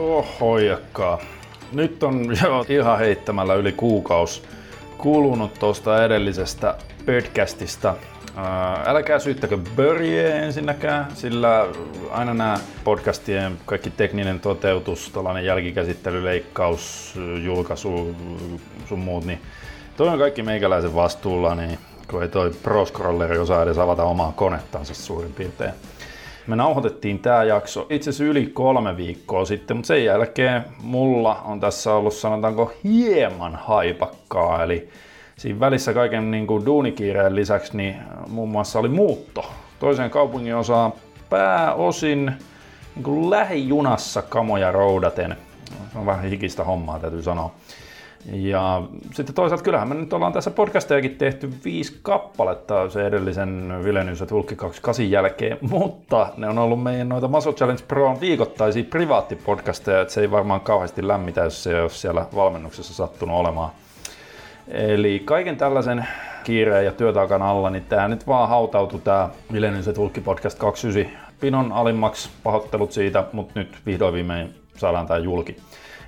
Hohojakka. Nyt on jo ihan heittämällä yli kuukaus kulunut tuosta edellisestä podcastista. älkää syyttäkö börje ensinnäkään, sillä aina nämä podcastien kaikki tekninen toteutus, tällainen jälkikäsittely, leikkaus, julkaisu, sun muut, niin toi on kaikki meikäläisen vastuulla, niin kun ei toi Pro Scrolleri osaa edes avata omaa konettansa suurin piirtein. Me nauhoitettiin tämä jakso itse asiassa yli kolme viikkoa sitten, mutta sen jälkeen mulla on tässä ollut sanotaanko hieman haipakkaa, eli siinä välissä kaiken niin kuin duunikiireen lisäksi niin muun muassa oli muutto toiseen kaupungin osaan pääosin niin kuin lähijunassa kamoja roudaten. Se on vähän hikistä hommaa, täytyy sanoa. Ja sitten toisaalta kyllähän me nyt ollaan tässä podcastejakin tehty viisi kappaletta se edellisen Vilenius Tulkki 28 jälkeen, mutta ne on ollut meidän noita Muscle Challenge Pro viikoittaisia privaattipodcasteja, että se ei varmaan kauheasti lämmitä, jos se ei ole siellä valmennuksessa sattunut olemaan. Eli kaiken tällaisen kiireen ja työtaakan alla, niin tämä nyt vaan hautautui tämä Vilenius Tulkki podcast 29 pinon alimmaksi, pahoittelut siitä, mutta nyt vihdoin viimein saadaan tämä julki.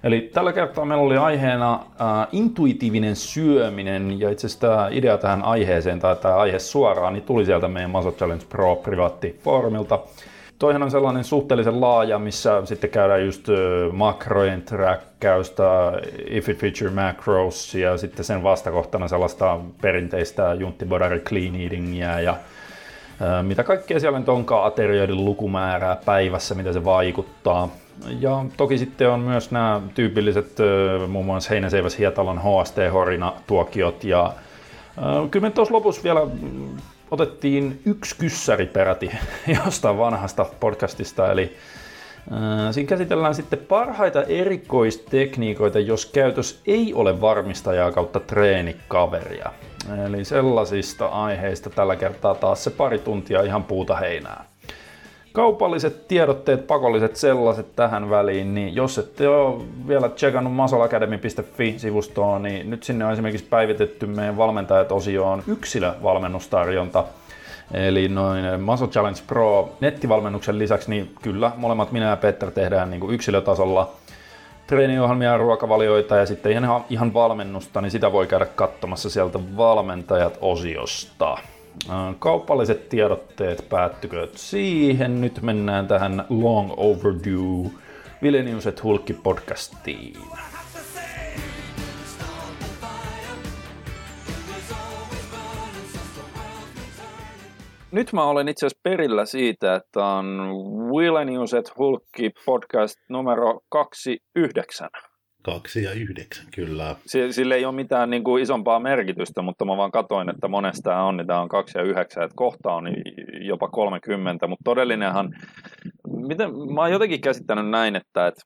Eli tällä kertaa meillä oli aiheena äh, intuitiivinen syöminen ja itse asiassa tämä idea tähän aiheeseen tai tämä aihe suoraan niin tuli sieltä meidän Muscle Challenge Pro privaattifoorumilta. Toihan on sellainen suhteellisen laaja, missä sitten käydään just makrojen trackkausta, if it feature macros ja sitten sen vastakohtana sellaista perinteistä junttibodari clean eatingia ja mitä kaikkea siellä nyt onkaan, aterioiden lukumäärää päivässä, mitä se vaikuttaa. Ja toki sitten on myös nämä tyypilliset muun muassa Heinäseiväs Hietalon HST-horina tuokiot ja Kyllä me tuossa lopussa vielä mm, otettiin yksi kyssäri peräti jostain vanhasta podcastista, eli Siinä käsitellään sitten parhaita erikoistekniikoita, jos käytös ei ole varmistajaa kautta treenikaveria. Eli sellaisista aiheista tällä kertaa taas se pari tuntia ihan puuta heinää. Kaupalliset tiedotteet, pakolliset sellaiset tähän väliin, niin jos ette ole vielä tsekannut masolacademy.fi-sivustoa, niin nyt sinne on esimerkiksi päivitetty meidän valmentajat-osioon yksilövalmennustarjonta. Eli noin Muscle Challenge Pro nettivalmennuksen lisäksi, niin kyllä molemmat minä ja Petter tehdään niin kuin yksilötasolla treeniohjelmia ruokavalioita ja sitten ihan, ihan valmennusta, niin sitä voi käydä katsomassa sieltä valmentajat-osiosta. Kaupalliset tiedotteet päättykööt siihen. Nyt mennään tähän long overdue Vileniuset Hulkki podcastiin. Nyt mä olen itse asiassa perillä siitä, että on Vileniuset Hulkki podcast numero 29. Kaksi ja yhdeksän, kyllä. Sille ei ole mitään niin kuin isompaa merkitystä, mutta mä vaan katoin, että monesta on, niin tämä on kaksi ja yhdeksän, että kohta on jopa 30, mutta todellinenhan, miten, mä oon jotenkin käsittänyt näin, että, että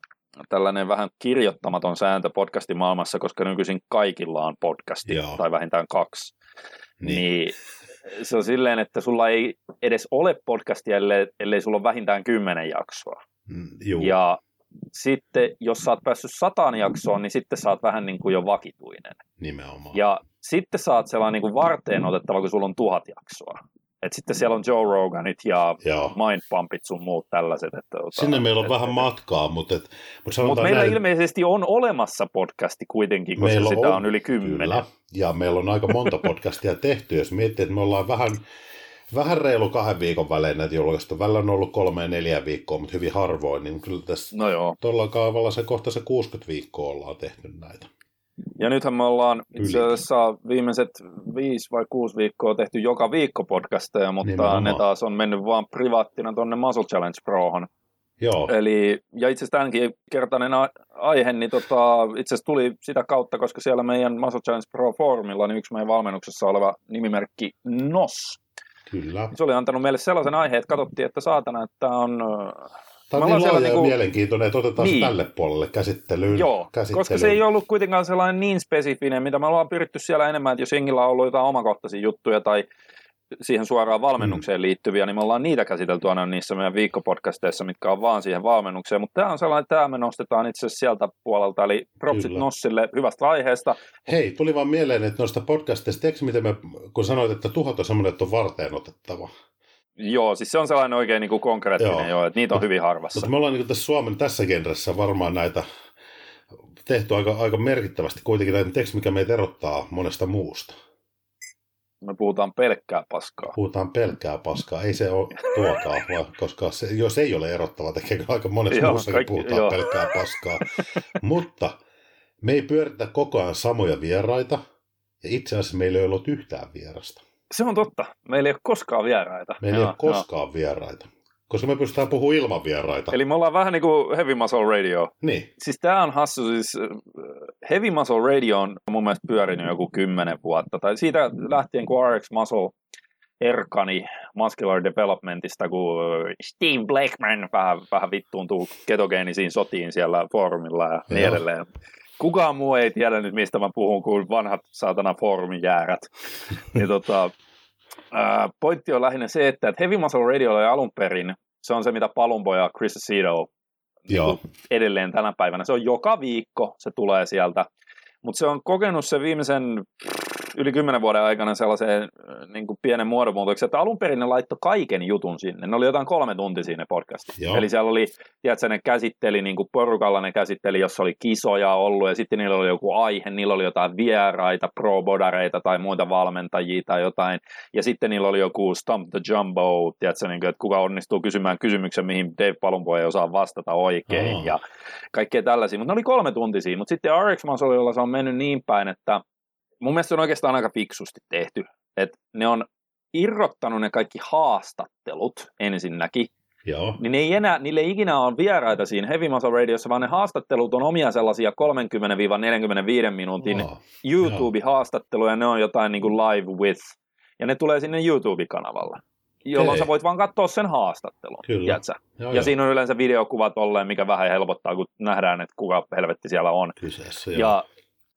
tällainen vähän kirjoittamaton sääntö podcastin maailmassa, koska nykyisin kaikilla on podcasti, Joo. tai vähintään kaksi, niin. niin se on silleen, että sulla ei edes ole podcastia, ellei, ellei sulla ole vähintään kymmenen jaksoa. Mm, ja sitten jos sä oot päässyt sataan jaksoon, niin sitten sä oot vähän niin kuin jo vakituinen. Nimenomaan. Ja sitten sä oot sellainen niin kuin varteen otettava, kun sulla on tuhat jaksoa. Et sitten siellä on Joe Roganit ja Joo. Mindpumpit sun muut tällaiset. Että, ota, Sinne meillä on et, vähän matkaa, mutta, et, mutta Mut meillä näin, ilmeisesti on olemassa podcasti kuitenkin, koska meillä sitä on, on yli kymmenen. Kyllä, ja meillä on aika monta podcastia tehty. Jos miettii, että me ollaan vähän vähän reilu kahden viikon välein näitä julkaistu. Välillä on ollut kolme ja neljä viikkoa, mutta hyvin harvoin. Niin kyllä tässä no joo. tuolla kaavalla se kohta se 60 viikkoa ollaan tehty näitä. Ja nythän me ollaan itse asiassa viimeiset viisi vai kuusi viikkoa tehty joka viikko podcasteja, mutta Nimenomaan. ne taas on mennyt vaan privaattina tuonne Muscle Challenge Prohon. Joo. Eli, ja itse asiassa tämänkin kertainen aihe, niin tota, itse asiassa tuli sitä kautta, koska siellä meidän Muscle Challenge Pro Forumilla niin yksi meidän valmennuksessa oleva nimimerkki NOS Kyllä. Se oli antanut meille sellaisen aiheen, että katsottiin, että saatana, että on... Tämä on niin laaja ja niin kuin... mielenkiintoinen, että otetaan niin. tälle puolelle käsittelyyn. Joo, käsittelyyn. koska se ei ollut kuitenkaan sellainen niin spesifinen, mitä me ollaan pyritty siellä enemmän, että jos jengillä on ollut jotain omakohtaisia juttuja tai siihen suoraan valmennukseen mm. liittyviä, niin me ollaan niitä käsitelty aina niissä meidän viikkopodcasteissa, mitkä on vaan siihen valmennukseen, mutta tämä on sellainen, että tämä me nostetaan itse asiassa sieltä puolelta, eli propsit Kyllä. Nossille hyvästä aiheesta. Hei, tuli vaan mieleen, että noista podcasteista, tiedätkö miten me, kun sanoit, että tuhat on semmoinen, että on varteen otettava, Joo, siis se on sellainen oikein niin kuin konkreettinen, joo. joo että niitä on hyvin harvassa. Mutta me ollaan niin tässä Suomen tässä genressä varmaan näitä tehty aika, aika merkittävästi kuitenkin näitä mikä meitä erottaa monesta muusta. Me puhutaan pelkkää paskaa. Puhutaan pelkkää paskaa, ei se ole tuokaa, vaan, koska se, jos ei ole erottava tekee aika monessa joo, muussakin kaikki, puhutaan joo. pelkkää paskaa. Mutta me ei pyöritä koko ajan samoja vieraita, ja itse asiassa meillä ei ollut yhtään vierasta. Se on totta. Meillä ei ole koskaan vieraita. Meillä joo, ei ole koskaan joo. vieraita. Koska me pystytään puhumaan ilman vieraita. Eli me ollaan vähän niin kuin Heavy Muscle Radio. Niin. Siis tää on hassu, siis äh, Heavy Muscle Radio on mun mielestä pyörinyt joku kymmenen vuotta. Tai siitä lähtien, kun RX Muscle erkani Muscular Developmentista, kun Steve Blackman vähän, vähän vittuuntuu ketogeenisiin sotiin siellä foorumilla ja niin Joo. edelleen. Kukaan muu ei tiedä nyt, mistä mä puhun, kuin vanhat saatana foorumijäärät. niin tota, pointti on lähinnä se, että, että Heavy Muscle Radio oli alun perin, se on se, mitä Palumbo ja Chris Aceto niin edelleen tänä päivänä. Se on joka viikko, se tulee sieltä. Mutta se on kokenut se viimeisen yli kymmenen vuoden aikana sellaiseen äh, niin kuin pienen muodonmuutoksen, että alun perin ne laittoi kaiken jutun sinne. Ne oli jotain kolme tuntia siinä podcastissa. Eli siellä oli, tiedätkö, ne käsitteli niin kuin porukalla, ne käsitteli, jos oli kisoja ollut, ja sitten niillä oli joku aihe, niillä oli jotain vieraita, pro-bodareita tai muita valmentajia tai jotain, ja sitten niillä oli joku Stump the Jumbo, tiedätkö, niin kuin, että kuka onnistuu kysymään kysymyksen, mihin Dave Palumbo ei osaa vastata oikein, oh. ja kaikkea tällaisia, mutta ne oli kolme tuntia mutta sitten RX Masolilla se on mennyt niin päin, että mun mielestä se on oikeastaan aika fiksusti tehty. että ne on irrottanut ne kaikki haastattelut ensinnäkin, Joo. Niin ne ei enää, niille ei ikinä ole vieraita siinä Heavy Muscle Radiossa, vaan ne haastattelut on omia sellaisia 30-45 minuutin oh, YouTube-haastatteluja, ne on jotain niin kuin live with, ja ne tulee sinne YouTube-kanavalle jolloin Hei. sä voit vaan katsoa sen haastattelun. Kyllä. Joo, ja joo. siinä on yleensä videokuvat olleen, mikä vähän helpottaa, kun nähdään, että kuka helvetti siellä on. Kyseessä, joo. ja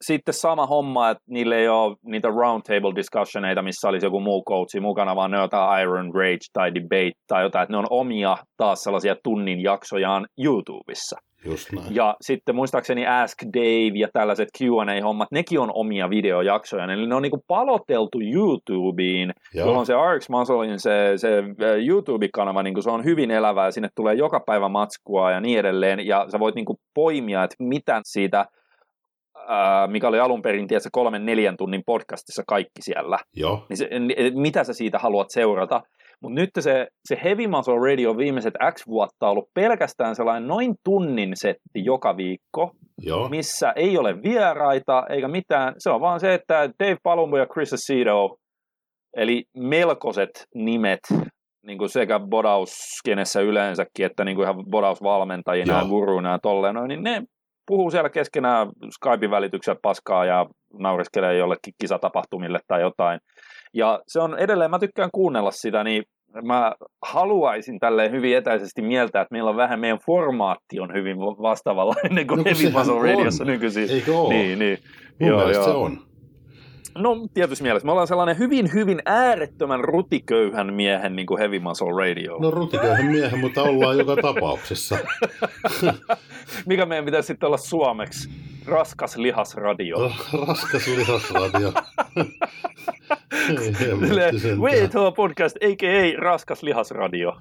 sitten sama homma, että niille ei ole niitä roundtable discussioneita, missä olisi joku muu coachi mukana, vaan ne on jotain Iron Rage tai Debate tai jotain, että ne on omia taas sellaisia tunnin jaksojaan YouTubessa. Just näin. Ja sitten muistaakseni Ask Dave ja tällaiset Q&A-hommat, nekin on omia videojaksoja, eli ne on niinku paloteltu YouTubeen, Joo. jolloin se RX Musclein se, se YouTube-kanava, niinku se on hyvin elävä ja sinne tulee joka päivä matskua ja niin edelleen, ja sä voit niinku poimia, että mitä siitä – mikä oli alun perin tiedätkö, kolmen neljän tunnin podcastissa kaikki siellä. Joo. Niin se, mitä sä siitä haluat seurata. Mutta nyt se, se Heavy Muscle Radio viimeiset X vuotta on ollut pelkästään sellainen noin tunnin setti joka viikko, Joo. missä ei ole vieraita eikä mitään. Se on vaan se, että Dave Palumbo ja Chris Aceto, eli melkoiset nimet, niin kuin sekä bodauskenessä yleensäkin, että niin kuin ihan bodausvalmentajina ja guruina ja tolleen, niin ne puhuu siellä keskenään Skypein välityksellä paskaa ja naureskelee jollekin kisatapahtumille tai jotain. Ja se on edelleen, mä tykkään kuunnella sitä, niin mä haluaisin tälleen hyvin etäisesti mieltää, että meillä on vähän, meidän formaatti on hyvin vastaavalla ennen kuin no, Heavy Radiossa nykyisin. Eikö ole? Niin, niin. Mun joo, joo. se on. No tietysti mielessä. Me ollaan sellainen hyvin, hyvin äärettömän rutiköyhän miehen niin kuin Heavy Muscle Radio. No rutiköyhän miehen, mutta ollaan joka tapauksessa. Mikä meidän pitäisi sitten olla suomeksi? Raskas lihasradio. Raskas lihasradio. WTH podcast, a.k.a. Raskas lihasradio.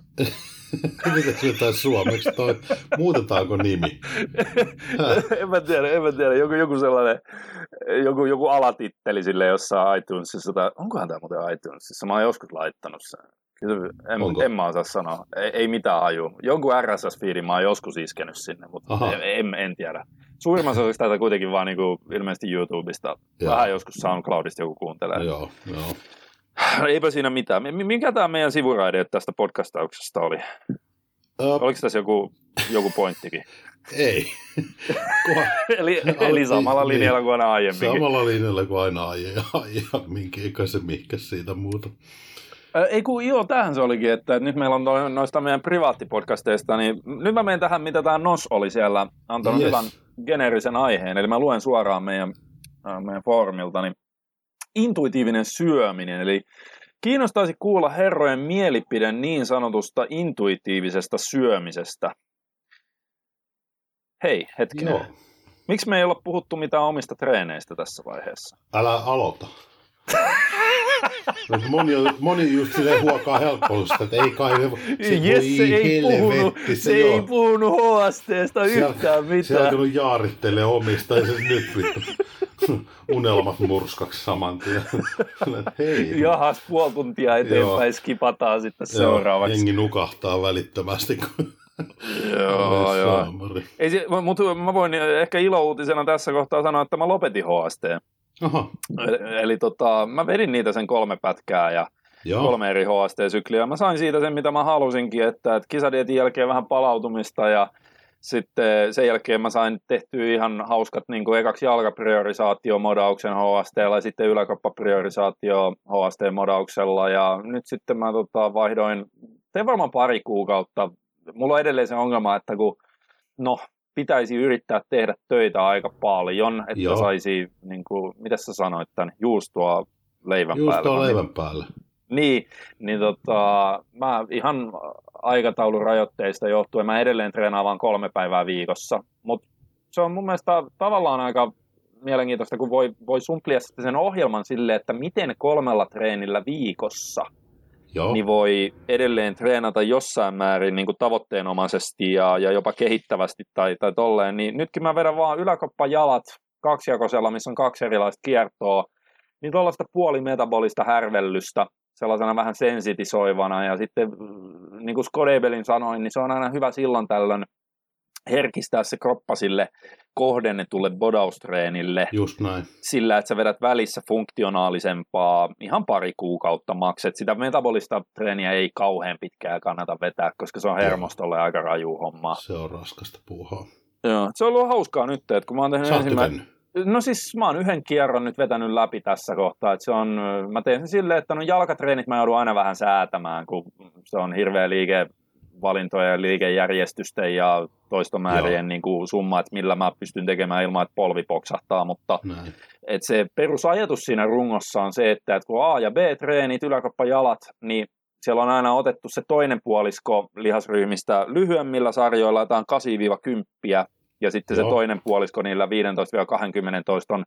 Mitä se jotain suomeksi toi? Muutetaanko nimi? en mä tiedä, en mä tiedä. Joku, joku sellainen, joku, joku alatitteli sille jossain iTunesissa. Tai, onkohan tämä muuten iTunesissa? Mä oon joskus laittanut sen. En, en mä osaa sanoa. Ei, ei mitään haju. Jonkun RSS-fiidin mä oon joskus iskenyt sinne, mutta en, en, en, tiedä. Suurimman osassa tätä kuitenkin vaan niinku, ilmeisesti YouTubesta. Joo. Vähän joskus SoundCloudista joku kuuntelee. Joo, joo. Eipä siinä mitään. Mikä tämä meidän sivuraide tästä podcastauksesta oli? Uh, Oliko tässä joku, joku pointtikin? Ei. eli, eli samalla niin, linjalla kuin aina aiemmin. Samalla linjalla kuin aina aiemmin. Minkä se mihkäs siitä muuta. Ei kun joo, tähän se olikin, että nyt meillä on noista meidän privaattipodcasteista, niin nyt mä menen tähän, mitä tämä NOS oli siellä antanut yes. hyvän geneerisen aiheen, eli mä luen suoraan meidän, meidän foorumilta, niin intuitiivinen syöminen, eli kiinnostaisi kuulla herrojen mielipide niin sanotusta intuitiivisesta syömisestä. Hei, hetkinen. Joo. Miksi me ei olla puhuttu mitään omista treeneistä tässä vaiheessa? Älä aloita. moni, moni just silleen huokaa helppousta, että ei kai se Jesse ei puhunut, se, se ei puhunut HSTstä yhtään mitään. Se alkanut jaarittelee omista ja se nyt vittu unelmat murskaksi saman tien. Hei. Jahas, puoli tuntia eteenpäin Joo. skipataan sitten seuraavaksi. Jengi nukahtaa välittömästi, kun Joo, joo. Ei mutta mä voin ehkä ilouutisena tässä kohtaa sanoa, että mä lopetin HST. Aha. Eli, eli tota, mä vedin niitä sen kolme pätkää ja Joo. kolme eri HST-sykliä. Mä sain siitä sen, mitä mä halusinkin, että, että kisadietin jälkeen vähän palautumista ja sitten sen jälkeen mä sain tehtyä ihan hauskat niin kuin ekaksi jalkapriorisaatio-modauksen HST ja sitten yläkoppapriorisaatio HST-modauksella ja nyt sitten mä tota, vaihdoin, tein varmaan pari kuukautta. Mulla on edelleen se ongelma, että kun no, pitäisi yrittää tehdä töitä aika paljon, että Joo. saisi, niin kuin, mitä sä sanoit tämän, juustoa leivän juustoa päälle. Juustoa leivän päälle. Niin, niin tota, mä ihan aikataulurajoitteista johtuen, mä edelleen treenaan vain kolme päivää viikossa, mutta se on mun mielestä tavallaan aika mielenkiintoista, kun voi, voi sumplia sitten sen ohjelman sille, että miten kolmella treenillä viikossa Joo. niin voi edelleen treenata jossain määrin niin kuin tavoitteenomaisesti ja, ja jopa kehittävästi tai, tai tolleen, niin nytkin mä vedän vaan yläkoppajalat kaksijakoisella, missä on kaksi erilaista kiertoa, niin tuollaista puolimetabolista härvellystä, sellaisena vähän sensitisoivana. Ja sitten, mm, niin kuin Skodebelin sanoin, niin se on aina hyvä silloin tällöin herkistää se kroppa sille kohdennetulle bodaustreenille. Just näin. Sillä, että sä vedät välissä funktionaalisempaa ihan pari kuukautta makset. Sitä metabolista treeniä ei kauhean pitkään kannata vetää, koska se on hermostolle aika raju homma. Se on raskasta puuhaa. Joo, se on ollut hauskaa nyt, että kun mä oon tehnyt ensimmäinen... No siis mä oon yhden kierron nyt vetänyt läpi tässä kohtaa, että se on, mä teen sen silleen, että no jalkatreenit mä joudun aina vähän säätämään, kun se on hirveä liikevalintoja ja liikejärjestysten ja toistomäärien niin kuin summa, että millä mä pystyn tekemään ilman, että polvi poksahtaa, mutta että se perusajatus siinä rungossa on se, että, että kun A- ja B-treenit, jalat, niin siellä on aina otettu se toinen puolisko lihasryhmistä lyhyemmillä sarjoilla, jotain 8-10, ja sitten Joo. se toinen puolisko niillä 15-20 toiston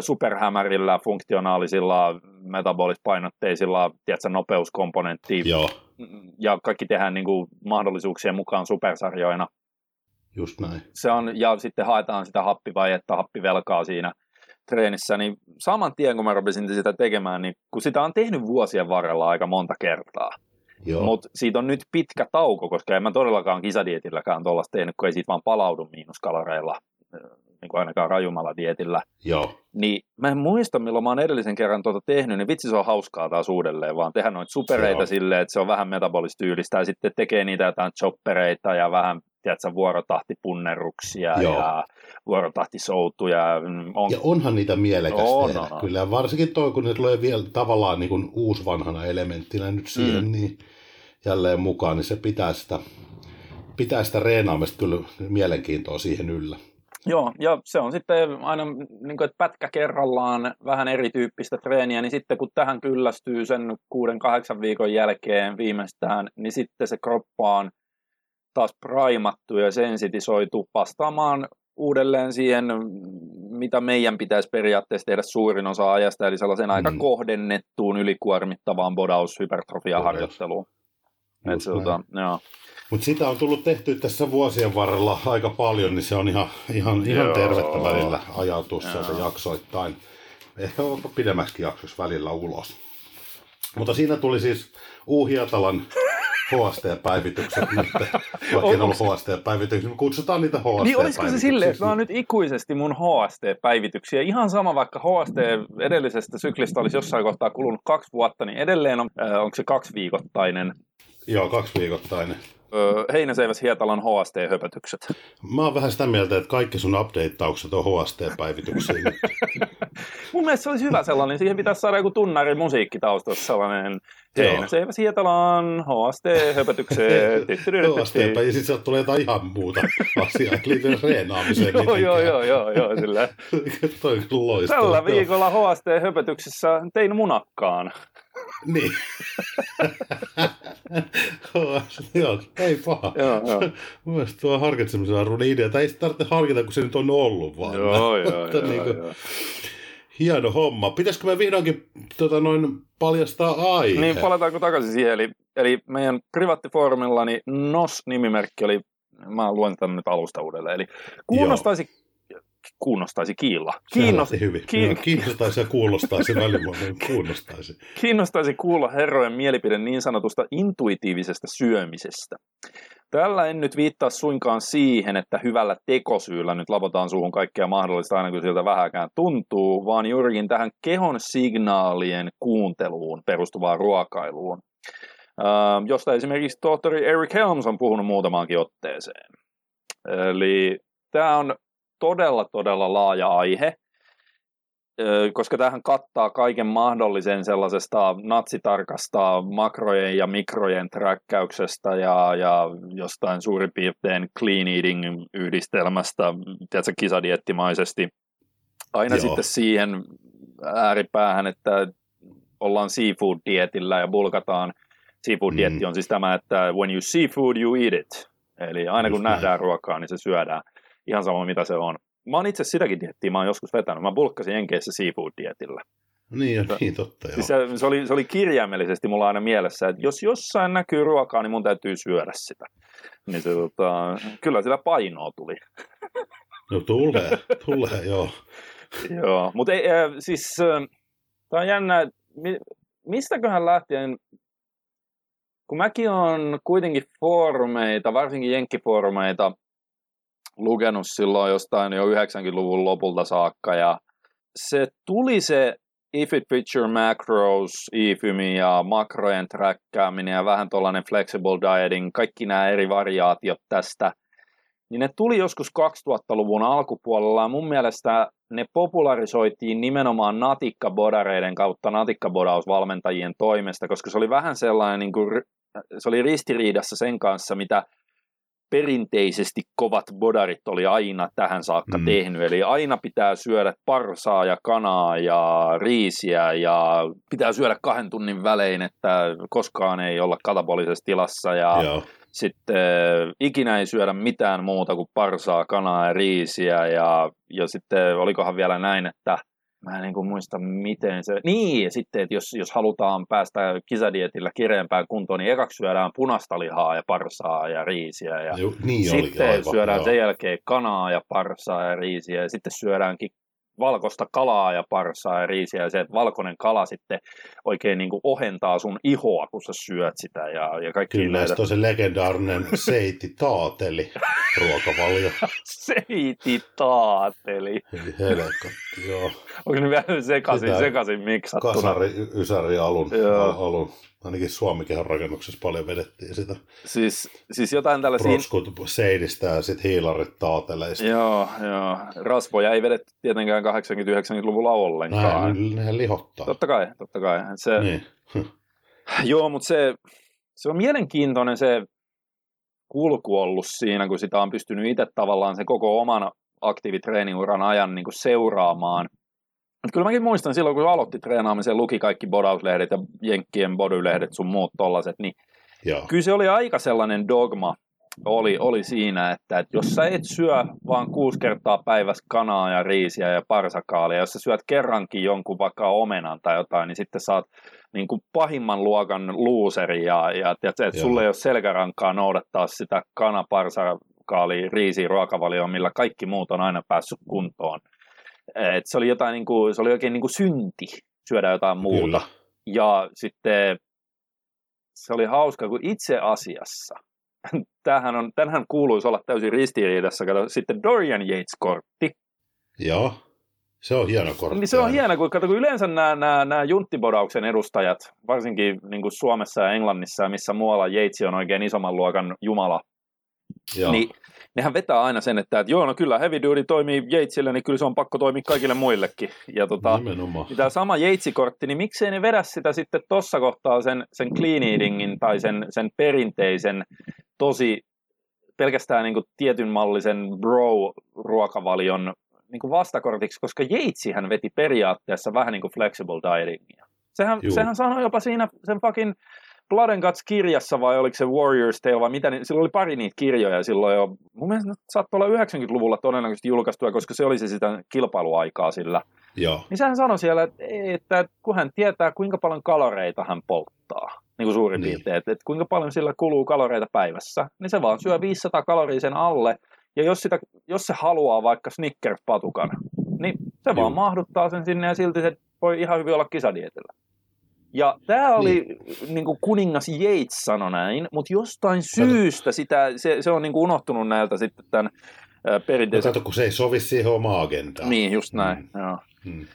superhämärillä, funktionaalisilla, metabolispainotteisilla, tiedätkö, nopeuskomponentti. Joo. Ja kaikki tehdään niin kuin, mahdollisuuksien mukaan supersarjoina. Just näin. Se on, ja sitten haetaan sitä happivajetta, happivelkaa siinä treenissä, niin saman tien kun mä rupesin sitä tekemään, niin kun sitä on tehnyt vuosien varrella aika monta kertaa, mutta siitä on nyt pitkä tauko, koska en mä todellakaan kisadietilläkään tuollaista tehnyt, kun ei siitä vaan palaudu miinuskaloreilla, niin kuin ainakaan rajumalla dietillä. Joo. Niin mä en muista, milloin mä oon edellisen kerran tuota tehnyt, niin vitsi se on hauskaa taas uudelleen, vaan tehdä noita supereita silleen, että se on vähän metabolistyylistä ja sitten tekee niitä jotain choppereita ja vähän tiedätkö, vuorotahtipunnerruksia Joo. ja vuorotahtisoutuja. On... Ja onhan niitä mielekästä on, tehdä, on, on. kyllä. Varsinkin toi, kun ne tulee vielä tavallaan niin kuin uusvanhana elementtinä nyt siihen, mm. niin jälleen mukaan, niin se pitää sitä, pitää sitä reenaamista kyllä mielenkiintoa siihen yllä. Joo, ja se on sitten aina, niin kuin, että pätkä kerrallaan vähän erityyppistä treeniä, niin sitten kun tähän kyllästyy sen kuuden, kahdeksan viikon jälkeen viimeistään, niin sitten se kroppa on taas primattu ja sensitisoitu vastaamaan uudelleen siihen, mitä meidän pitäisi periaatteessa tehdä suurin osa ajasta, eli sellaisen mm. aika kohdennettuun ylikuormittavaan bodaus-hypertrofia-harjoitteluun. Tota, Mutta sitä on tullut tehty tässä vuosien varrella aika paljon, niin se on ihan, ihan, ihan tervettä välillä ajatus sieltä jaksoittain. Ehkä pidemmäksi jaksossa välillä ulos. Mutta siinä tuli siis Uuhiatalan HST-päivitykset nyt, vaikka en ollut HST-päivitykset, kutsutaan niitä HST-päivityksiä. Niin olisiko se silleen, että mä oon nyt ikuisesti mun HST-päivityksiä, ihan sama vaikka HST edellisestä syklistä olisi jossain kohtaa kulunut kaksi vuotta, niin edelleen on, äh, onko se kaksi viikoittainen? Joo, kaksi viikoittainen. Heinäseiväs Hietalan HST-höpötykset. Mä oon vähän sitä mieltä, että kaikki sun updateaukset on HST-päivityksiä Mun mielestä se olisi hyvä sellainen. Siihen pitäisi saada joku tunnari musiikkitaustassa sellainen Heinäseiväs Hietalan HST-höpötykset. HST, ja sitten sieltä tulee jotain ihan muuta asiaa, liittyen reenaamiseen. joo, joo, joo, joo, joo, sillä. Toi. Tällä viikolla HST-höpötyksessä tein munakkaan. Niin. joo, ei paha. Joo, joo. Mielestäni tuo harkitsemisen arvoinen idea. Tai ei sitä tarvitse harkita, kun se nyt on ollut vaan. Joo, joo, joo, niin kuin, joo. Hieno homma. Pitäisikö me vihdoinkin tota, noin paljastaa aihe? Niin, palataanko takaisin siihen. Eli, eli meidän privaattifoorumillani NOS-nimimerkki oli, mä luen tämän nyt alusta uudelleen, eli kuunnostaisi Joo kuunnostaisi kiilla. Kiinnost... hyvin. Ki... kiinnostaisi ja kuulostaisi välimuotoon, kuunnostaisi. Kiinnostaisi kuulla herrojen mielipide niin sanotusta intuitiivisesta syömisestä. Tällä en nyt viittaa suinkaan siihen, että hyvällä tekosyyllä nyt lavotaan suuhun kaikkea mahdollista aina kun siltä vähäkään tuntuu, vaan juurikin tähän kehon signaalien kuunteluun perustuvaan ruokailuun, josta esimerkiksi tohtori Eric Helms on puhunut muutamaankin otteeseen. Eli tämä on todella, todella laaja aihe, koska tähän kattaa kaiken mahdollisen sellaisesta natsitarkasta makrojen ja mikrojen träkkäyksestä ja, ja jostain suurin piirtein clean eating yhdistelmästä, tiedätkö, kisadiettimaisesti, aina Joo. sitten siihen ääripäähän, että ollaan seafood-dietillä ja bulkataan. Seafood-dietti mm. on siis tämä, että when you see food, you eat it. Eli aina kun Just nähdään näin. ruokaa, niin se syödään ihan sama mitä se on. Mä oon itse sitäkin diettiä, mä oon joskus vetänyt. Mä bulkkasin Jenkeissä seafood-dietillä. Niin, ja niin totta, joo. Se, se, oli, se oli kirjaimellisesti mulla aina mielessä, että jos jossain näkyy ruokaa, niin mun täytyy syödä sitä. Niin se, tota, kyllä sillä painoa tuli. No tulee, tulee, joo. joo, mutta ei, äh, siis äh, tämä on jännä, mistäköhän lähtien, kun mäkin on kuitenkin foorumeita, varsinkin jenkkifoorumeita, lukenut silloin jostain jo 90-luvun lopulta saakka ja se tuli se if it feature macros, IFYMI ja makrojen träkkääminen ja vähän tuollainen flexible dieting, kaikki nämä eri variaatiot tästä, niin ne tuli joskus 2000-luvun alkupuolella ja mun mielestä ne popularisoitiin nimenomaan natikkabodareiden kautta natikkabodausvalmentajien toimesta, koska se oli vähän sellainen, niin kuin, se oli ristiriidassa sen kanssa, mitä perinteisesti kovat bodarit oli aina tähän saakka mm. tehnyt. Eli aina pitää syödä parsaa ja kanaa ja riisiä ja pitää syödä kahden tunnin välein, että koskaan ei olla katabolisessa tilassa ja Joo. sitten ikinä ei syödä mitään muuta kuin parsaa, kanaa ja riisiä ja, ja sitten olikohan vielä näin, että Mä en niin muista, miten se... Niin, ja sitten, että jos, jos halutaan päästä kisadietillä kireempään kuntoon, niin ekaksi syödään punasta lihaa ja parsaa ja riisiä. Ja Ju, niin sitten aivan, syödään joo. sen jälkeen kanaa ja parsaa ja riisiä. Ja sitten syödäänkin valkoista kalaa ja parsaa ja riisiä, ja se, että valkoinen kala sitten oikein niin kuin ohentaa sun ihoa, kun sä syöt sitä. Ja, ja kaikki Kyllä, näitä... se legendaarinen seiti taateli ruokavalio. seiti taateli. Helkatti, joo. Onko ne vielä sekaisin, sekaisin miksattuna? Kasari, ysäri alun, alun ainakin Suomikin rakennuksessa paljon vedettiin sitä. Siis, siis jotain tällaisia... Protskut seidistä ja sitten hiilarit taateleista. Joo, joo. Rasvoja ei vedetty tietenkään 80-90-luvulla ollenkaan. Näin, nehän lihottaa. Totta kai, totta kai. Se... Niin. joo, mutta se, se on mielenkiintoinen se kulku ollut siinä, kun sitä on pystynyt itse tavallaan se koko oman aktiivitreeniuran ajan niin kuin seuraamaan et kyllä mäkin muistan silloin, kun aloitti treenaamisen, luki kaikki bodauslehdet ja jenkkien bodylehdet sun muut tollaset, niin Joo. kyllä se oli aika sellainen dogma, oli, oli siinä, että, että jos sä et syö vaan kuusi kertaa päivässä kanaa ja riisiä ja parsakaalia, jos sä syöt kerrankin jonkun vaikka omenan tai jotain, niin sitten saat niin kuin pahimman luokan luuseri ja, ja että, että sulle ei ole selkärankaa noudattaa sitä kana, parsakaali, riisi, ruokavalioa, millä kaikki muut on aina päässyt kuntoon. Et se oli jotain niin kuin, se oli oikein niin kuin synti syödä jotain muuta. Kyllä. Ja sitten se oli hauska, kun itse asiassa, tämähän, on, tämähän kuuluisi olla täysin ristiriidassa, kato, sitten Dorian Yates-kortti. Joo, se on hieno kortti. Niin se on hieno, kun, kato, kun yleensä nämä, nämä, nämä junttibodauksen edustajat, varsinkin niin kuin Suomessa ja Englannissa ja missä muualla Yates on oikein isomman luokan jumala, Joo. niin nehän vetää aina sen, että, että joo, no kyllä heavy duty toimii Yatesille, niin kyllä se on pakko toimia kaikille muillekin. Ja tota, niin tämä sama Yates-kortti, niin miksei ne vedä sitä sitten tuossa kohtaa sen, sen clean eatingin tai sen, sen perinteisen tosi pelkästään niin kuin tietyn mallisen bro-ruokavalion niin kuin vastakortiksi, koska Yatetsihän veti periaatteessa vähän niin kuin flexible dietingia. Sehän, sehän sanoi jopa siinä sen fucking Blood and Guts-kirjassa vai oliko se Warriors Tale vai mitä, niin silloin oli pari niitä kirjoja silloin jo. Mun mielestä saattoi olla 90-luvulla todennäköisesti julkaistua, koska se oli se sitä kilpailuaikaa sillä. Joo. Niin sehän sanoi siellä, että, että kun hän tietää, kuinka paljon kaloreita hän polttaa, niin kuin suurin niin. piirtein, että, että kuinka paljon sillä kuluu kaloreita päivässä, niin se vaan syö 500 kaloria sen alle, ja jos, sitä, jos se haluaa vaikka Snickers-patukan, niin se Joo. vaan mahduttaa sen sinne ja silti se voi ihan hyvin olla kisadietillä. Ja tämä oli, niin. niin kuin kuningas Yates sanoi näin, mutta jostain syystä sitä, se, se on niin kuin unohtunut näiltä sitten tämän perinteisen... No kato, kun se ei sovi siihen omaan agendaan. Niin, just näin, mm. joo. Hmm.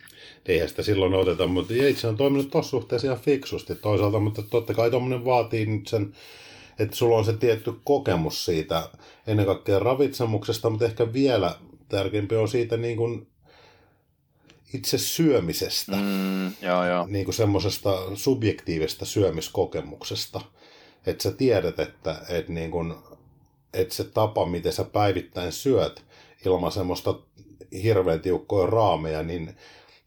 Eihän sitä silloin oteta, mutta Yates on toiminut tuossa suhteessa ihan fiksusti toisaalta, mutta totta kai tuommoinen vaatii nyt sen, että sulla on se tietty kokemus siitä ennen kaikkea ravitsemuksesta, mutta ehkä vielä tärkeämpi on siitä niin kuin itse syömisestä, mm, joo, joo. niin kuin semmoisesta subjektiivisesta syömiskokemuksesta. Että sä tiedät, että, että, niin kuin, että se tapa, miten sä päivittäin syöt ilman semmoista hirveän tiukkoja raameja, niin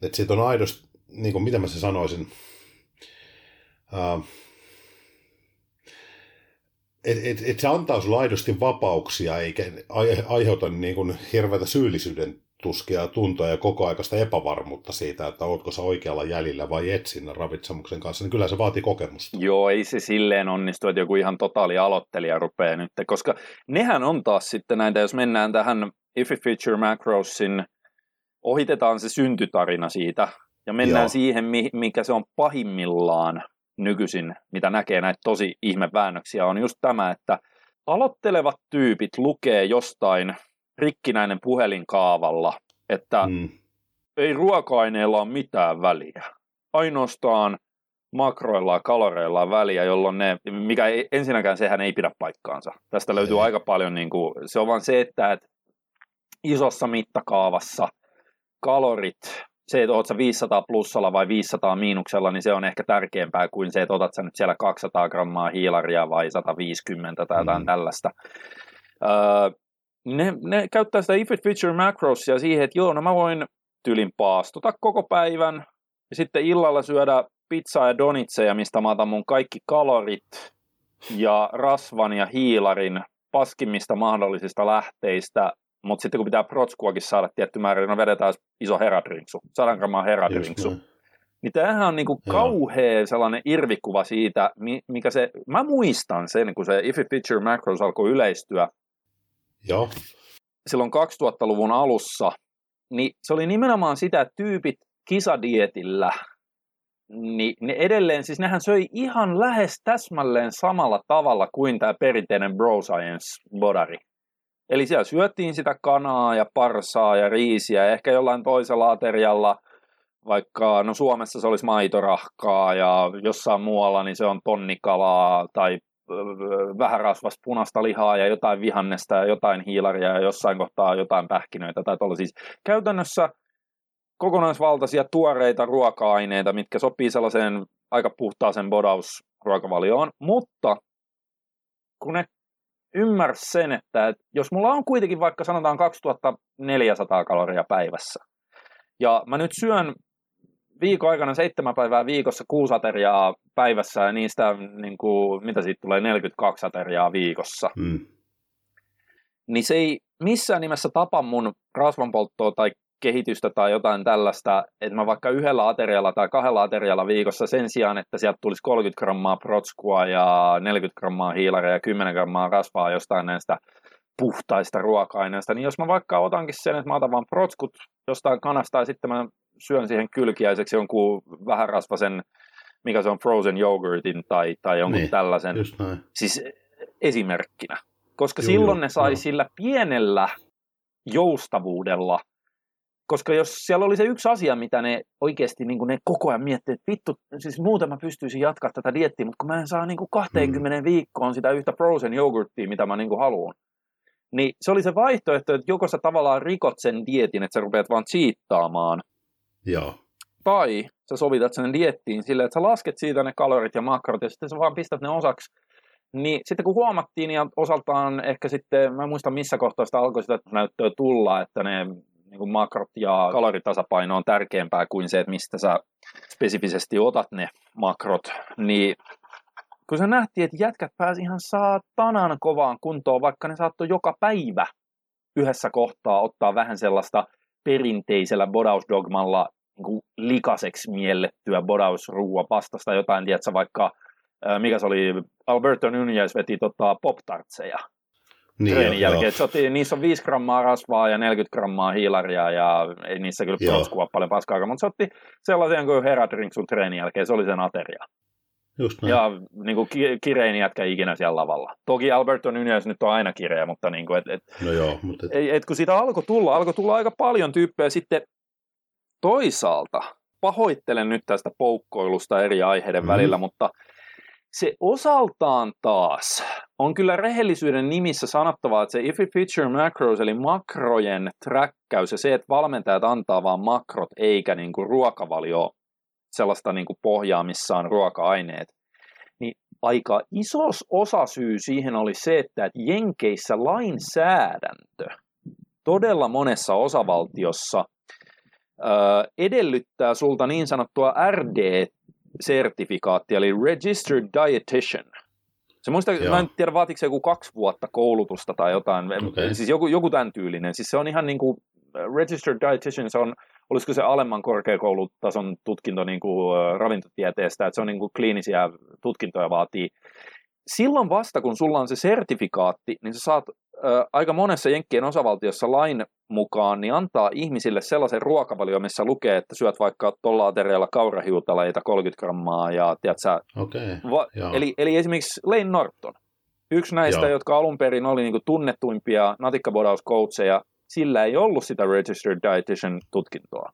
että siitä on aidosti, niin kuin, mitä mä se sanoisin, uh, että et, et se antaa sulle aidosti vapauksia eikä aiheuta niin kuin hirveätä syyllisyyden tuskia tuntoja ja koko aikaista epävarmuutta siitä, että ootko sä oikealla jäljellä vai et siinä ravitsemuksen kanssa, niin kyllä se vaatii kokemusta. Joo, ei se silleen onnistu, että joku ihan totaali aloittelija rupeaa nyt, koska nehän on taas sitten näitä, jos mennään tähän If it feature macrosin, ohitetaan se syntytarina siitä ja mennään Joo. siihen, mikä se on pahimmillaan nykyisin, mitä näkee näitä tosi ihmeväännöksiä, on just tämä, että aloittelevat tyypit lukee jostain rikkinäinen puhelinkaavalla, että mm. ei ruoka-aineilla ole mitään väliä. Ainoastaan makroilla ja kaloreilla on väliä, jolloin ne, mikä ei, ensinnäkään sehän ei pidä paikkaansa. Tästä löytyy ei. aika paljon, niin kuin, se on vaan se, että, että isossa mittakaavassa kalorit, se, että oot 500 plussalla vai 500 miinuksella, niin se on ehkä tärkeämpää kuin se, että otat sä nyt siellä 200 grammaa hiilaria vai 150 tai jotain mm. tällaista. Öö, ne, ne käyttää sitä if it feature macrosia siihen, että joo, no mä voin tylin paastota koko päivän. Ja sitten illalla syödä pizzaa ja donitseja, mistä mä otan mun kaikki kalorit ja rasvan ja hiilarin paskimmista mahdollisista lähteistä, mutta sitten kun pitää protskuakin saada tietty määrä, niin no vedetään iso heradrinksu, 100 grammaa heradrinksu. Niin tämähän on niinku kauhea sellainen irvikuva siitä, mikä se, mä muistan sen, kun se If It Feature Macros alkoi yleistyä, Joo. silloin 2000-luvun alussa, niin se oli nimenomaan sitä, että tyypit kisadietillä, niin ne edelleen, siis nehän söi ihan lähes täsmälleen samalla tavalla kuin tämä perinteinen bro science bodari. Eli siellä syöttiin sitä kanaa ja parsaa ja riisiä, ehkä jollain toisella aterialla, vaikka no Suomessa se olisi maitorahkaa ja jossain muualla niin se on tonnikalaa tai vähän rasvasta punaista lihaa ja jotain vihannesta ja jotain hiilaria ja jossain kohtaa jotain pähkinöitä tai tuolla. Siis käytännössä kokonaisvaltaisia tuoreita ruoka-aineita, mitkä sopii sellaiseen aika puhtaaseen bodausruokavalioon, mutta kun ne ymmärsi sen, että jos mulla on kuitenkin vaikka sanotaan 2400 kaloria päivässä, ja mä nyt syön viikon aikana seitsemän päivää viikossa kuusi ateriaa päivässä ja niistä, niin kuin, mitä siitä tulee, 42 ateriaa viikossa. Mm. Niin se ei missään nimessä tapa mun rasvanpolttoa tai kehitystä tai jotain tällaista, että mä vaikka yhdellä aterialla tai kahdella aterialla viikossa sen sijaan, että sieltä tulisi 30 grammaa protskua ja 40 grammaa hiilaria ja 10 grammaa rasvaa jostain näistä puhtaista ruoka-aineista, niin jos mä vaikka otankin sen, että mä otan vaan protskut jostain kanasta ja sitten mä syön siihen kylkiäiseksi jonkun vähän rasvasen, mikä se on frozen yogurtin tai, tai jonkun niin, tällaisen. Siis esimerkkinä. Koska joo, silloin ne sai joo. sillä pienellä joustavuudella, koska jos siellä oli se yksi asia, mitä ne oikeasti niin ne koko ajan miettii, että vittu, siis muuten mä pystyisin jatkaa tätä diettiä, mutta kun mä en saa niin 20 hmm. viikkoon sitä yhtä frozen yogurttia, mitä mä niin haluan. Niin se oli se vaihtoehto, että joko sä tavallaan rikot sen dietin, että sä rupeat vaan cheattaamaan, Joo. Tai sä sovitat sen diettiin silleen, että sä lasket siitä ne kalorit ja makrot ja sitten sä vaan pistät ne osaksi. Niin sitten kun huomattiin ja osaltaan ehkä sitten, mä en muista missä kohtaa sitä alkoi sitä näyttöä tulla, että ne niin kuin makrot ja kaloritasapaino on tärkeämpää kuin se, että mistä sä spesifisesti otat ne makrot, niin kun se nähtiin, että jätkät pääsi ihan saatanan kovaan kuntoon, vaikka ne saattoi joka päivä yhdessä kohtaa ottaa vähän sellaista perinteisellä bodausdogmalla niin likaseksi miellettyä bodausruua pastasta jotain, tiedätkö, vaikka mikä se oli, Alberto Nunez veti tota, pop-tartseja niin treenin jo, jälkeen. Se otti, niissä on 5 grammaa rasvaa ja 40 grammaa hiilaria ja ei niissä kyllä protskua paljon paskaa, mutta se otti sellaisen kuin heradrink sun treenin jälkeen, se oli sen ateria. Just näin. Ja niin kuin kirein jätkä ikinä siellä lavalla. Toki Alberto Nunez nyt on aina kireä, mutta niin kuin, et, et, no joo, mutta... Et, et, kun siitä alkoi tulla, alkoi tulla aika paljon tyyppejä sitten toisaalta. Pahoittelen nyt tästä poukkoilusta eri aiheiden mm. välillä, mutta se osaltaan taas on kyllä rehellisyyden nimissä sanottavaa, että se if it feature macros, eli makrojen träkkäys ja se, että valmentajat antaa vaan makrot eikä niin kuin ruokavalio sellaista niin kuin pohjaa, missä on ruoka-aineet, niin aika iso osa syy siihen oli se, että Jenkeissä lainsäädäntö todella monessa osavaltiossa edellyttää sulta niin sanottua RD-sertifikaattia, eli Registered Dietitian. Se muista, mä en tiedä vaatiko se joku kaksi vuotta koulutusta tai jotain, okay. siis joku, joku tämän tyylinen. Siis se on ihan niin kuin, Registered Dietitian, se on olisiko se alemman korkeakoulutason tutkinto niin kuin ravintotieteestä, että se on niin kuin kliinisiä tutkintoja vaatii. Silloin vasta, kun sulla on se sertifikaatti, niin sä saat aika monessa Jenkkien osavaltiossa lain mukaan, niin antaa ihmisille sellaisen ruokavalio, missä lukee, että syöt vaikka tuolla aterialla kaurahiutaleita 30 grammaa ja tiedätkö, okay, va- eli, eli esimerkiksi Lane Norton, yksi näistä, Joo. jotka alun perin oli niin tunnettuimpia natikkabodauskoutseja, sillä ei ollut sitä Registered Dietitian tutkintoa.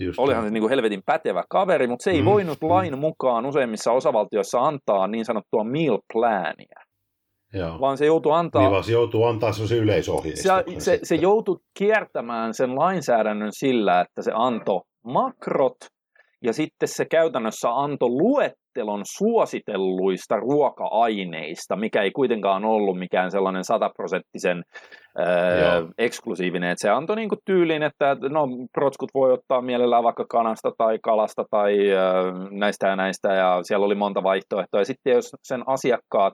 Just Olihan se niin kuin helvetin pätevä kaveri, mutta se ei mm, voinut mm. lain mukaan useimmissa osavaltioissa antaa niin sanottua meal plania. Joo. Vaan se joutuu antaa... Niin vaan se joutuu antaa se yleisohjeistuksen. Se, se, se joutui kiertämään sen lainsäädännön sillä, että se antoi makrot ja sitten se käytännössä antoi luettelon suositelluista ruoka-aineista, mikä ei kuitenkaan ollut mikään sellainen sataprosenttisen eksklusiivinen. Et se antoi niinku tyylin, että no, protskut voi ottaa mielellään vaikka kanasta tai kalasta tai äh, näistä ja näistä, ja siellä oli monta vaihtoehtoa. Ja sitten jos sen asiakkaat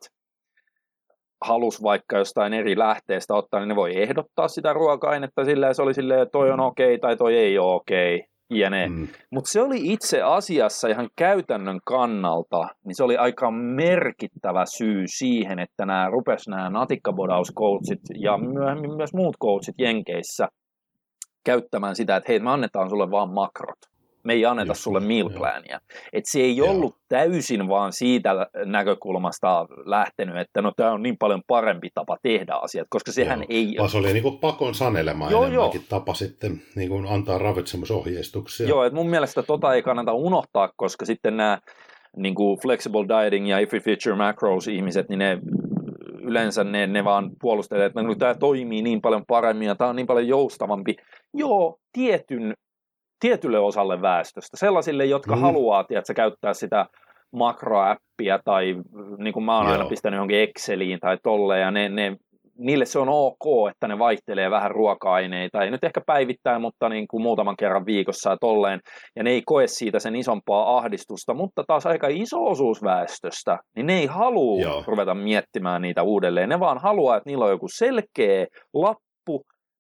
halus vaikka jostain eri lähteestä ottaa, niin ne voi ehdottaa sitä ruoka-ainetta sillä se oli silleen, toi on okei okay, tai toi ei ole okei. Okay jne. Mm. Mutta se oli itse asiassa ihan käytännön kannalta, niin se oli aika merkittävä syy siihen, että nämä rupes nämä natikkabodauskoutsit ja myöhemmin myös muut coachit Jenkeissä käyttämään sitä, että hei, me annetaan sulle vaan makrot me ei anneta Just, sulle meal plania. Et se ei joo. ollut täysin vaan siitä näkökulmasta lähtenyt, että no tämä on niin paljon parempi tapa tehdä asiat, koska sehän joo. ei... Vaan se oli niin kuin pakon sanelema joo, enemmänkin joo. tapa sitten niin kuin antaa ravitsemusohjeistuksia. Joo, että mun mielestä tota ei kannata unohtaa, koska sitten nämä niin kuin flexible dieting ja if feature macros ihmiset, niin ne yleensä ne, ne vaan puolustelee, että no, tämä toimii niin paljon paremmin ja tämä on niin paljon joustavampi. Joo, tietyn tietylle osalle väestöstä, sellaisille, jotka mm. haluaa tiedätkö, käyttää sitä makroäppiä tai niin kuin mä oon Joo. aina pistänyt johonkin Exceliin tai tolleen, ja ne, ne, niille se on ok, että ne vaihtelee vähän ruoka-aineita, ei nyt ehkä päivittäin, mutta niin kuin muutaman kerran viikossa ja tolleen, ja ne ei koe siitä sen isompaa ahdistusta, mutta taas aika iso osuus väestöstä, niin ne ei halua Joo. ruveta miettimään niitä uudelleen, ne vaan haluaa, että niillä on joku selkeä lappu,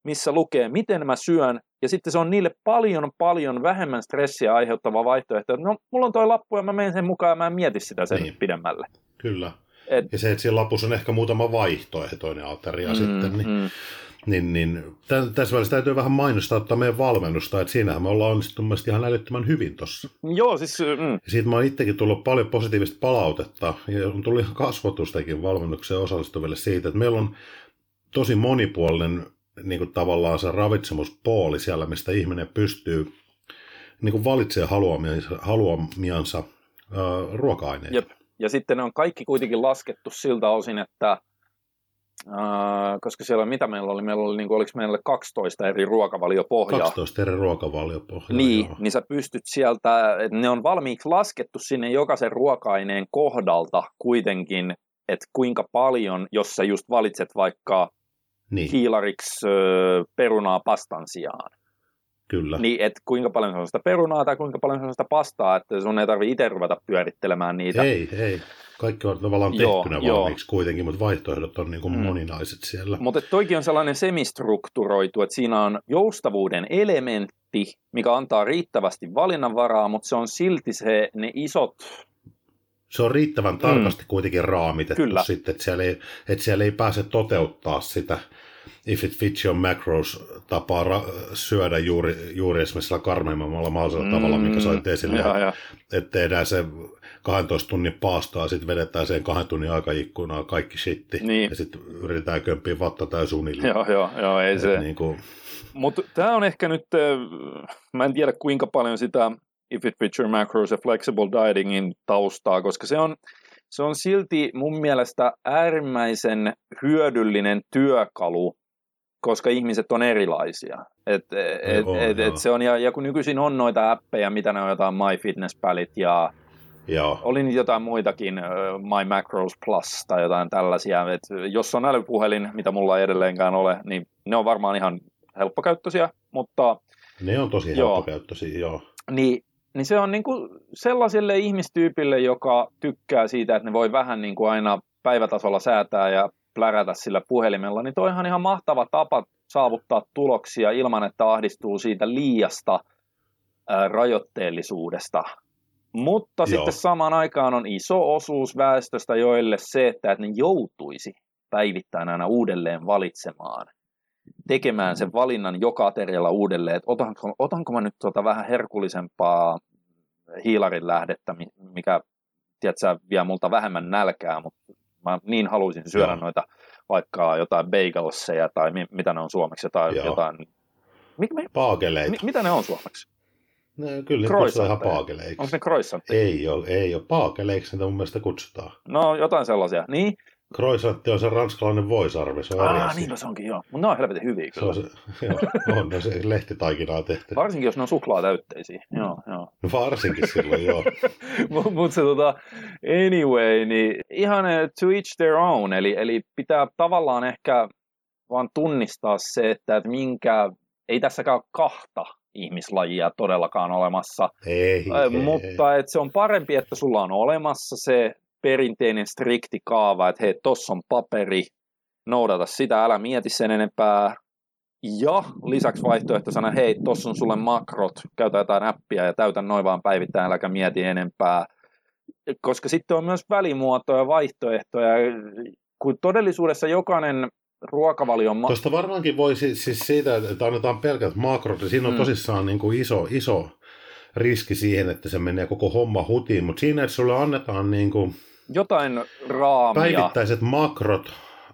missä lukee, miten mä syön, ja sitten se on niille paljon, paljon vähemmän stressiä aiheuttava vaihtoehto, no, mulla on toi lappu ja mä menen sen mukaan ja mä en mieti sitä sen niin. pidemmälle. Kyllä. Et, ja se, että siinä lapussa on ehkä muutama vaihtoehtoinen ateria mm, sitten, niin, mm. niin, niin tässä välissä täytyy vähän mainostaa että meidän valmennusta, että siinähän me ollaan onnistuttu ihan älyttömän hyvin tuossa. Joo, siis... Mm. Siitä mä oon itsekin tullut paljon positiivista palautetta, ja on tullut ihan kasvotustakin valmennukseen osallistuville siitä, että meillä on tosi monipuolinen niin kuin tavallaan se ravitsemuspooli siellä, mistä ihminen pystyy niin kuin valitsemaan haluamiansa, haluamiansa äh, ruoka-aineita. Jep. Ja sitten ne on kaikki kuitenkin laskettu siltä osin, että äh, koska siellä mitä meillä oli, meillä oli, niin kuin, oliko meillä 12 eri ruokavaliopohjaa. 12 eri ruokavaliopohjaa. Niin, joo. niin sä pystyt sieltä, että ne on valmiiksi laskettu sinne jokaisen ruoka-aineen kohdalta kuitenkin, että kuinka paljon, jos sä just valitset vaikka niin. hiilariksi perunaa pastan sijaan. Kyllä. Niin, että kuinka paljon se on sitä perunaa tai kuinka paljon se on sitä pastaa, että sun ei tarvitse itse ruveta pyörittelemään niitä. Ei, ei. Kaikki on tavallaan tehtynä joo, valmiiksi joo. kuitenkin, mutta vaihtoehdot on niin kuin mm. moninaiset siellä. Mutta toikin on sellainen semistrukturoitu, että siinä on joustavuuden elementti, mikä antaa riittävästi valinnanvaraa, mutta se on silti se, ne isot se on riittävän tarkasti mm. kuitenkin raamitettu Kyllä. sitten, että siellä, ei, että siellä ei pääse toteuttaa sitä if it fits your macros tapaa ra- syödä juuri, juuri esimerkiksi sillä karmeimmalla mahdollisella mm, tavalla, mikä sait esille. Ja, ja. Että tehdään se 12 tunnin paastoa, sitten vedetään sen kahden tunnin aikaikkunaa kaikki shitti, niin. ja sitten yritetään kömpiä vatta tai suunnilleen. Joo, joo, joo, ei Et se. Niin kuin... Mutta tämä on ehkä nyt, mä en tiedä kuinka paljon sitä if it fits your macros ja flexible dietingin taustaa, koska se on, se on silti mun mielestä äärimmäisen hyödyllinen työkalu koska ihmiset on erilaisia. Et, et, joo, et, et se on, ja, ja kun nykyisin on noita appeja, mitä ne on jotain MyFitnessPalit ja Joo. oli niitä jotain muitakin, My Macros Plus tai jotain tällaisia. Et jos on älypuhelin, mitä mulla ei edelleenkään ole, niin ne on varmaan ihan helppokäyttöisiä, mutta... Ne on tosi joo, helppokäyttöisiä, joo. Niin, niin se on niin kuin sellaiselle ihmistyypille, joka tykkää siitä, että ne voi vähän niin kuin aina päivätasolla säätää ja plärätä sillä puhelimella, niin toi on ihan mahtava tapa saavuttaa tuloksia ilman, että ahdistuu siitä liiasta ää, rajoitteellisuudesta. Mutta Joo. sitten samaan aikaan on iso osuus väestöstä, joille se, että ne joutuisi päivittäin aina uudelleen valitsemaan, tekemään sen valinnan joka aterialla uudelleen, että otanko, otanko mä nyt tuota vähän herkullisempaa hiilarin lähdettä, mikä tiedätkö, vie multa vähemmän nälkää, mutta Mä niin haluaisin syödä Joo. noita vaikka jotain bagelseja tai mi- mitä ne on suomeksi, jotain... Joo. jotain mi- mi- Paakeleita. Mi- mitä ne on suomeksi? No, kyllä ne on ihan paakeleiksi. Onko ne croissantteja? Ei ole, ei ole. Paakeleiksi niitä mun mielestä kutsutaan. No, jotain sellaisia. Niin, Croissantti on se ranskalainen voisarvi, se on ah, niin no se onkin, joo. Mutta ne on helvetin hyviä kyllä. Se on, se, joo, on ne se lehtitaikinaa tehty. Varsinkin, jos ne on suklaatäytteisiä. Joo, joo. No varsinkin silloin, joo. Mutta mut se tota, anyway, niin ihan eh, to each their own, eli, eli pitää tavallaan ehkä vaan tunnistaa se, että, että minkä, ei tässäkään ole kahta ihmislajia todellakaan olemassa. Ei, mutta ei. Et se on parempi, että sulla on olemassa se perinteinen strikti kaava, että hei, tossa on paperi, noudata sitä, älä mieti sen enempää. Ja lisäksi vaihtoehto sana, hei, tossa on sulle makrot, käytä jotain appia ja täytä noin vaan päivittäin, äläkä mieti enempää. Koska sitten on myös välimuotoja, vaihtoehtoja, kun todellisuudessa jokainen ruokavalion... Ma- Tuosta varmaankin voi siis siitä, että annetaan pelkät makrot, ja siinä on mm. tosissaan niin kuin iso, iso riski siihen, että se menee koko homma hutiin, mutta siinä, että sulle annetaan niin kuin jotain raamia. Päivittäiset makrot,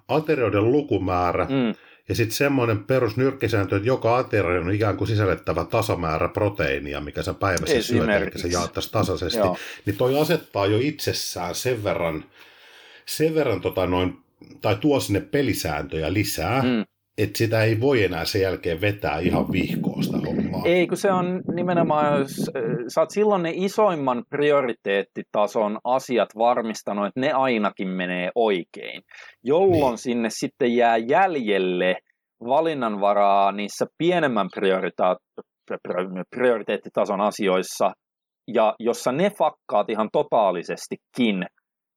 aterioiden lukumäärä mm. ja sitten semmoinen perusnyrkkisääntö, että joka aterio on ikään kuin sisällettävä tasamäärä proteiinia, mikä sä päivässä syöt, eli se jaettaisiin tasaisesti. Joo. Niin toi asettaa jo itsessään sen verran, sen verran tota noin, tai tuo sinne pelisääntöjä lisää, mm että sitä ei voi enää sen jälkeen vetää ihan hommaa. Ei, kun se on nimenomaan, jos sä oot silloin ne isoimman prioriteettitason asiat varmistanut, että ne ainakin menee oikein, jolloin niin. sinne sitten jää jäljelle valinnanvaraa niissä pienemmän prioriteettitason asioissa, ja jossa ne fakkaat ihan totaalisestikin,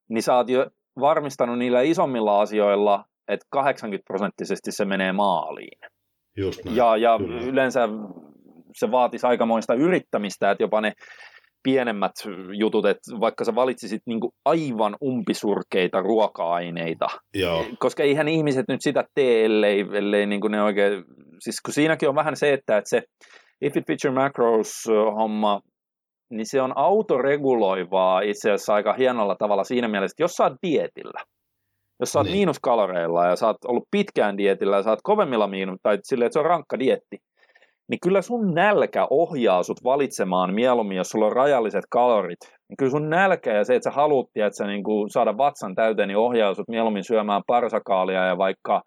niin sä oot jo varmistanut niillä isommilla asioilla että 80 prosenttisesti se menee maaliin. Just näin, ja ja yleensä se vaatisi aikamoista yrittämistä, että jopa ne pienemmät jutut, että vaikka sä valitsisit niin aivan umpisurkeita ruoka-aineita, Joo. koska eihän ihmiset nyt sitä tee, ellei, ellei niin ne oikein, siis kun siinäkin on vähän se, että, että se if it feature macros homma, niin se on autoreguloivaa itse asiassa aika hienolla tavalla siinä mielessä, että jos sä oot dietillä, jos sä oot niin. miinuskaloreilla ja sä oot ollut pitkään dietillä ja sä oot kovemmilla miinus, tai silleen, että se on rankka dietti, niin kyllä sun nälkä ohjaa sut valitsemaan mieluummin, jos sulla on rajalliset kalorit. Niin kyllä sun nälkä ja se, että sä haluut että sä niin saada vatsan täyteen, niin ohjaa sut mieluummin syömään parsakaalia ja vaikka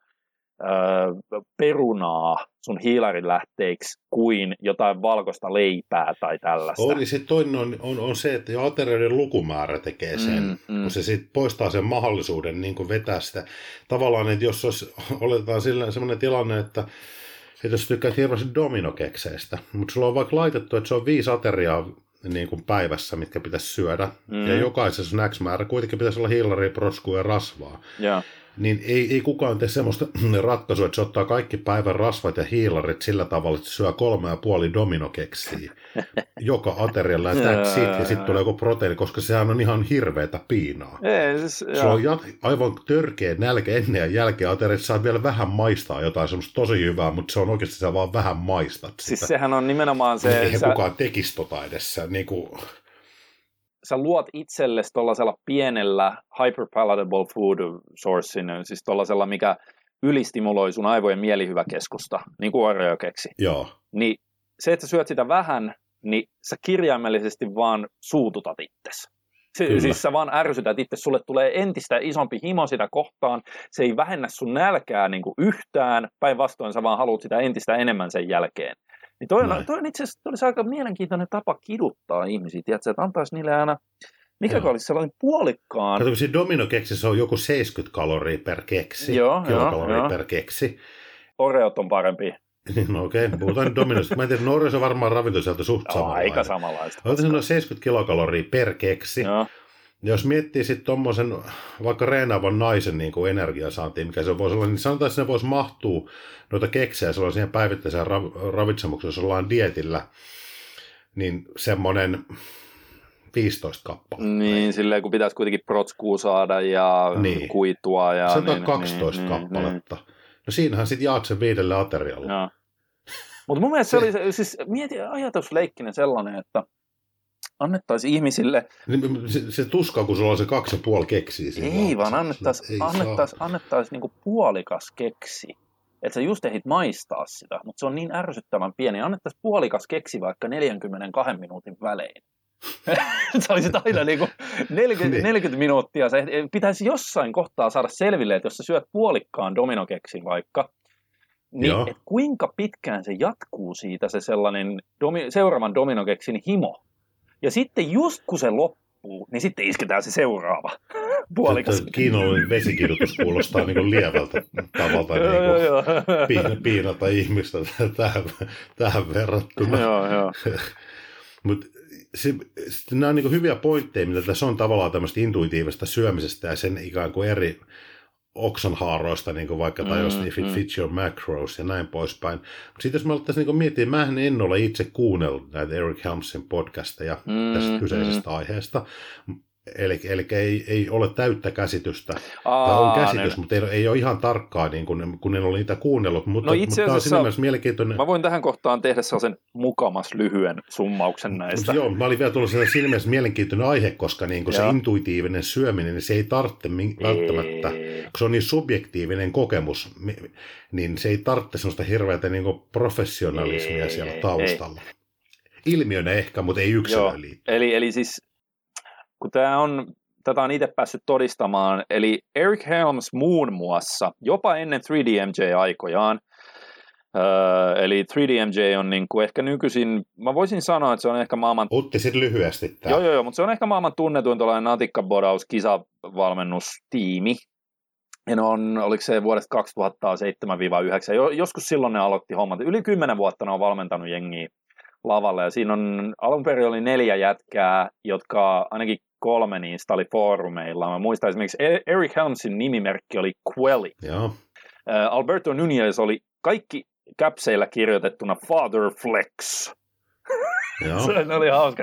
perunaa sun hiilarin lähteiksi kuin jotain valkoista leipää tai tällaista. On, niin sitten toinen on, on, on, se, että jo aterioiden lukumäärä tekee sen, mm, mm. kun se sitten poistaa sen mahdollisuuden niin kuin vetää sitä. Tavallaan, että jos olisi, oletetaan sellainen tilanne, että, että jos tykkäät hirveästi dominokekseistä, mutta sulla on vaikka laitettu, että se on viisi ateriaa niin kuin päivässä, mitkä pitäisi syödä. Mm. Ja jokaisessa snacks määrä kuitenkin pitäisi olla hiilari, proskua ja rasvaa. Yeah niin ei, ei kukaan tee semmoista ratkaisua, että se ottaa kaikki päivän rasvat ja hiilarit sillä tavalla, että se syö kolme ja puoli dominokeksiä joka aterialla ja that's it, ja sitten tulee joku proteiini, koska sehän on ihan hirveätä piinaa. Ei, siis, se on jat- aivan törkeä nälkä ennen ja jälkeen ateriassa saa vielä vähän maistaa jotain semmoista tosi hyvää, mutta se on oikeasti sä vaan vähän maistat sitä. Siis sehän on nimenomaan se... Eihän sä... kukaan tekisi tota edessä. Niin kuin sä luot itsellesi tuollaisella pienellä hyperpalatable food sourcein, siis tuollaisella, mikä ylistimuloi sun aivojen mielihyväkeskusta, niin kuin Oreo keksi. Joo. Niin se, että sä syöt sitä vähän, niin sä kirjaimellisesti vaan suututat itsesi. Kyllä. Siis sä vaan ärsytät itse, sulle tulee entistä isompi himo sitä kohtaan, se ei vähennä sun nälkää niin kuin yhtään, päinvastoin sä vaan haluat sitä entistä enemmän sen jälkeen. Niin toi, on, toi on itse asiassa olisi aika mielenkiintoinen tapa kiduttaa ihmisiä, tiedätkö, että antaisi niille aina, mikä olisi sellainen puolikkaan. Kato, kun siinä dominokeksissä on joku 70 kaloria per keksi, joo, kilokaloria joo, per keksi. Oreot on parempi. no okei, okay. puhutaan dominosta. Mä en tiedä, no on varmaan ravinto sieltä suht samanlainen. Aika samanlaista. Oletko 70 kilokaloria per keksi. Joo. Ja jos miettii sitten tuommoisen vaikka reenaavan naisen niin kuin energiasaantiin, mikä se voisi olla, niin sanotaan, että se voisi mahtua noita keksejä sellaisen siihen päivittäiseen rav- ravitsemukseen, jos ollaan dietillä, niin semmoinen 15 kappaletta. Niin, silleen kun pitäisi kuitenkin protskua saada ja niin. kuitua. Ja, se niin, 12 niin, niin, kappaletta. Niin. No siinähän sitten jaat sen viidelle aterialle. Mutta mun mielestä se, se oli, siis mieti ajatusleikkinen sellainen, että annettaisiin ihmisille... Niin, se, se tuska, kun sulla on se kaksi ja puoli keksiä. Ei, vaan annettaisiin annettais, annettais niinku puolikas keksi. Että sä just ehdit maistaa sitä, mutta se on niin ärsyttävän pieni. Annettaisiin puolikas keksi vaikka 42 minuutin välein. sä olisit aina niinku 40, 40 niin. minuuttia. Se pitäisi jossain kohtaa saada selville, että jos sä syöt puolikkaan dominokeksin vaikka, niin et kuinka pitkään se jatkuu siitä se sellainen domi, seuraavan dominokeksin himo. Ja sitten just kun se loppuu, niin sitten isketään se seuraava puolikas. Kiinnollinen vesikidutus kuulostaa niin kuin lievältä tavalta niin kuin piinata ihmistä tähän, tähän verrattuna. Joo, joo. Mutta se, nämä on niin hyviä pointteja, mitä tässä on tavallaan tämmöistä intuitiivista syömisestä ja sen ikään kuin eri oksanhaaroista, niin kuin vaikka, tai mm, jos if it mm. fits your macros ja näin poispäin. Mutta sitten jos me alettaisiin niin miettiä, mä en ole itse kuunnellut näitä Eric Helmsin podcasteja mm, tästä kyseisestä mm. aiheesta, Eli, eli ei, ei ole täyttä käsitystä. Aa, tai on käsitys, ne... mutta ei, ei ole ihan tarkkaa, niin kun, kun en ole niitä kuunnellut. Mutta, no itse mutta asiassa, tämä on mielenkiintoinen. Mä voin tähän kohtaan tehdä sellaisen mukamas lyhyen summauksen näistä. Joo, mä olin vielä tullut siinä mielessä mielenkiintoinen aihe, koska niin se intuitiivinen syöminen, niin se ei tarvitse välttämättä, kun se on niin subjektiivinen kokemus, niin se ei tarvitse sellaista hirveätä niin professionalismia ei, siellä taustalla. Ei. Ilmiönä ehkä, mutta ei yksilöön liittyen. Eli, eli siis kun tämä on, tätä on itse päässyt todistamaan, eli Eric Helms muun muassa, jopa ennen 3DMJ-aikojaan, Öö, eli 3DMJ on niin kuin ehkä nykyisin, mä voisin sanoa, että se on ehkä maailman... Utti sitten lyhyesti tämä. Joo, joo, joo, mutta se on ehkä maailman tunnetuin tuollainen natikkabodaus kisavalmennustiimi. Ja ne on, oliko se vuodesta 2007-2009, joskus silloin ne aloitti hommat. Yli kymmenen vuotta ne on valmentanut jengiä lavalle. Ja siinä on, alun perin oli neljä jätkää, jotka ainakin kolme niistä oli foorumeilla. Mä muistan esimerkiksi e- Eric Helmsin nimimerkki oli Quelly. Joo. Alberto Nunez oli kaikki käpseillä kirjoitettuna Father Flex. Joo. se, ne oli hauska.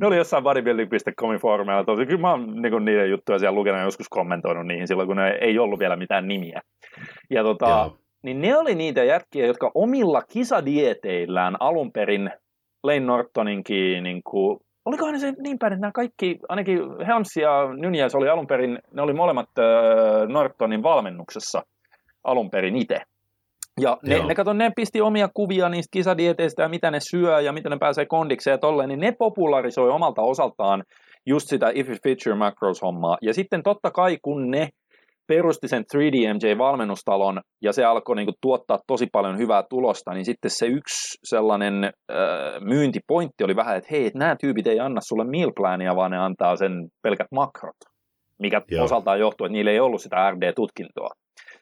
Ne oli jossain bodybuilding.comin foorumeilla. Tosi, kyllä mä oon niin niiden juttuja siellä lukenut ja joskus kommentoinut niihin silloin, kun ne ei ollut vielä mitään nimiä. Ja tota, niin ne oli niitä jätkiä, jotka omilla kisadieteillään alun perin Lane Nortoninkin, niin kuin, olikohan se niin päin, että nämä kaikki, ainakin Helms ja Nunez oli alun perin, ne oli molemmat äh, Nortonin valmennuksessa alun perin itse. Ja ne, ne, kato, ne pisti omia kuvia niistä kisadieteistä ja mitä ne syö ja miten ne pääsee kondikseen ja tolleen, niin ne popularisoi omalta osaltaan just sitä if it feature macros hommaa. Ja sitten totta kai kun ne perusti sen 3DMJ-valmennustalon ja se alkoi niin kuin, tuottaa tosi paljon hyvää tulosta, niin sitten se yksi sellainen äh, myyntipointti oli vähän, että hei, että nämä tyypit ei anna sulle meal plania, vaan ne antaa sen pelkät makrot, mikä Joo. osaltaan johtuu, että niillä ei ollut sitä RD-tutkintoa.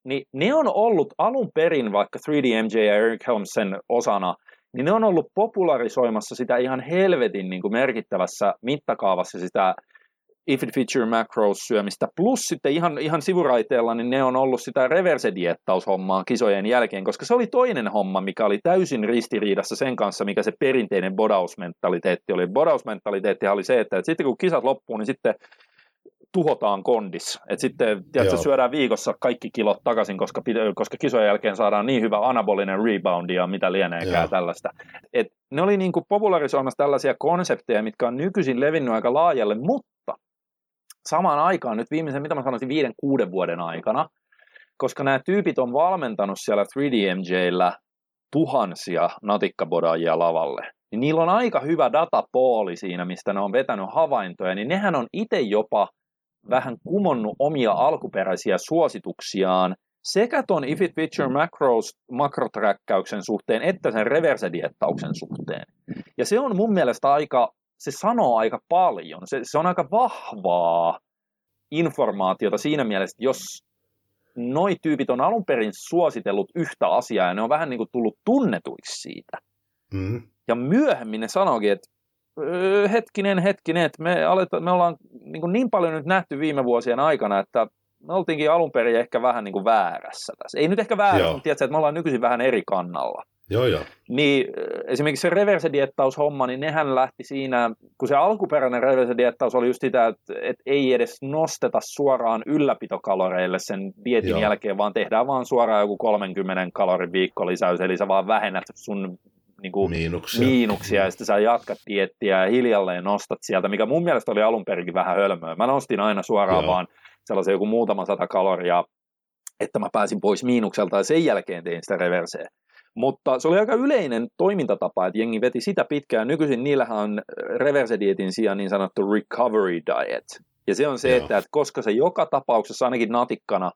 Niin ne on ollut alun perin, vaikka 3DMJ ja Eric Helms sen osana, niin ne on ollut popularisoimassa sitä ihan helvetin niin kuin merkittävässä mittakaavassa sitä if it feature macros syömistä, plus sitten ihan, ihan sivuraiteella, niin ne on ollut sitä reverse-diettaushommaa kisojen jälkeen, koska se oli toinen homma, mikä oli täysin ristiriidassa sen kanssa, mikä se perinteinen bodausmentaliteetti oli. Bodausmentaliteetti oli se, että, että sitten kun kisat loppuu, niin sitten tuhotaan kondis. Et sitten tiedätkö, syödään viikossa kaikki kilot takaisin, koska, koska kisojen jälkeen saadaan niin hyvä anabolinen rebound ja mitä lieneekään tällaista. Et ne oli niin kuin popularisoimassa tällaisia konsepteja, mitkä on nykyisin levinnyt aika laajalle, mutta samaan aikaan nyt viimeisen, mitä mä sanoisin, viiden, kuuden vuoden aikana, koska nämä tyypit on valmentanut siellä 3DMJllä tuhansia natikkabodaajia lavalle, niin niillä on aika hyvä datapooli siinä, mistä ne on vetänyt havaintoja, niin nehän on itse jopa vähän kumonnut omia alkuperäisiä suosituksiaan sekä ton if it feature macros makroträkkäyksen suhteen että sen reverse-diettauksen suhteen. Ja se on mun mielestä aika se sanoo aika paljon. Se, se on aika vahvaa informaatiota siinä mielessä, että jos noi tyypit on alun perin suositellut yhtä asiaa ja ne on vähän niin kuin tullut tunnetuiksi siitä. Mm. Ja myöhemmin ne sanookin, että öö, hetkinen, hetkinen, että me, aleta, me ollaan niin, kuin niin paljon nyt nähty viime vuosien aikana, että me oltiinkin alun perin ehkä vähän niin kuin väärässä tässä. Ei nyt ehkä väärässä, mutta tiedätkö, että me ollaan nykyisin vähän eri kannalla. Joo, joo. Niin esimerkiksi se reverse-diettaushomma, niin nehän lähti siinä, kun se alkuperäinen reverse-diettaus oli just sitä, että, että ei edes nosteta suoraan ylläpitokaloreille sen dietin joo. jälkeen, vaan tehdään vaan suoraan joku 30 kalorin viikkolisäys, eli sä vaan vähennät sun niin kuin miinuksia. miinuksia, ja sitten sä jatkat diettiä ja hiljalleen nostat sieltä, mikä mun mielestä oli alun perinkin vähän hölmöä. Mä nostin aina suoraan Joo. vaan sellaisen joku muutama sata kaloria, että mä pääsin pois miinukselta, ja sen jälkeen tein sitä reverseä. Mutta se oli aika yleinen toimintatapa, että jengi veti sitä pitkään. Nykyisin niillähän on reverse-dietin sijaan niin sanottu recovery diet. Ja se on se, että, että koska se joka tapauksessa ainakin natikkana,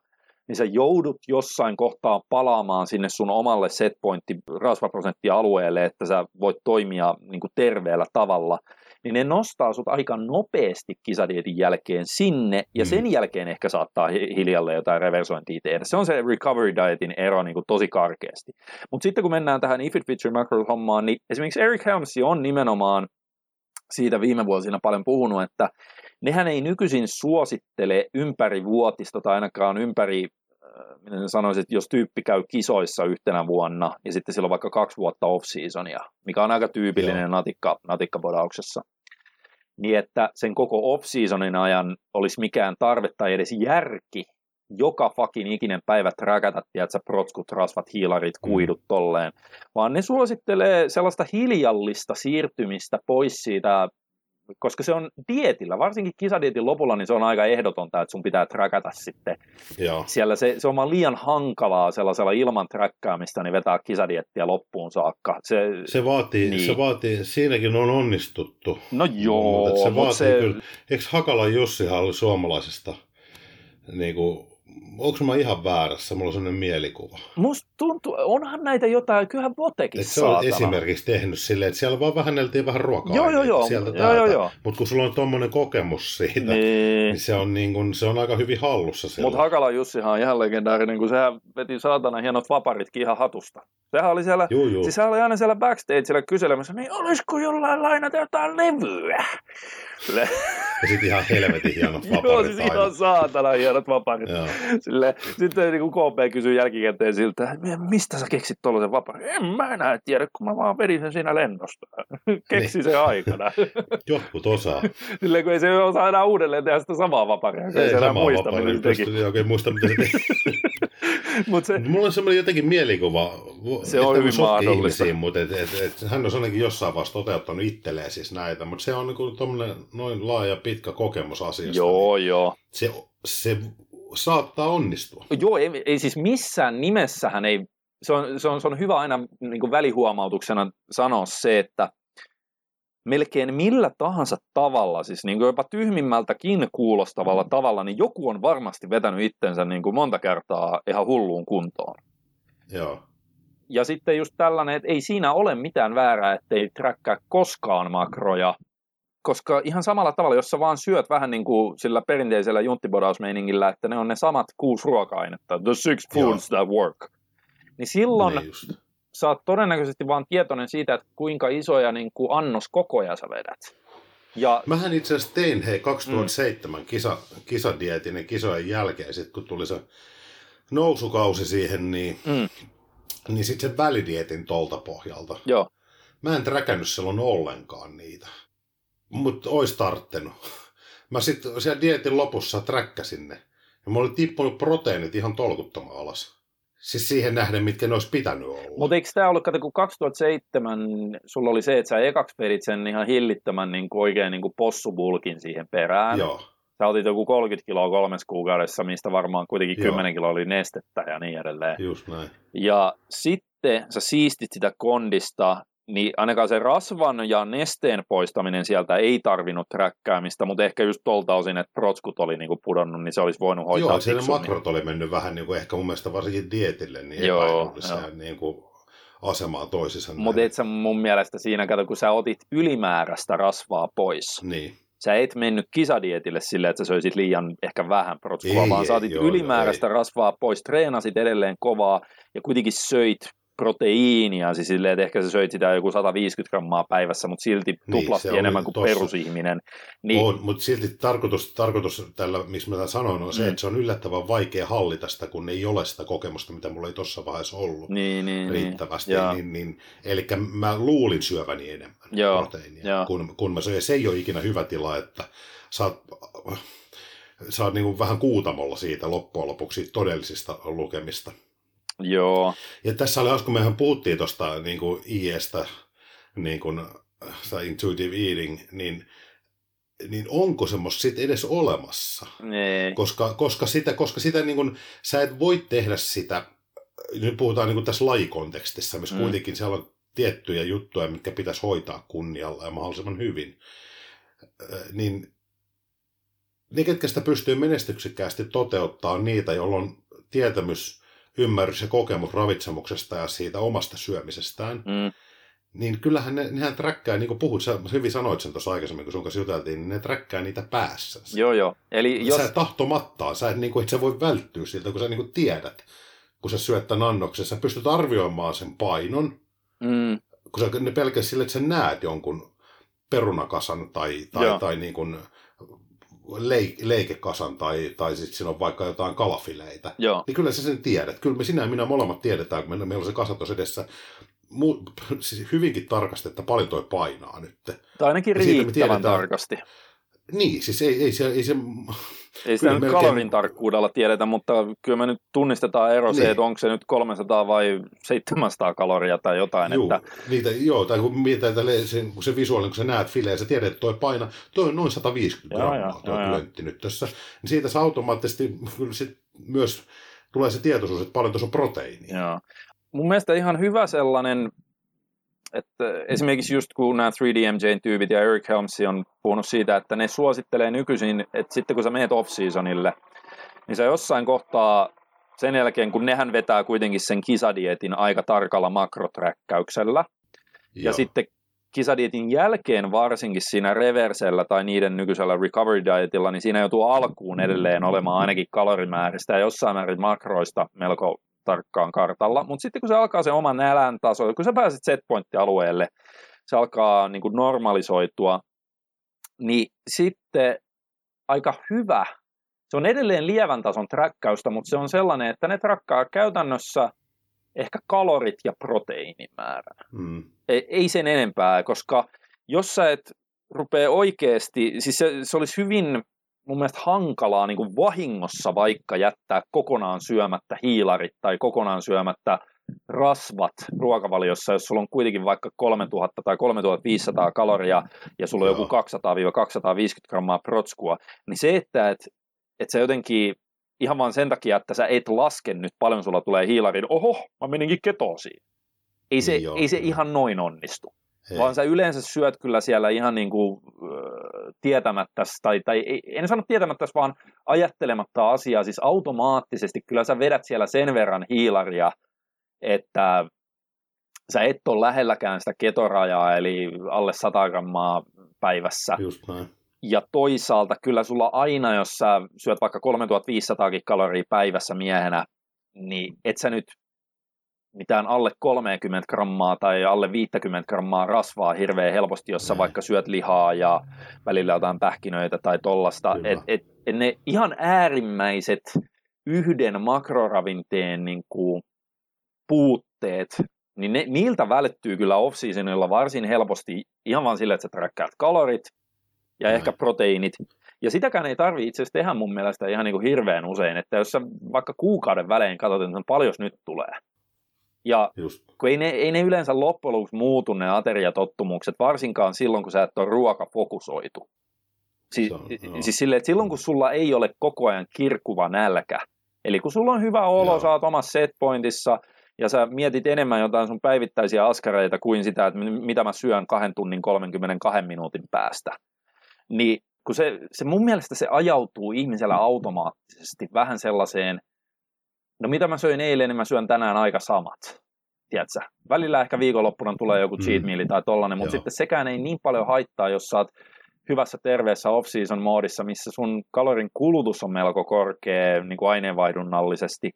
niin sä joudut jossain kohtaa palaamaan sinne sun omalle setpointti rasvaprosenttialueelle, että sä voit toimia niin kuin terveellä tavalla – niin ne nostaa sut aika nopeasti kisadietin jälkeen sinne, ja mm. sen jälkeen ehkä saattaa hiljalle jotain reversointia tehdä. Se on se recovery dietin ero niin kuin tosi karkeasti. Mutta sitten kun mennään tähän if it feature macro hommaan, niin esimerkiksi Eric Helmsi on nimenomaan siitä viime vuosina paljon puhunut, että nehän ei nykyisin suosittele ympärivuotista tai ainakaan ympäri minä sanoisin, että jos tyyppi käy kisoissa yhtenä vuonna ja sitten sillä on vaikka kaksi vuotta off-seasonia, mikä on aika tyypillinen natikka, natikkapodauksessa, niin että sen koko off-seasonin ajan olisi mikään tarve tai edes järki joka fucking ikinen päivä träkätä, tiedätkö, protskut, rasvat, hiilarit, mm. kuidut tolleen, vaan ne suosittelee sellaista hiljallista siirtymistä pois siitä koska se on dietillä, varsinkin kisadietin lopulla, niin se on aika ehdotonta, että sun pitää träkätä sitten. Joo. Siellä se, se on vaan liian hankalaa sellaisella ilman träkkäämistä, niin vetää kisadiettiä loppuun saakka. Se, se, vaatii, niin. se vaatii, siinäkin on onnistuttu. No joo, se vaatii se... kyllä. Eikö Hakala Jussihan oli suomalaisesta niin kuin, onko mä ihan väärässä, mulla on sellainen mielikuva. Musta tuntuu, onhan näitä jotain, kyllähän Botekin Et se on esimerkiksi tehnyt silleen, että siellä vaan vähenneltiin vähän ruokaa. Joo, joo, joo. Sieltä joo, joo, joo. Mutta kun sulla on tuommoinen kokemus siitä, niin, niin se, on niin kun, se on aika hyvin hallussa. Mutta Hakala Jussihan on ihan legendaarinen, kun sehän veti saatana hienot vaparitkin ihan hatusta. Sehän oli siellä, juu, juu. siis sehän oli aina siellä backstageilla kyselemässä, niin olisiko jollain lainata jotain levyä? Ja sitten ihan helvetin hienot vaparit Joo, siis ihan saatana hienot vaparit. Sille, sitten niin KP kysyy jälkikäteen siltä, mistä sä keksit tuollaisen vaparin? En mä enää tiedä, kun mä vaan vedin sen siinä lennosta. Keksi niin. se aikana. Jotkut osaa. Silleen, kun ei se osaa enää uudelleen tehdä sitä samaa vaparia. Ei, ei enää muista, mitä se teki. Ei oikein muista, mitä se teki. Mut se, Mulla on semmoinen jotenkin mielikuva. Se on hyvin mahdollista. Mutta et, et, et, hän on ainakin jossain vaiheessa toteuttanut itselleen siis näitä, mutta se on niin noin laaja pitkä kokemus asiasta. Joo, niin joo. Se, se saattaa onnistua. Joo, ei, ei siis missään nimessähän ei, se on, se on, se on hyvä aina niin kuin välihuomautuksena sanoa se, että melkein millä tahansa tavalla, siis niin kuin jopa tyhmimmältäkin kuulostavalla tavalla, niin joku on varmasti vetänyt itsensä niin kuin monta kertaa ihan hulluun kuntoon. Joo. Ja sitten just tällainen, että ei siinä ole mitään väärää, ettei träkkää koskaan makroja, koska ihan samalla tavalla, jos sä vaan syöt vähän niin kuin sillä perinteisellä junttibodausmeiningillä, että ne on ne samat kuusi ruoka-ainetta, the six foods Joo. that work, niin silloin, niin sä oot todennäköisesti vaan tietoinen siitä, että kuinka isoja niin kuin annoskokoja sä vedät. Ja... Mähän itse asiassa tein hei 2007 mm. kisa, kisadietin ja kisojen jälkeen, sit kun tuli se nousukausi siihen, niin, mm. niin sitten sen välidietin tolta pohjalta. Joo. Mä en träkännyt silloin ollenkaan niitä, mutta ois tarttenut. Mä sitten siellä dietin lopussa träkkäsin ne. Ja mulla oli tippunut proteiinit ihan tolkuttoman alas. Siis siihen nähden, mitkä ne olisi pitänyt olla. Mutta eikö tämä ollut, kato, kun 2007 sulla oli se, että sä ekaksi perit sen ihan hillittömän niin kuin oikein niin kuin possubulkin siihen perään. Joo. Sä otit joku 30 kiloa kolmessa kuukaudessa, mistä varmaan kuitenkin Joo. 10 kiloa oli nestettä ja niin edelleen. Just näin. Ja sitten sä siistit sitä kondista niin ainakaan se rasvan ja nesteen poistaminen sieltä ei tarvinnut träkkäämistä, mutta ehkä just tuolta osin, että protskut oli niinku pudonnut, niin se olisi voinut hoitaa Joo, siellä makrot oli mennyt vähän niin kuin ehkä mun mielestä varsinkin dietille, niin Joo, niin kuin asemaa toisissa. Mutta et sä mun mielestä siinä, kato, kun sä otit ylimääräistä rasvaa pois, niin. sä et mennyt kisadietille silleen, että sä söisit liian ehkä vähän protskua, vaan sä otit joo, ylimääräistä ei. rasvaa pois, treenasit edelleen kovaa ja kuitenkin söit proteiinia, siis silleen, että ehkä sä söit sitä joku 150 grammaa päivässä, mutta silti niin, tuplasti niin, enemmän kuin tossa. perusihminen. Niin... On, mutta silti tarkoitus, tarkoitus tällä, miksi mä sanoin, on se, mm. että se on yllättävän vaikea hallita sitä, kun ei ole sitä kokemusta, mitä mulla ei tuossa vaiheessa ollut niin, niin, niin. riittävästi. Niin, niin, niin, eli mä luulin syöväni enemmän Joo, proteiinia, kun, kun mä söin. Se ei ole ikinä hyvä tila, että sä oot niin vähän kuutamolla siitä loppujen lopuksi todellisista lukemista. Joo. Ja tässä oli hauska, kun mehän puhuttiin tuosta niin kuin IEstä, niin kuin, intuitive eating, niin, niin onko semmoista sitten edes olemassa? Nee. Koska, koska sitä, koska sitä niin kuin, sä et voi tehdä sitä, nyt puhutaan niin kuin tässä lajikontekstissa, missä mm. kuitenkin siellä on tiettyjä juttuja, mitkä pitäisi hoitaa kunnialla ja mahdollisimman hyvin, niin ne, ketkä sitä pystyy menestyksekkäästi toteuttaa, niitä, joilla on tietämys ymmärrys ja kokemus ravitsemuksesta ja siitä omasta syömisestään, mm. niin kyllähän ne, nehän träkkää, niin kuin puhut, sä hyvin sanoit sen tuossa aikaisemmin, kun sun kanssa juteltiin, niin ne träkkää niitä päässä. Joo, joo. Eli jos... Sä tahtomattaan, sä et, niin kuin, et sä voi välttyä siltä, kun sä niin kuin tiedät, kun sä syöt tämän annoksen, sä pystyt arvioimaan sen painon, mm. kun sä ne pelkästään sille, että sä näet jonkun perunakasan tai, tai, tai niin kuin leikekasan tai, tai sitten siinä on vaikka jotain kalafileitä, Joo. niin kyllä sä sen tiedät. Kyllä me sinä ja minä molemmat tiedetään, kun meillä on se kasatos edessä, mu- siis hyvinkin tarkasti, että paljon toi painaa nyt. Tai ainakin riittävän tarkasti. Niin, siis ei, ei, se, ei se ei sitä nyt melkein... kalorin tarkkuudella tiedetä, mutta kyllä me nyt tunnistetaan ero niin. se, että onko se nyt 300 vai 700 kaloria tai jotain. Juu, että... niitä, joo, tai kun mietitään se, kun se visuaalinen, kun sä näet fileen, sä tiedät, että toi paina, toi on noin 150 joo, grammaa, tuo klöntti nyt tässä. Niin siitä se automaattisesti kyllä sit myös tulee se tietoisuus, että paljon tuossa on proteiinia. Joo. Mun mielestä ihan hyvä sellainen että esimerkiksi just kun nämä 3DMJ-tyypit ja Eric Helmsi on puhunut siitä, että ne suosittelee nykyisin, että sitten kun sä meet off-seasonille, niin sä jossain kohtaa sen jälkeen, kun nehän vetää kuitenkin sen kisadietin aika tarkalla makroträkkäyksellä, Joo. ja sitten kisadietin jälkeen varsinkin siinä reversellä tai niiden nykyisellä recovery dietilla, niin siinä joutuu alkuun edelleen olemaan ainakin kalorimääristä ja jossain määrin makroista melko tarkkaan kartalla, mutta sitten kun se alkaa se oman nälän taso, kun sä pääset setpointti-alueelle, se alkaa niin kuin normalisoitua, niin sitten aika hyvä, se on edelleen lievän tason träkkäystä, mutta se on sellainen, että ne trakkaa käytännössä ehkä kalorit ja proteiinimäärän. Mm. Ei, ei sen enempää, koska jos sä et rupea oikeasti, siis se, se olisi hyvin mun mielestä hankalaa niin kuin vahingossa vaikka jättää kokonaan syömättä hiilarit tai kokonaan syömättä rasvat ruokavaliossa, jos sulla on kuitenkin vaikka 3000 tai 3500 kaloria ja sulla on joku 200-250 grammaa protskua, niin se, että et, et sä jotenkin ihan vaan sen takia, että sä et laske nyt paljon sulla tulee hiilarin, oho, mä meninkin ketoosiin. Ei se, niin ei se ihan noin onnistu. Hei. vaan sä yleensä syöt kyllä siellä ihan niin kuin, äh, tietämättä, tai, tai en sano tietämättä, vaan ajattelematta asiaa, siis automaattisesti kyllä sä vedät siellä sen verran hiilaria, että sä et ole lähelläkään sitä ketorajaa, eli alle 100 grammaa päivässä. Just näin. Ja toisaalta kyllä sulla aina, jos sä syöt vaikka 3500 kaloria päivässä miehenä, niin et sä nyt mitään alle 30 grammaa tai alle 50 grammaa rasvaa hirveän helposti, jossa vaikka syöt lihaa ja välillä jotain pähkinöitä tai tollasta. Et, et, et ne ihan äärimmäiset yhden makroravinteen niin kuin, puutteet, niin ne, niiltä välttyy kyllä off-seasonilla varsin helposti ihan vaan sillä, että sä träkkäät kalorit ja ehkä proteiinit. Ja sitäkään ei tarvitse itse asiassa tehdä mun mielestä ihan niin kuin hirveän usein, että jos sä vaikka kuukauden välein katsot, että paljon nyt tulee, ja Just. kun ei ne, ei ne yleensä loppujen lopuksi muutu ne ateriatottumukset, varsinkaan silloin, kun sä et ole ruokafokusoitu. Si- on, no. Siis silleen, että silloin, kun sulla ei ole koko ajan kirkuva nälkä, eli kun sulla on hyvä olo, Joo. sä oot omassa setpointissa, ja sä mietit enemmän jotain sun päivittäisiä askareita kuin sitä, että mitä mä syön kahden tunnin 32 minuutin päästä, niin kun se, se mun mielestä se ajautuu ihmisellä automaattisesti vähän sellaiseen – no mitä mä söin eilen, niin mä syön tänään aika samat. Tiedätkö? Välillä ehkä viikonloppuna tulee joku cheat mm. meal tai tollanen, mutta sitten sekään ei niin paljon haittaa, jos sä oot hyvässä terveessä off-season moodissa, missä sun kalorin kulutus on melko korkea niin kuin aineenvaihdunnallisesti,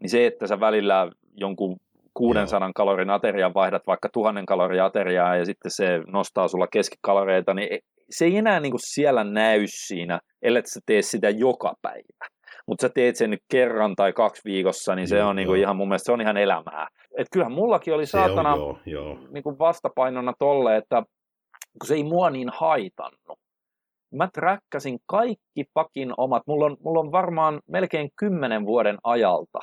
niin se, että sä välillä jonkun 600 Joo. kalorin aterian vaihdat vaikka 1000 kalorin ateriaa ja sitten se nostaa sulla keskikaloreita, niin se ei enää niin kuin siellä näy siinä, ellei sä tee sitä joka päivä mutta sä teet sen nyt kerran tai kaksi viikossa, niin se joo, on niinku ihan mun mielestä se on ihan elämää. Et kyllähän mullakin oli saatana on, joo, joo. Niinku vastapainona tolle, että kun se ei mua niin haitannut. Mä träkkäsin kaikki pakin omat, mulla on, mulla on varmaan melkein kymmenen vuoden ajalta,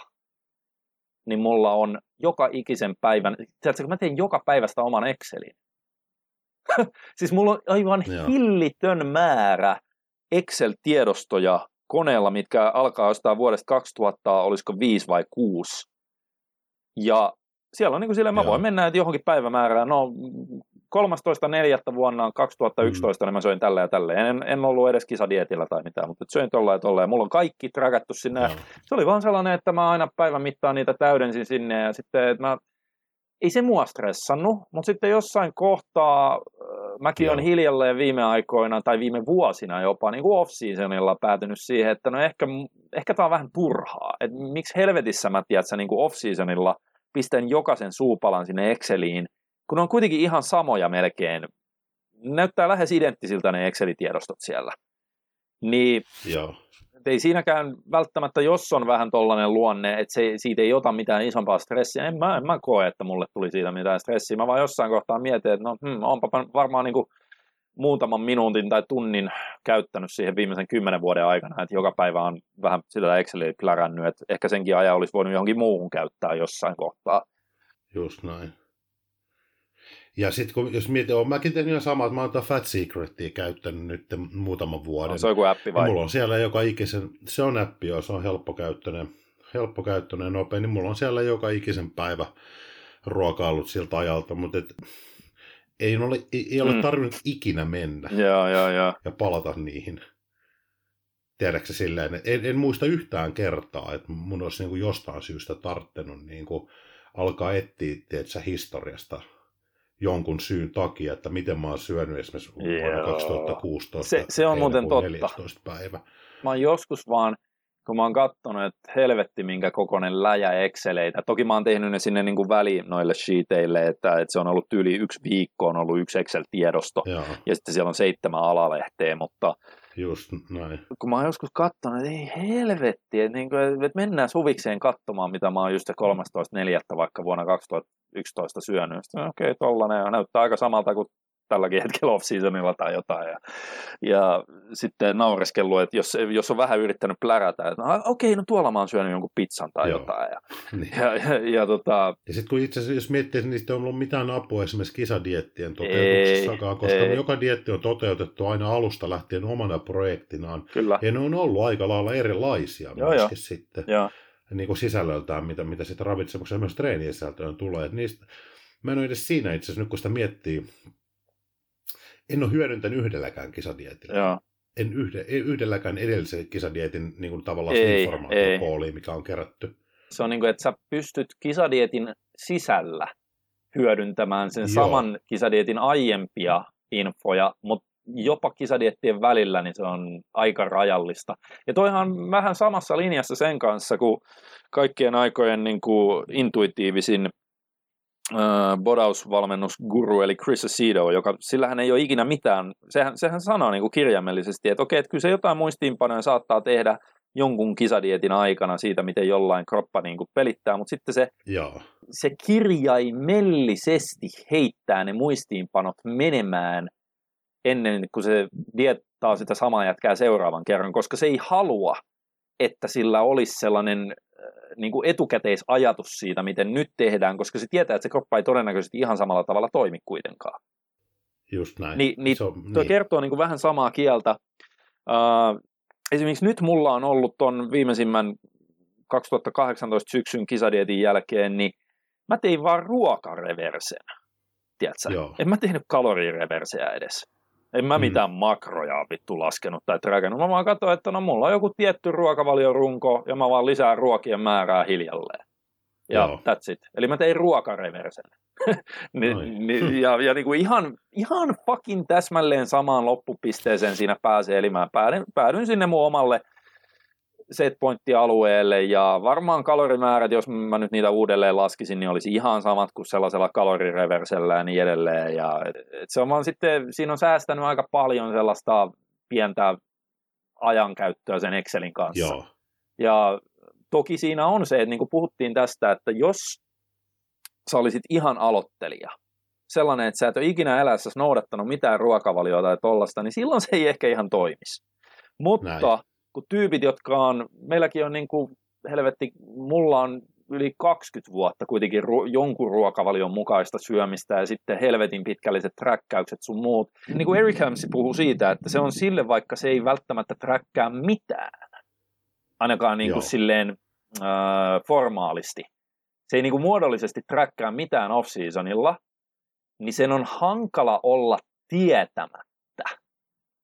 niin mulla on joka ikisen päivän, tiedätkö, kun mä teen joka päivästä oman Excelin. siis mulla on aivan Joo. hillitön määrä Excel-tiedostoja koneella, mitkä alkaa jostain vuodesta 2000, olisiko 5 vai 6. Ja siellä on niin kuin silleen, mä voin mennä että johonkin päivämäärään, no 13.4. vuonna 2011 mm. niin mä söin tällä ja tällä. En, en ollut edes kisadietillä tai mitään, mutta söin tolla ja tolla. Ja mulla on kaikki trakattu sinne. Joo. Se oli vaan sellainen, että mä aina päivän mittaan niitä täydensin sinne. Ja sitten, että mä, ei se mua stressannut, mutta sitten jossain kohtaa mäkin olen hiljalleen viime aikoina tai viime vuosina jopa niin kuin off-seasonilla päätynyt siihen, että no ehkä, ehkä tämä on vähän turhaa. Et miksi helvetissä mä tiedät, niin kuin off-seasonilla pistän jokaisen suupalan sinne Exceliin, kun ne on kuitenkin ihan samoja melkein. Näyttää lähes identtisiltä ne Excel-tiedostot siellä. Niin Joo ei siinäkään välttämättä, jos on vähän tollainen luonne, että se, siitä ei ota mitään isompaa stressiä, en mä, en mä koe, että mulle tuli siitä mitään stressiä. Mä vaan jossain kohtaa mietin, että no, hmm, onpa varmaan niin kuin muutaman minuutin tai tunnin käyttänyt siihen viimeisen kymmenen vuoden aikana, että joka päivä on vähän sillä Exceliä plärännyt, että ehkä senkin ajan olisi voinut johonkin muuhun käyttää jossain kohtaa. Just näin. Ja sitten kun, jos mietin, olen mäkin tehnyt ihan samaa, että mä oon Fat Secretia käyttänyt nyt muutaman vuoden. No, se on joku appi vai? Ja mulla on siellä joka ikisen, se on appi, joo, se on helppokäyttöinen, helppokäyttöinen nopea, niin mulla on siellä joka ikisen päivä ruokailut siltä ajalta, mutta et, ei ole, ei ole mm. tarvinnut ikinä mennä joo, joo, joo. ja palata niihin. Tiedätkö silleen, en, en muista yhtään kertaa, että mun olisi niin kuin jostain syystä tarttenut niin kuin alkaa etsiä tiedätkö, historiasta jonkun syyn takia, että miten mä oon syönyt esimerkiksi vuonna 2016. Se, se on muuten totta. 14 päivä. Mä oon joskus vaan, kun mä oon katsonut, että helvetti minkä kokoinen läjä Exceleitä. Toki mä oon tehnyt ne sinne niin kuin väliin noille sheeteille, että, että se on ollut yli yksi viikko, on ollut yksi Excel-tiedosto. Joo. Ja sitten siellä on seitsemän alalehteä, mutta Just näin. Kun mä oon joskus katsonut, että ei helvetti, että, niin kuin, että mennään suvikseen katsomaan, mitä mä oon just 13.4. vaikka vuonna 2011 syönyt. Okei, okay, tollanen näyttää aika samalta kuin tälläkin hetkellä off-seasonilla tai jotain. Ja, ja sitten naureskellut, että jos, jos on vähän yrittänyt plärätä, että okei, no tuolla mä oon syönyt jonkun pizzan tai Joo. jotain. Ja, niin. ja, ja, ja, tota... ja sitten kun itse asiassa, jos miettii, että niistä on ollut mitään apua esimerkiksi kisadiettien toteutuksessakaan, koska ei. joka dietti on toteutettu aina alusta lähtien omana projektinaan. Kyllä. Ja ne on ollut aika lailla erilaisia Joo, myöskin jo. sitten. Joo niin kuin sisällöltään, mitä, mitä sitten ravitsemuksessa myös treenisältöön tulee. Et niistä, mä en ole edes siinä itse asiassa, nyt kun sitä miettii, en ole hyödyntänyt yhdelläkään kisadietillä. Joo. En yhde, yhdelläkään edellisen kisadietin niin kuin tavallaan informaatiopooliin, mikä on kerätty. Se on niin kuin, että sä pystyt kisadietin sisällä hyödyntämään sen Joo. saman kisadietin aiempia infoja, mutta jopa kisadiettien välillä, niin se on aika rajallista. Ja toihan vähän samassa linjassa sen kanssa, kuin kaikkien aikojen niin kuin intuitiivisin äh, bodausvalmennusguru, eli Chris Acedo, joka sillähän ei ole ikinä mitään, sehän, sehän sanoo niin kuin kirjaimellisesti, että okei, että kyllä se jotain muistiinpanoja saattaa tehdä jonkun kisadietin aikana siitä, miten jollain kroppa niin kuin pelittää, mutta sitten se, Joo. se kirjaimellisesti heittää ne muistiinpanot menemään ennen kuin se diettaa sitä samaa jätkää seuraavan kerran, koska se ei halua, että sillä olisi sellainen äh, niin kuin etukäteisajatus siitä, miten nyt tehdään, koska se tietää, että se kroppa ei todennäköisesti ihan samalla tavalla toimi kuitenkaan. Just näin. Ni, niin, on, tuo niin. kertoo niin kuin vähän samaa kieltä. Uh, esimerkiksi nyt mulla on ollut ton viimeisimmän 2018 syksyn kisadietin jälkeen, niin mä tein vaan ruokareversen. Tiedätkö? Joo. En mä tehnyt kalorireverseä edes. En mä mm. mitään makroja vittu laskenut tai träkännyt. Mä vaan katsoin, että no mulla on joku tietty ruokavaliorunko ja mä vaan lisään ruokien määrää hiljalleen. Ja Joo. that's it. Eli mä tein ruokareversen. ni, ni, ja ja niin kuin ihan, ihan fucking täsmälleen samaan loppupisteeseen siinä pääsee. Eli mä päädyin, päädyin sinne mun omalle setpointti-alueelle ja varmaan kalorimäärät, jos mä nyt niitä uudelleen laskisin, niin olisi ihan samat kuin sellaisella kalorireversellä ja niin edelleen. Ja, et, se on vaan sitten, siinä on säästänyt aika paljon sellaista pientä ajankäyttöä sen Excelin kanssa. Joo. Ja toki siinä on se, että niin kuin puhuttiin tästä, että jos sä olisit ihan aloittelija, sellainen, että sä et ole ikinä elämässä noudattanut mitään ruokavaliota tai tollasta, niin silloin se ei ehkä ihan toimisi. Mutta Näin kun tyypit, jotka on, meilläkin on niin kuin, helvetti, mulla on yli 20 vuotta kuitenkin ru- jonkun ruokavalion mukaista syömistä ja sitten helvetin pitkälliset träkkäykset sun muut. Niin kuin Eric Hamsi puhuu siitä, että se on sille, vaikka se ei välttämättä träkkää mitään, ainakaan niin kuin silleen äh, formaalisti. Se ei niin kuin muodollisesti träkkää mitään off-seasonilla, niin sen on hankala olla tietämättä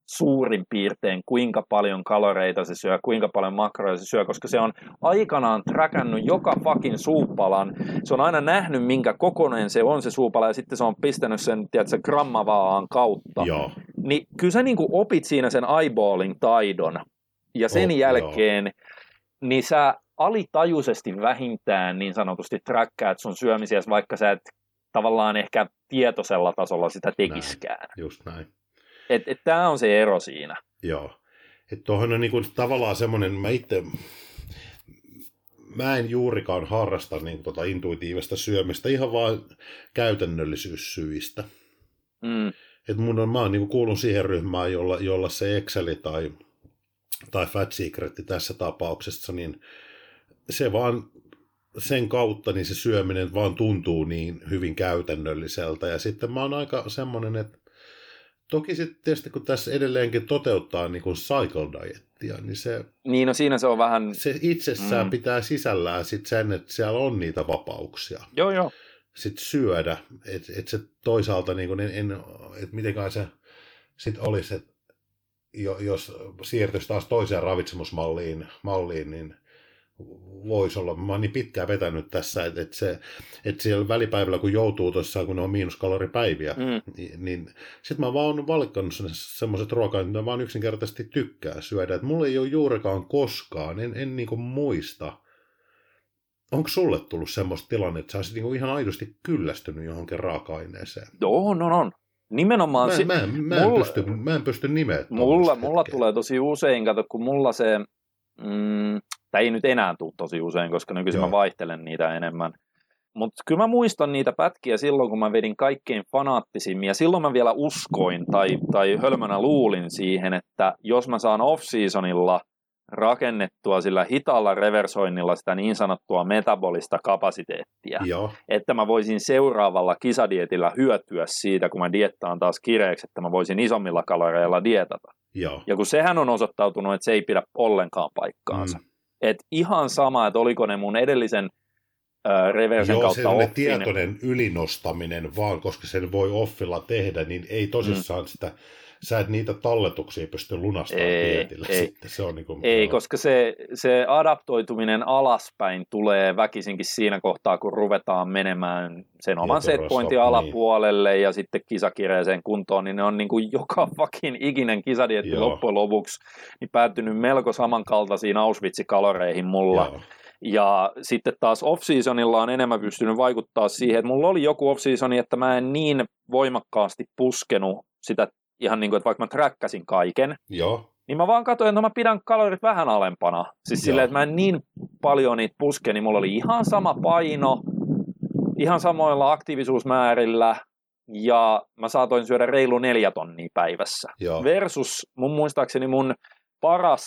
suurin piirtein, kuinka paljon kaloreita se syö, kuinka paljon makroja se syö, koska se on aikanaan träkännyt joka fucking suupalan. Se on aina nähnyt, minkä kokoinen se on se suupala, ja sitten se on pistänyt sen, tiedätkö, grammavaan kautta. Joo. Niin kyllä sä niin opit siinä sen eyeballing taidon, ja sen oh, jälkeen, joo. niin sä alitajuisesti vähintään niin sanotusti träkkäät sun syömisiä, vaikka sä et tavallaan ehkä tietoisella tasolla sitä tekiskään. Näin, just näin. Et, et Tämä on se ero siinä. Joo. Että tuohon on niinku tavallaan semmoinen, mä itse, mä en juurikaan harrasta niin tota intuitiivista syömistä ihan vaan käytännöllisyyssyistä. Mm. Et mun on, mä oon niinku kuulun siihen ryhmään, jolla, jolla se Exceli tai, tai Fat Secret tässä tapauksessa, niin se vaan sen kautta niin se syöminen vaan tuntuu niin hyvin käytännölliseltä. Ja sitten mä oon aika semmoinen, että Toki sitten tietysti kun tässä edelleenkin toteuttaa niin kuin cycle diettia, niin se... Niin, no siinä se on vähän... Se itsessään mm. pitää sisällään sit sen, että siellä on niitä vapauksia. Joo, joo. Sitten syödä, että et se toisaalta, niin kuin, en, en, että mitenkään se sitten olisi, että jos siirtyisi taas toiseen ravitsemusmalliin, malliin, niin voisi olla. Mä oon niin pitkään vetänyt tässä, että, että, se, että siellä välipäivällä kun joutuu tuossa, kun ne on miinuskaloripäiviä, mm. niin, niin sitten mä vaan oon valikannut semmoiset ruokaa, että mä vaan yksinkertaisesti tykkää syödä. Että mulla ei ole juurikaan koskaan, en, en niin muista. Onko sulle tullut semmoista tilannetta, että sä olisit niin ihan aidosti kyllästynyt johonkin raaka-aineeseen? On, on, on. Nimenomaan... Mä, mä, mä, mulla, en, pysty, mä en pysty nimeä. Mulla, mulla tulee tosi usein, kato, kun mulla se... Mm, tai ei nyt enää tule tosi usein, koska nykyisin Joo. mä vaihtelen niitä enemmän. Mutta kyllä mä muistan niitä pätkiä silloin, kun mä vedin kaikkein fanaattisimmin, ja silloin mä vielä uskoin tai, tai hölmönä luulin siihen, että jos mä saan off-seasonilla rakennettua sillä hitaalla reversoinnilla sitä niin sanottua metabolista kapasiteettia, Joo. että mä voisin seuraavalla kisadietillä hyötyä siitä, kun mä diettaan taas kireeksi, että mä voisin isommilla kaloreilla dietata. Joo. Ja kun sehän on osoittautunut, että se ei pidä ollenkaan paikkaansa. Mm. Et ihan sama, että oliko ne mun edellisen äh, reversen Joo, kautta offin. tietoinen ylinostaminen vaan, koska sen voi offilla tehdä, niin ei tosissaan mm. sitä sä et niitä talletuksia pysty lunastamaan ei, dietillä ei, sitten. Se on niin kuin, ei, koska se, se adaptoituminen alaspäin tulee väkisinkin siinä kohtaa, kun ruvetaan menemään sen oman setpointin niin. alapuolelle niin. ja sitten kisakireeseen kuntoon, niin ne on niin kuin joka fucking ikinen kisadietti Joo. loppujen lopuksi niin päättynyt melko samankaltaisiin Auschwitz-kaloreihin mulla. Joo. Ja sitten taas off-seasonilla on enemmän pystynyt vaikuttaa siihen, että mulla oli joku off-seasoni, että mä en niin voimakkaasti puskenut sitä ihan niin kuin, että vaikka mä träkkäsin kaiken, Joo. niin mä vaan katsoin, että no mä pidän kalorit vähän alempana. Siis silleen, että mä en niin paljon niitä puske, niin mulla oli ihan sama paino, ihan samoilla aktiivisuusmäärillä, ja mä saatoin syödä reilu neljä tonnia päivässä. Joo. Versus mun muistaakseni mun paras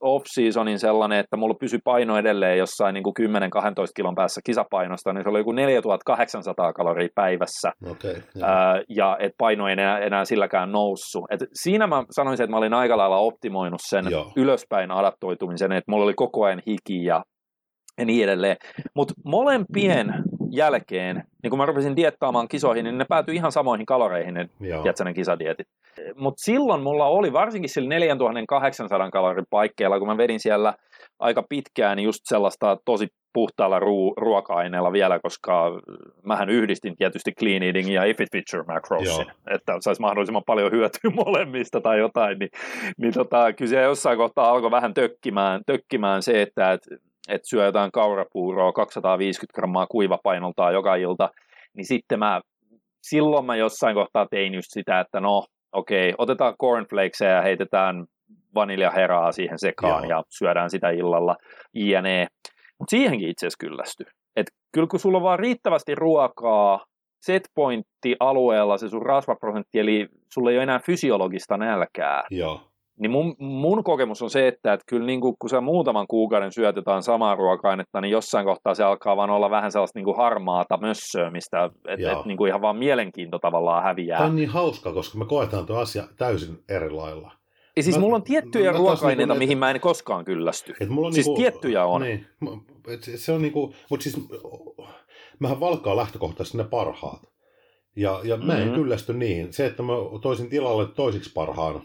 off-seasonin sellainen, että mulla pysyi paino edelleen jossain niin 10-12 kilon päässä kisapainosta, niin se oli joku 4800 kaloria päivässä. Okay, ää, ja et paino ei enää, enää silläkään noussut. Et siinä mä sanoisin, että mä olin aika lailla optimoinut sen joo. ylöspäin adaptoitumisen, että mulla oli koko ajan hiki ja, ja niin edelleen. Mutta molempien jälkeen, niin kun mä rupesin diettaamaan kisoihin, niin ne päätyi ihan samoihin kaloreihin, ne, tiedätkö, ne kisadietit. Mutta silloin mulla oli, varsinkin sillä 4800 kalorin paikkeilla, kun mä vedin siellä aika pitkään niin just sellaista tosi puhtaalla ruu- ruoka-aineella vielä, koska mähän yhdistin tietysti clean eating ja if it feature macrosin, Joo. että saisi mahdollisimman paljon hyötyä molemmista tai jotain, niin, niin tota, kyllä se jossain kohtaa alkoi vähän tökkimään, tökkimään se, että et, et syö jotain kaurapuuroa 250 grammaa kuivapainoltaan joka ilta, niin sitten mä, silloin mä jossain kohtaa tein just sitä, että no okei, otetaan cornflakesia ja heitetään vaniljaheraa siihen sekaan Joo. ja syödään sitä illalla, jne. Mutta siihenkin itse asiassa kyllästy. Et kyllä kun sulla on vaan riittävästi ruokaa, setpointti alueella se sun rasvaprosentti, eli sulla ei ole enää fysiologista nälkää. Joo. Niin mun, mun kokemus on se, että, että kyllä niin kuin, kun sä muutaman kuukauden syötetään samaa ruoka-ainetta, niin jossain kohtaa se alkaa vaan olla vähän sellaista niin kuin harmaata mössöömistä, että et, niin kuin ihan vaan mielenkiinto tavallaan häviää. Tämä on niin hauska, koska me koetaan tuo asia täysin eri lailla. Ja siis mä, mulla on tiettyjä mä, ruoka-aineita, mihin mä en koskaan kyllästy. Et mulla on siis niinku, tiettyjä on. Niin, et se on niinku, mutta siis mähän valkkaa lähtökohtaisesti ne parhaat. Ja, ja mä en mm-hmm. kyllästy niin. Se, että mä toisin tilalle toisiksi parhaan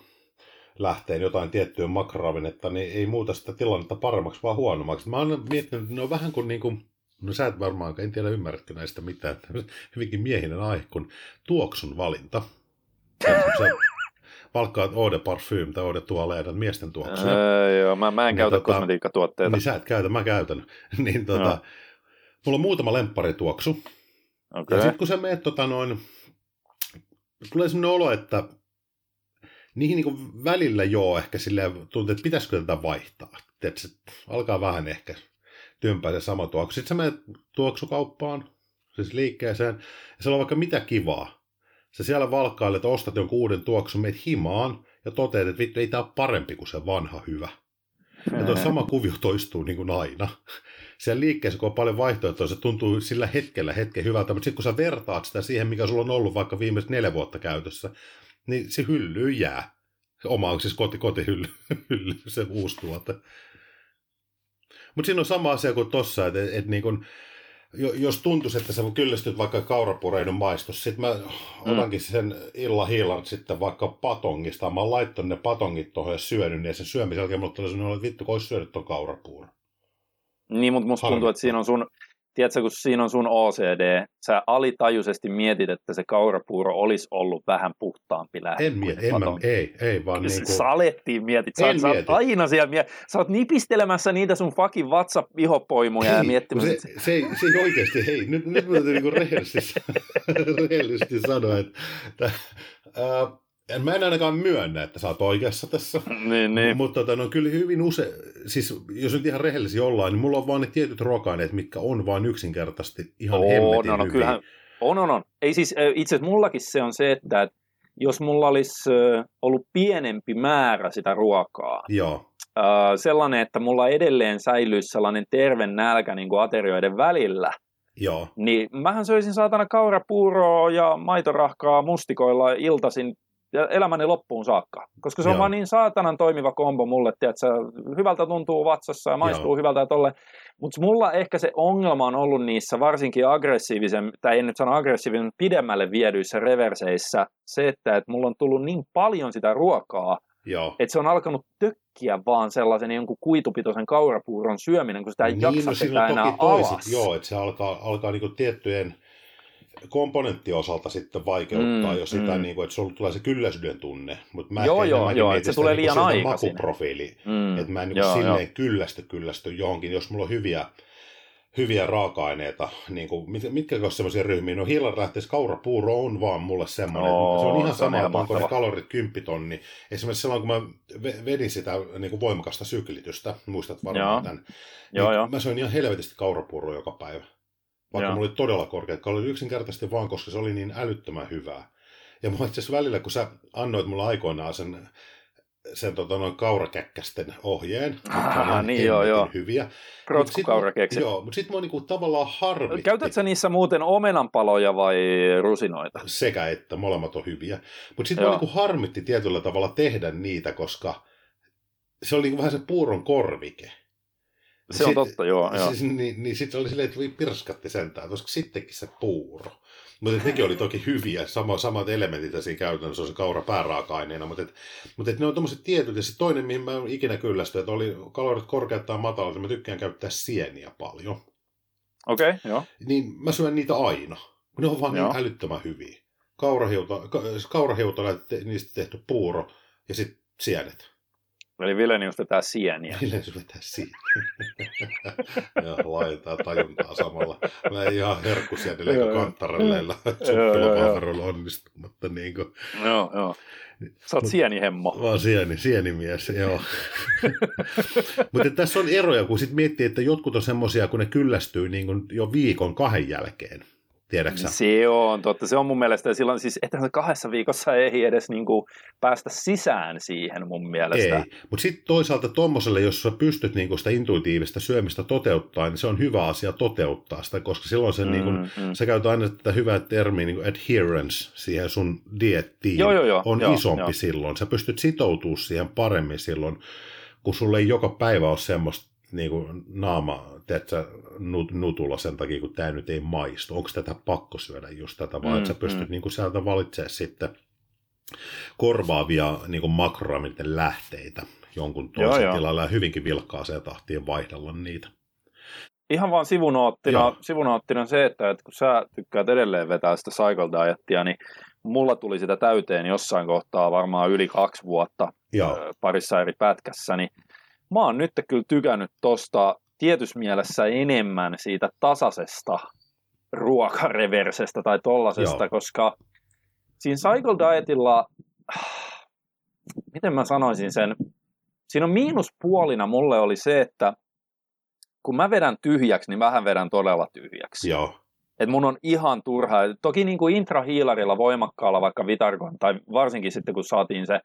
lähteen jotain tiettyä makroravinnetta, niin ei muuta sitä tilannetta paremmaksi, vaan huonommaksi. Mä oon miettinyt, että ne on vähän kuin, niin kuin no sä et varmaan, en tiedä ymmärrätkö näistä mitään, hyvinkin miehinen aihe kuin tuoksun valinta. Se, palkkaat Eau de Parfum tai Eau de Toilette, miesten tuoksuja. Öö, joo, mä, mä en niin, käytä tota, kosmetiikkatuotteita. Niin sä et käytä, mä käytän. niin tota, no. mulla on muutama lempparituoksu. Okay. Ja sitten kun sä meet tota noin, tulee sellainen olo, että niihin niin välillä joo ehkä silleen tuntuu, että pitäisikö tätä vaihtaa. Se alkaa vähän ehkä tympää se sama tuoksu. Sitten sä menet tuoksukauppaan, siis liikkeeseen, ja siellä on vaikka mitä kivaa. Sä siellä valkkailet, ostat jonkun uuden tuoksun, meet himaan ja toteat, että vittu, ei tämä ole parempi kuin se vanha hyvä. Ja tuo sama kuvio toistuu niin kuin aina. Siellä liikkeessä, kun on paljon vaihtoehtoja, se tuntuu sillä hetkellä hetken hyvältä, mutta sitten kun sä vertaat sitä siihen, mikä sulla on ollut vaikka viimeiset neljä vuotta käytössä, niin se hylly jää. Se oma on siis koti, kotihylly, hylly, se uusi tuote. Mutta siinä on sama asia kuin tossa, että et, et niin kun, jos tuntuisi, että sä kyllästyt vaikka kaurapureidon maistos, sitten mä mm. otankin sen illa hiilan sitten vaikka patongista. Mä oon laittanut ne patongit tuohon ja syönyt, niin sen syömisen jälkeen mulle tuli sellainen, että vittu, kun olisi syönyt tuon kaurapuuron. Niin, mutta musta tuntuu, että siinä on sun tiedätkö, kun siinä on sun OCD, sä alitajuisesti mietit, että se kaurapuuro olisi ollut vähän puhtaampi lähtö. En mieti, en mä, ei, ei vaan niin kuin... Salettiin mietit, sä, sä oot aina siellä, miet... sä oot nipistelemässä niitä sun fucking WhatsApp-ihopoimuja ja miettimässä. Se, se, se, se ei oikeasti, hei, nyt, nyt mä täytyy niin rehellisesti, rehellisesti sanoa, että äh, en mä en ainakaan myönnä, että sä oot oikeassa tässä. niin, niin. Mutta tota, no, kyllä hyvin usein, siis jos nyt ihan rehellisiä ollaan, niin mulla on vaan ne tietyt rokaneet, mitkä on vain yksinkertaisesti ihan Oo, hemmetin no, no, hyviä. Kyllähän, on, on, on. Ei siis, itse asiassa mullakin se on se, että jos mulla olisi ollut pienempi määrä sitä ruokaa, Joo. sellainen, että mulla edelleen säilyisi sellainen terve nälkä niin kuin aterioiden välillä, Joo. Niin mähän söisin saatana kaurapuuroa ja maitorahkaa mustikoilla iltasin ja elämäni loppuun saakka. Koska se on Joo. vaan niin saatanan toimiva kombo mulle, että hyvältä tuntuu vatsassa ja maistuu Joo. hyvältä ja tolle. Mutta mulla ehkä se ongelma on ollut niissä varsinkin aggressiivisen, tai en nyt sano aggressiivisen, pidemmälle viedyissä reverseissä se, että, että mulla on tullut niin paljon sitä ruokaa, Joo. että se on alkanut tökkiä vaan sellaisen jonkun kuitupitoisen kaurapuuron syöminen, kun sitä ei niin, jaksa no, sitä enää alas. Joo, että se alkaa, alkaa niinku tiettyjen komponenttiosalta sitten vaikeuttaa mm, jo sitä, mm. niin kuin, että sulla tulee se kylläisyyden tunne. Mutta mä joo, joo, joo, että se tulee niin liian niin makuprofiili. Mm, että mä en niin joo, silleen joo. kyllästy kyllästy johonkin, jos mulla on hyviä, hyviä raaka-aineita, niin kuin, mit, mitkä ovat sellaisia ryhmiä, no hiilan lähteessä kaurapuuro on vaan mulle semmoinen, Oo, se on ihan sama, on onko ne kalorit kymppitonni. Esimerkiksi silloin, kun mä vedin sitä niin kuin voimakasta syklitystä, muistat varmaan joo. tämän, niin joo, joo. mä söin ihan helvetisti kaurapuuroa joka päivä vaikka Joo. mulla oli todella korkeat oli yksinkertaisesti vaan, koska se oli niin älyttömän hyvää. Ja mä itse välillä, kun sä annoit mulle aikoinaan sen, sen tota, noin kaurakäkkästen ohjeen, ah, niin joo, joo. hyviä. Protskukaurakeksi. Joo, mutta sitten mä niinku tavallaan harmitti. Käytätkö niissä muuten omenanpaloja vai rusinoita? Sekä että, molemmat on hyviä. Mutta sitten mä niinku harmitti tietyllä tavalla tehdä niitä, koska se oli niinku vähän se puuron korvike. Se on totta, joo. joo. Siis, niin, niin sitten oli silleen, että pirskatti sentään, koska sittenkin se puuro. Mutta nekin oli toki hyviä, sama, samat elementit siinä käytännössä on se kaura pääraaka-aineena, mutta, et, mutta et ne on tuommoiset tietyt, ja se toinen, mihin mä en ikinä kyllästy, että oli kalorit korkeat tai matalat, mä tykkään käyttää sieniä paljon. Okei, okay, joo. Niin mä syön niitä aina, kun ne on vaan niin älyttömän hyviä. Kaurahiuta, kaurahiuta niistä tehty puuro ja sitten sienet. Eli Vilenius vetää sieniä. Vilenius vetää sieniä. ja laittaa tajuntaa samalla. Mä en ihan herkkusienille eikä kantarelleilla suppilapahveroilla onnistu, mutta niin kuin... Joo, joo. Sä oot sienihemmo. Mä oon sieni, sienimies, joo. mutta tässä on eroja, kun sitten miettii, että jotkut on semmoisia, kun ne kyllästyy niin kuin jo viikon kahden jälkeen. Tiedäksä? Se on totta. Se on mun mielestä, silloin siis, että kahdessa viikossa ei edes niin kuin päästä sisään siihen mun mielestä. Ei, mutta sitten toisaalta tuommoiselle, jos sä pystyt niin kuin sitä intuitiivista syömistä toteuttaa, niin se on hyvä asia toteuttaa sitä, koska silloin se, mm, niin kuin, mm. sä käytät aina tätä hyvää termiä, niin kuin adherence siihen sun diettiin, joo, joo, joo, on joo, isompi joo. silloin. Sä pystyt sitoutumaan siihen paremmin silloin, kun sulle ei joka päivä ole semmoista niin kuin naama teetkö, nut, nutulla sen takia, kun tämä nyt ei maistu. Onko tätä pakko syödä just tätä, vai mm, että sä pystyt mm. niin kuin sieltä valitsemaan sitten korvaavia niin kuin makroravinten lähteitä jonkun toisen joo, tilalla ja hyvinkin vilkkaaseen tahtiin vaihdella niitä. Ihan vaan sivunoottina, sivunoottina se, että, että kun sä tykkäät edelleen vetää sitä cycle dietia, niin mulla tuli sitä täyteen jossain kohtaa varmaan yli kaksi vuotta Joo. parissa eri pätkässä, niin mä oon nyt kyllä tykännyt tosta tietyssä mielessä enemmän siitä tasaisesta ruokareversestä tai tollasesta, Joo. koska siinä cycle dietilla, miten mä sanoisin sen, siinä on miinuspuolina mulle oli se, että kun mä vedän tyhjäksi, niin vähän vedän todella tyhjäksi. Joo. Et mun on ihan turha. Toki niin kuin intrahiilarilla voimakkaalla vaikka Vitargon, tai varsinkin sitten kun saatiin se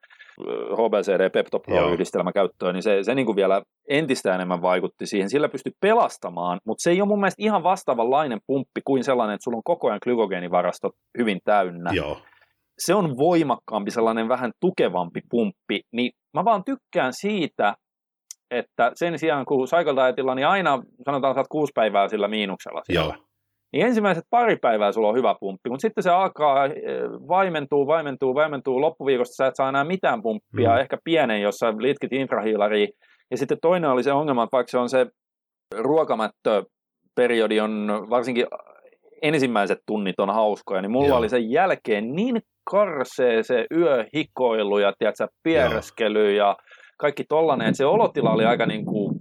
HBCD Pepto Pro-yhdistelmä käyttöön, niin se, se niin kuin vielä entistä enemmän vaikutti siihen. Sillä pystyi pelastamaan, mutta se ei ole mun mielestä ihan vastaavanlainen pumppi kuin sellainen, että sulla on koko ajan glykogeenivarastot hyvin täynnä. Joo. Se on voimakkaampi, sellainen vähän tukevampi pumppi, niin mä vaan tykkään siitä, että sen sijaan kun Cycle Dietilla, niin aina sanotaan, että kuusi päivää sillä miinuksella siellä. Joo niin ensimmäiset pari päivää sulla on hyvä pumppi, mutta sitten se alkaa eh, vaimentuu, vaimentuu, vaimentuu, loppuviikosta sä et saa enää mitään pumppia, mm. ehkä pienen, jossa litkit infrahiilariin. Ja sitten toinen oli se ongelma, että vaikka se on se ruokamättöperiodi on varsinkin ensimmäiset tunnit on hauskoja, niin mulla Joo. oli sen jälkeen niin karsee se yöhikoilu ja tiedätkö, piereskely ja kaikki tollanen, että se olotila oli aika niin kuin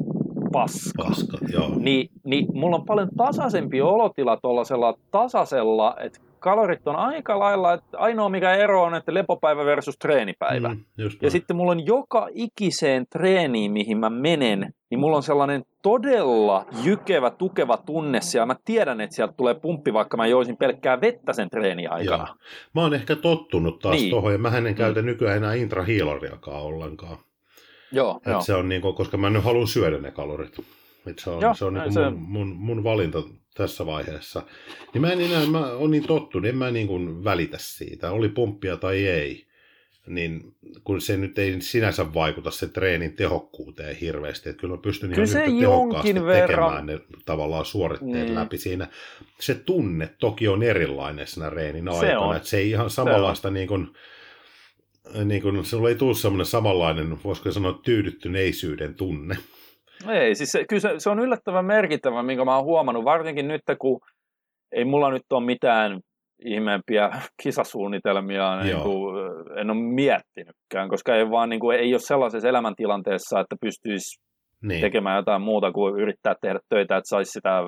paska. paska joo. Niin, niin mulla on paljon tasaisempi olotila tuollaisella tasaisella, että kalorit on aika lailla, että ainoa mikä ero on, että lepopäivä versus treenipäivä. Mm, ja sitten mulla on joka ikiseen treeniin, mihin mä menen, niin mulla on sellainen todella jykevä, tukeva tunne siellä. Mä tiedän, että sieltä tulee pumppi, vaikka mä joisin pelkkää vettä sen treeni aikana. Joo. Mä oon ehkä tottunut taas niin. tuohon, ja mä en käytä mm. nykyään enää intrahiilariakaan ollenkaan. Joo, joo. Se on niin kuin, koska mä nyt haluan syödä ne kalorit. Et se on, joo, se on niin se... Mun, mun, mun, valinta tässä vaiheessa. Niin mä en enää, mä oon niin tottunut, en mä niin kuin välitä siitä, oli pumppia tai ei. niin kun se nyt ei sinänsä vaikuta se treenin tehokkuuteen hirveästi, että kyllä mä pystyn kyllä ihan yhtä tehokkaasti verran... tekemään ne tavallaan suoritteet niin. läpi siinä. Se tunne toki on erilainen siinä reenin aikana, on. että se ei ihan samanlaista niin kuin, niin kuin, sulla ei tule semmoinen samanlainen, voisiko sanoa, tyydyttyneisyyden tunne. Ei, siis se, kyllä se, se on yllättävän merkittävä, minkä mä oon huomannut, varsinkin nyt, kun ei mulla nyt ole mitään ihmeempiä kisasuunnitelmia, niin kuin, en ole miettinytkään, koska ei vaan niin kuin, ei ole sellaisessa elämäntilanteessa, että pystyisi niin. tekemään jotain muuta kuin yrittää tehdä töitä, että saisi sitä,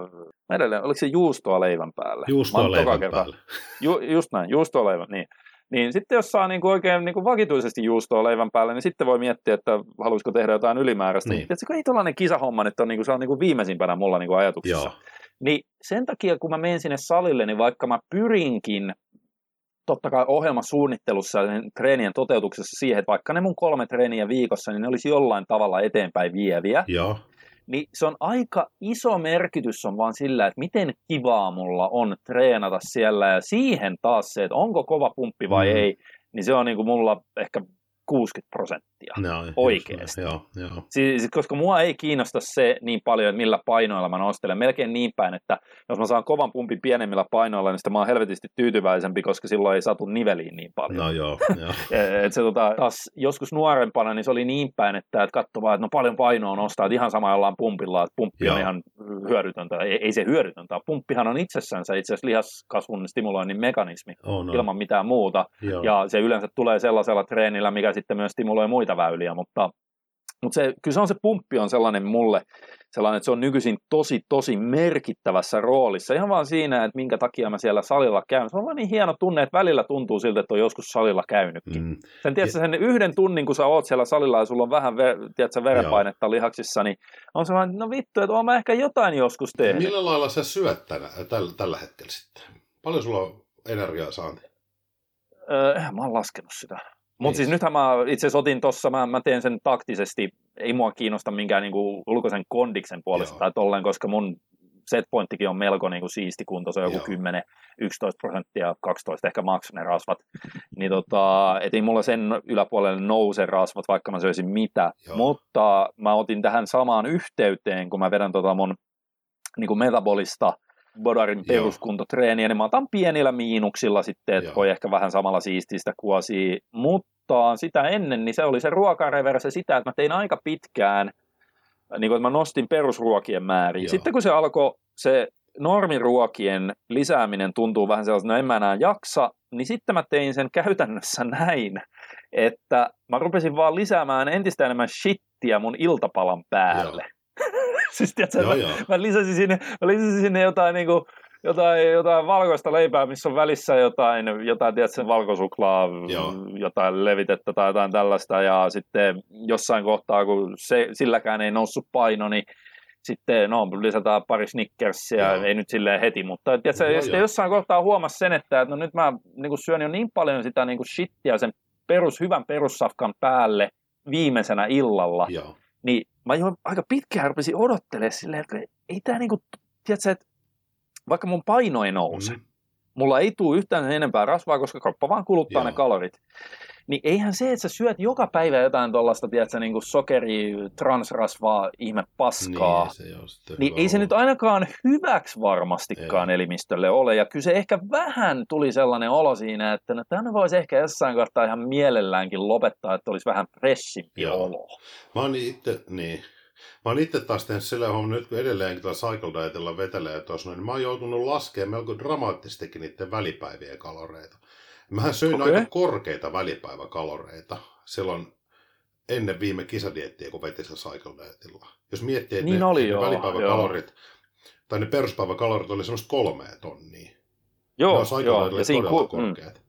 edelleen, oliko se juustoa leivän päälle? Juustoa leivän päälle. Ju, just näin, juustoa leivän, niin. Niin sitten jos saa niin kuin oikein niin kuin vakituisesti juustoa leivän päälle, niin sitten voi miettiä, että haluaisiko tehdä jotain ylimääräistä. Niin. Tiedätkö, ei tällainen kisahomma nyt on, niin kuin, se on niin kuin viimeisimpänä mulla niin kuin ajatuksessa. Joo. Niin sen takia, kun mä menen sinne salille, niin vaikka mä pyrinkin totta kai ohjelmasuunnittelussa ja treenien toteutuksessa siihen, että vaikka ne mun kolme treeniä viikossa, niin ne olisi jollain tavalla eteenpäin vieviä. Joo. Niin se on aika iso merkitys on vaan sillä, että miten kivaa mulla on treenata siellä ja siihen taas se, että onko kova pumppi vai mm. ei, niin se on niin kuin mulla ehkä 60 prosenttia no, oikeasti. Joo, joo. Siis, koska mua ei kiinnosta se niin paljon, että millä painoilla mä nostelen. Melkein niin päin, että jos mä saan kovan pumpin pienemmillä painoilla, niin sitten mä oon helvetisti tyytyväisempi, koska silloin ei saatu niveliin niin paljon. No joo, joo. et se, tota, taas joskus nuorempana niin se oli niin päin, että, että katso vaan, että no paljon painoa nostaa, että ihan sama ollaan pumpilla, että pumppi joo. on ihan hyödytöntä. Ei, ei se hyödytöntä. Pumppihan on itsessänsä itse asiassa lihaskasvun stimuloinnin mekanismi oh, no. ilman mitään muuta. Joo. Ja se yleensä tulee sellaisella treenillä, mikä sitten myös stimuloi muita väyliä, mutta, mutta se, kyllä se on se pumppi on sellainen mulle, sellainen, että se on nykyisin tosi, tosi merkittävässä roolissa. Ihan vaan siinä, että minkä takia mä siellä salilla käyn. Se on vaan niin hieno tunne, että välillä tuntuu siltä, että on joskus salilla käynytkin. Mm. Sen, tiedätkö, sen yhden tunnin, kun sä oot siellä salilla ja sulla on vähän tiedätkö, verenpainetta Joo. lihaksissa, niin on se vaan, no vittu, että oon mä ehkä jotain joskus tehnyt. Millä lailla sä syöt tänä, tällä, tällä hetkellä sitten? Paljon sulla on energiaa saanti? Öö, mä oon laskenut sitä. Mutta siis nythän mä itse asiassa otin tuossa, mä, mä teen sen taktisesti, ei mua kiinnosta minkään niinku ulkoisen kondiksen puolesta Joo. tai tolleen, koska mun setpointtikin on melko niinku siisti kunto, se on joku 10, 11 prosenttia, 12 ehkä maks ne rasvat. Niin tota, et ei mulla sen yläpuolelle nouse rasvat, vaikka mä söisin mitä. Joo. Mutta mä otin tähän samaan yhteyteen, kun mä vedän tota mun niinku metabolista Bodarin peruskuntotreeniä, niin mä otan pienillä miinuksilla sitten, että voi ehkä vähän samalla siististä kuosia, mutta sitä ennen, niin se oli se ruokareverse sitä, että mä tein aika pitkään, niin kuin, että mä nostin perusruokien määriä. Joo. Sitten kun se alkoi se normiruokien lisääminen tuntuu vähän sellaisena, no en mä enää jaksa, niin sitten mä tein sen käytännössä näin, että mä rupesin vaan lisäämään entistä enemmän shittiä mun iltapalan päälle. Joo. siis tiedätkö, joo, mä, joo. mä, lisäsin sinne, mä lisäsin sinne jotain niin kuin, jotain, jotain valkoista leipää, missä on välissä jotain, jotain tiedätkö, valkosuklaa, Joo. jotain levitettä tai jotain tällaista, ja sitten jossain kohtaa, kun se, silläkään ei noussut paino, niin sitten no, lisätään pari snickersia, Joo. ei nyt silleen heti, mutta tiedätkö, no, sitten jossain kohtaa huomasi sen, että, että no nyt mä niin kuin syön jo niin paljon sitä niin kuin shittiä sen perus, hyvän perussafkan päälle viimeisenä illalla, Joo. Niin mä jo aika pitkään rupesin odottelemaan silleen, että ei tämä niinku, tiedätkö, että vaikka mun paino ei nouse, mm. Mulla ei tule yhtään enempää rasvaa, koska kroppa vaan kuluttaa Joo. ne kalorit. Niin eihän se, että sä syöt joka päivä jotain tuollaista, tiedätkö, niin kuin sokeri, transrasvaa, ihme paskaa, niin, se niin ei se nyt ainakaan hyväksi varmastikaan ei. elimistölle ole. Ja kyllä se ehkä vähän tuli sellainen olo siinä, että no tänne voisi ehkä jossain kohtaa ihan mielelläänkin lopettaa, että olisi vähän pressimpi olo. Mä oon itse, niin, Mä oon itse taas tehnyt sillä homma, nyt kun edelleenkin tällä cycle dietilla vetelee tuossa, niin mä oon joutunut laskemaan melko dramaattistikin niiden välipäivien kaloreita. Mähän söin okay. aika korkeita välipäiväkaloreita silloin ennen viime kisadiettiä, kun veti sillä cycle dietilla. Jos miettii, että niin ne, oli, ne joo, välipäiväkalorit, joo. tai ne peruspäiväkalorit oli semmoista kolmea tonnia. Joo, ne joo. Ja todella ku... korkeat. Mm.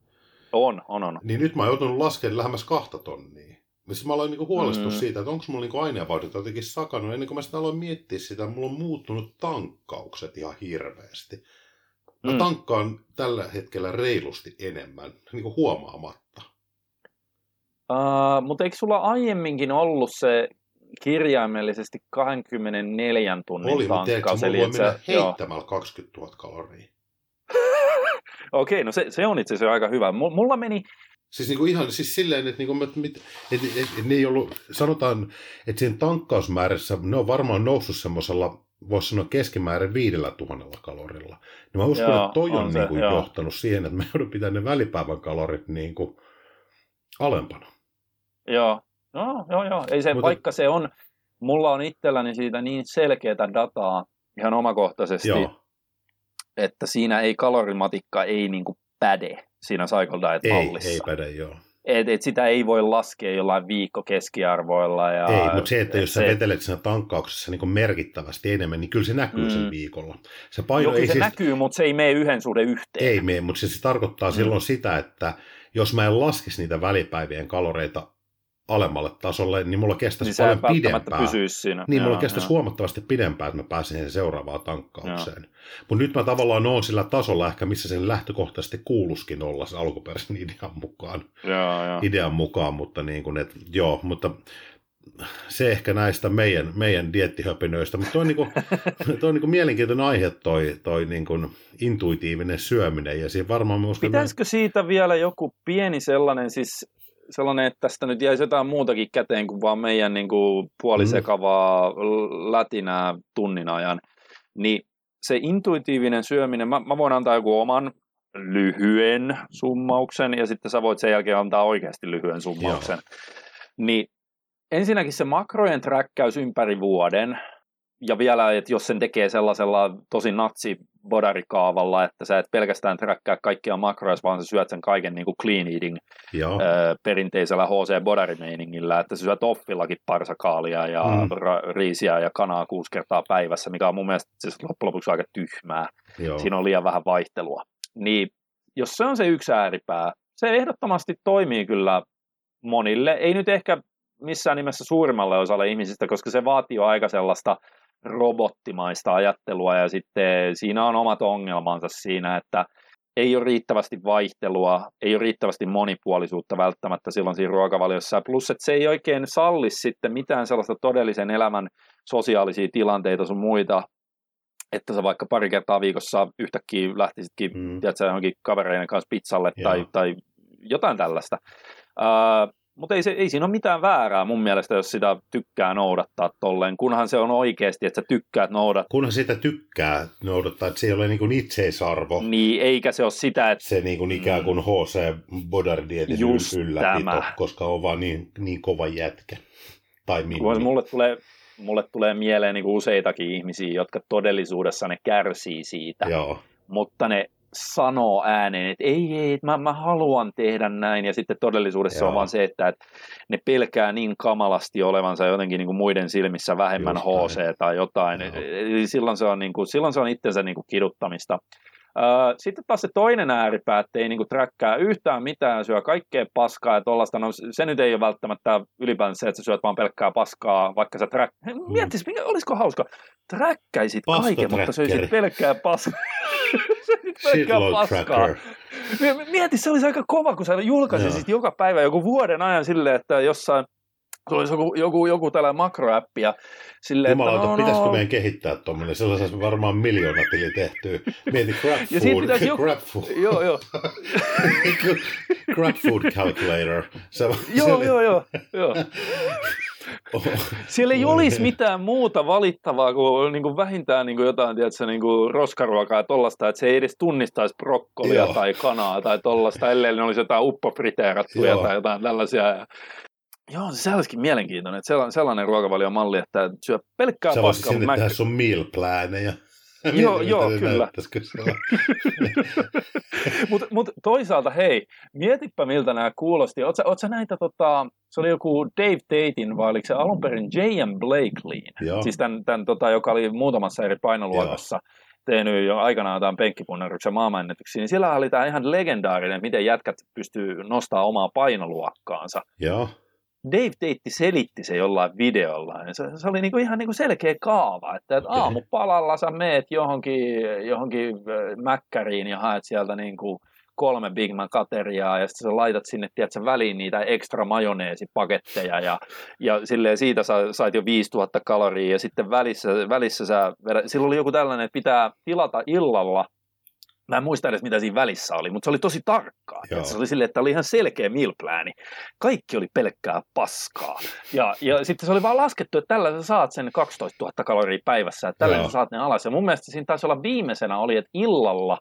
On, on, on. Niin nyt mä oon joutunut laskemaan lähemmäs kahta tonnia. Missä mä aloin niinku huolestua mm. siitä, että onko mulla niinku aineenvaihdot jotenkin sakannut. Ennen kuin mä sitä aloin miettiä sitä, mulla on muuttunut tankkaukset ihan hirveästi. Mä mm. tankkaan tällä hetkellä reilusti enemmän, niin kuin huomaamatta. Uh, mutta eikö sulla aiemminkin ollut se kirjaimellisesti 24 tunnin Oli, tankkaus? Oli, mutta mennä heittämällä 20 000 kaloria. Okei, okay, no se, se on itse asiassa aika hyvä. Mulla meni Siis niin kuin ihan siis silleen, että, niin kuin, että, että, että, että ne ei ollut, sanotaan, että siinä tankkausmäärässä ne on varmaan noussut semmoisella, voisi sanoa keskimäärin viidellä tuhannella kalorilla. Niin mä uskon, joo, että toi on, on se, niin kuin johtanut siihen, että me joudun pitämään ne välipäivän kalorit niin kuin alempana. Joo, no, joo, joo. Ei se, Mutta... vaikka se on, mulla on itselläni siitä niin selkeää dataa ihan omakohtaisesti, joo. että siinä ei kalorimatikka ei niin kuin päde siinä Cycle Diet-mallissa. Ei, ei päde, joo. Et, et sitä ei voi laskea jollain viikkokeskiarvoilla. Ja, ei, mutta se, että jos se... sä vetelet siinä tankkauksessa niin merkittävästi enemmän, niin kyllä se näkyy mm. sen viikolla. Se paino Joo, ei se siis... näkyy, mutta se ei mene yhden suhde yhteen. Ei mene, mutta se, se tarkoittaa mm. silloin sitä, että jos mä en laskisi niitä välipäivien kaloreita alemmalle tasolle, niin mulla kestäisi niin paljon pidempään. siinä. Niin, mulla kestäisi huomattavasti pidempään, että mä pääsen siihen seuraavaan tankkaukseen. Mutta nyt mä tavallaan oon sillä tasolla ehkä, missä sen lähtökohtaisesti kuuluskin olla se alkuperäisen idean mukaan. Joo, joo. Idean mukaan, mutta niin kuin, et, joo, mutta se ehkä näistä meidän, meidän diettihöpinöistä, mutta toi on, niinku, toi on niinku mielenkiintoinen aihe toi, toi niinku intuitiivinen syöminen ja siinä varmaan Pitäisikö siitä vielä joku pieni sellainen, siis sellainen, että tästä nyt jäisi jotain muutakin käteen kuin vaan meidän niin kuin puolisekavaa mm. lätinää tunnin ajan, niin se intuitiivinen syöminen, mä, mä voin antaa joku oman lyhyen summauksen, ja sitten sä voit sen jälkeen antaa oikeasti lyhyen summauksen. Joo. Niin ensinnäkin se makrojen träkkäys ympäri vuoden, ja vielä, että jos sen tekee sellaisella tosi natsi bodarikaavalla, että sä et pelkästään träkkää kaikkia makroja, vaan sä syöt sen kaiken niin kuin clean eating Joo. Ö, perinteisellä HC bodarimeiningillä, että sä syöt offillakin parsakaalia ja mm. ra- riisiä ja kanaa kuusi kertaa päivässä, mikä on mun mielestä siis loppujen lopuksi aika tyhmää. Joo. Siinä on liian vähän vaihtelua. Niin jos se on se yksi ääripää, se ehdottomasti toimii kyllä monille. Ei nyt ehkä missään nimessä suurimmalle osalle ihmisistä, koska se vaatii jo aika sellaista robottimaista ajattelua ja sitten siinä on omat ongelmansa siinä, että ei ole riittävästi vaihtelua, ei ole riittävästi monipuolisuutta välttämättä silloin siinä ruokavaliossa. Plus, että se ei oikein salli sitten mitään sellaista todellisen elämän sosiaalisia tilanteita sun muita, että sä vaikka pari kertaa viikossa yhtäkkiä lähtisitkin, mm. tiedätkö, johonkin kavereiden kanssa pizzalle tai, tai jotain tällaista. Uh, mutta ei, se, ei siinä ole mitään väärää mun mielestä, jos sitä tykkää noudattaa tolleen, kunhan se on oikeasti, että sä tykkäät noudattaa. Kunhan sitä tykkää noudattaa, että se ei ole niin kuin itseisarvo. Niin, eikä se ole sitä, että... Se niin kuin ikään kuin HC Bodardietin ylläpito, koska on vaan niin, niin kova jätkä. Tai minun. Mulle tulee, mulle tulee mieleen niin kuin useitakin ihmisiä, jotka todellisuudessa ne kärsii siitä. Joo. Mutta ne sanoo ääneen, että ei, ei, mä, mä haluan tehdä näin, ja sitten todellisuudessa Joo. on vaan se, että, että ne pelkää niin kamalasti olevansa jotenkin niin kuin muiden silmissä vähemmän Just HC tai jotain, eli silloin se on, niin kuin, silloin se on itsensä niin kuin kiduttamista. Sitten taas se toinen ääripää, että ei niinku träkkää yhtään mitään, syö kaikkea paskaa ja tollaista. No se nyt ei ole välttämättä ylipäänsä se, että sä syöt vaan pelkkää paskaa, vaikka sä träk... Mm. Miettis, mikä, olisiko hauska? Träkkäisit kaiken, mutta söisit pelkkää paskaa. pelkkää paskaa. Mieti, se olisi aika kova, kun sä julkaisisit no. joka päivä joku vuoden ajan silleen, että jossain se olisi joku, joku, joku tällainen makroäppi. Ja silleen, Jumalauta, no, pitäisikö no... meidän kehittää tuommoinen? Sellaisessa varmaan miljoona tili tehty. Mieti crap food. Ja siitä joku... crap food. Joo, joo. crap food calculator. Se, joo, joo, joo, joo. Oh. Siellä ei olisi mitään muuta valittavaa kuin, niin kuin vähintään niin kuin jotain tiedätkö, niin kuin roskaruokaa ja tollasta, että se ei edes tunnistaisi brokkolia Joo. tai kanaa tai tollasta, ellei ne olisi jotain uppofriteerattuja tai jotain tällaisia. Ja Joo, se olisikin mielenkiintoinen, että sellainen, sellainen ruokavaliomalli, että syö pelkkää paskaa. Sä voisit tehdä sun meal planeja. joo, joo, kyllä. Mutta mut toisaalta, hei, mietipä miltä nämä kuulosti. Oletko oot näitä, tota, se oli joku Dave Tatein, vai oliko se alun perin J.M. Blakeleyin? Joo. Siis tämän, tämän tota, joka oli muutamassa eri painoluokassa. Joo tehnyt jo aikanaan tämän penkkipunnaruksen maailmanennätyksiä, niin siellä oli tämä ihan legendaarinen, miten jätkät pystyy nostamaan omaa painoluokkaansa. Joo. Dave Teitti selitti se jollain videolla. Ja se, se oli niinku ihan niinku selkeä kaava, että, että aamupalalla sä meet johonkin, johonkin mäkkäriin ja haet sieltä niinku kolme Big Mac ateriaa ja sitten sä laitat sinne tiedätkö, väliin niitä ekstra majoneesipaketteja ja, ja silleen siitä sä sait jo 5000 kaloria ja sitten välissä, välissä sä, sillä oli joku tällainen, että pitää tilata illalla Mä en muista edes, mitä siinä välissä oli, mutta se oli tosi tarkkaa. Se oli silleen, että oli ihan selkeä milplääni. Kaikki oli pelkkää paskaa. Ja, ja sitten se oli vaan laskettu, että tällä sä saat sen 12 000 kaloria päivässä, että tällä Joo. sä saat ne alas. Ja mun mielestä siinä taisi olla viimeisenä oli, että illalla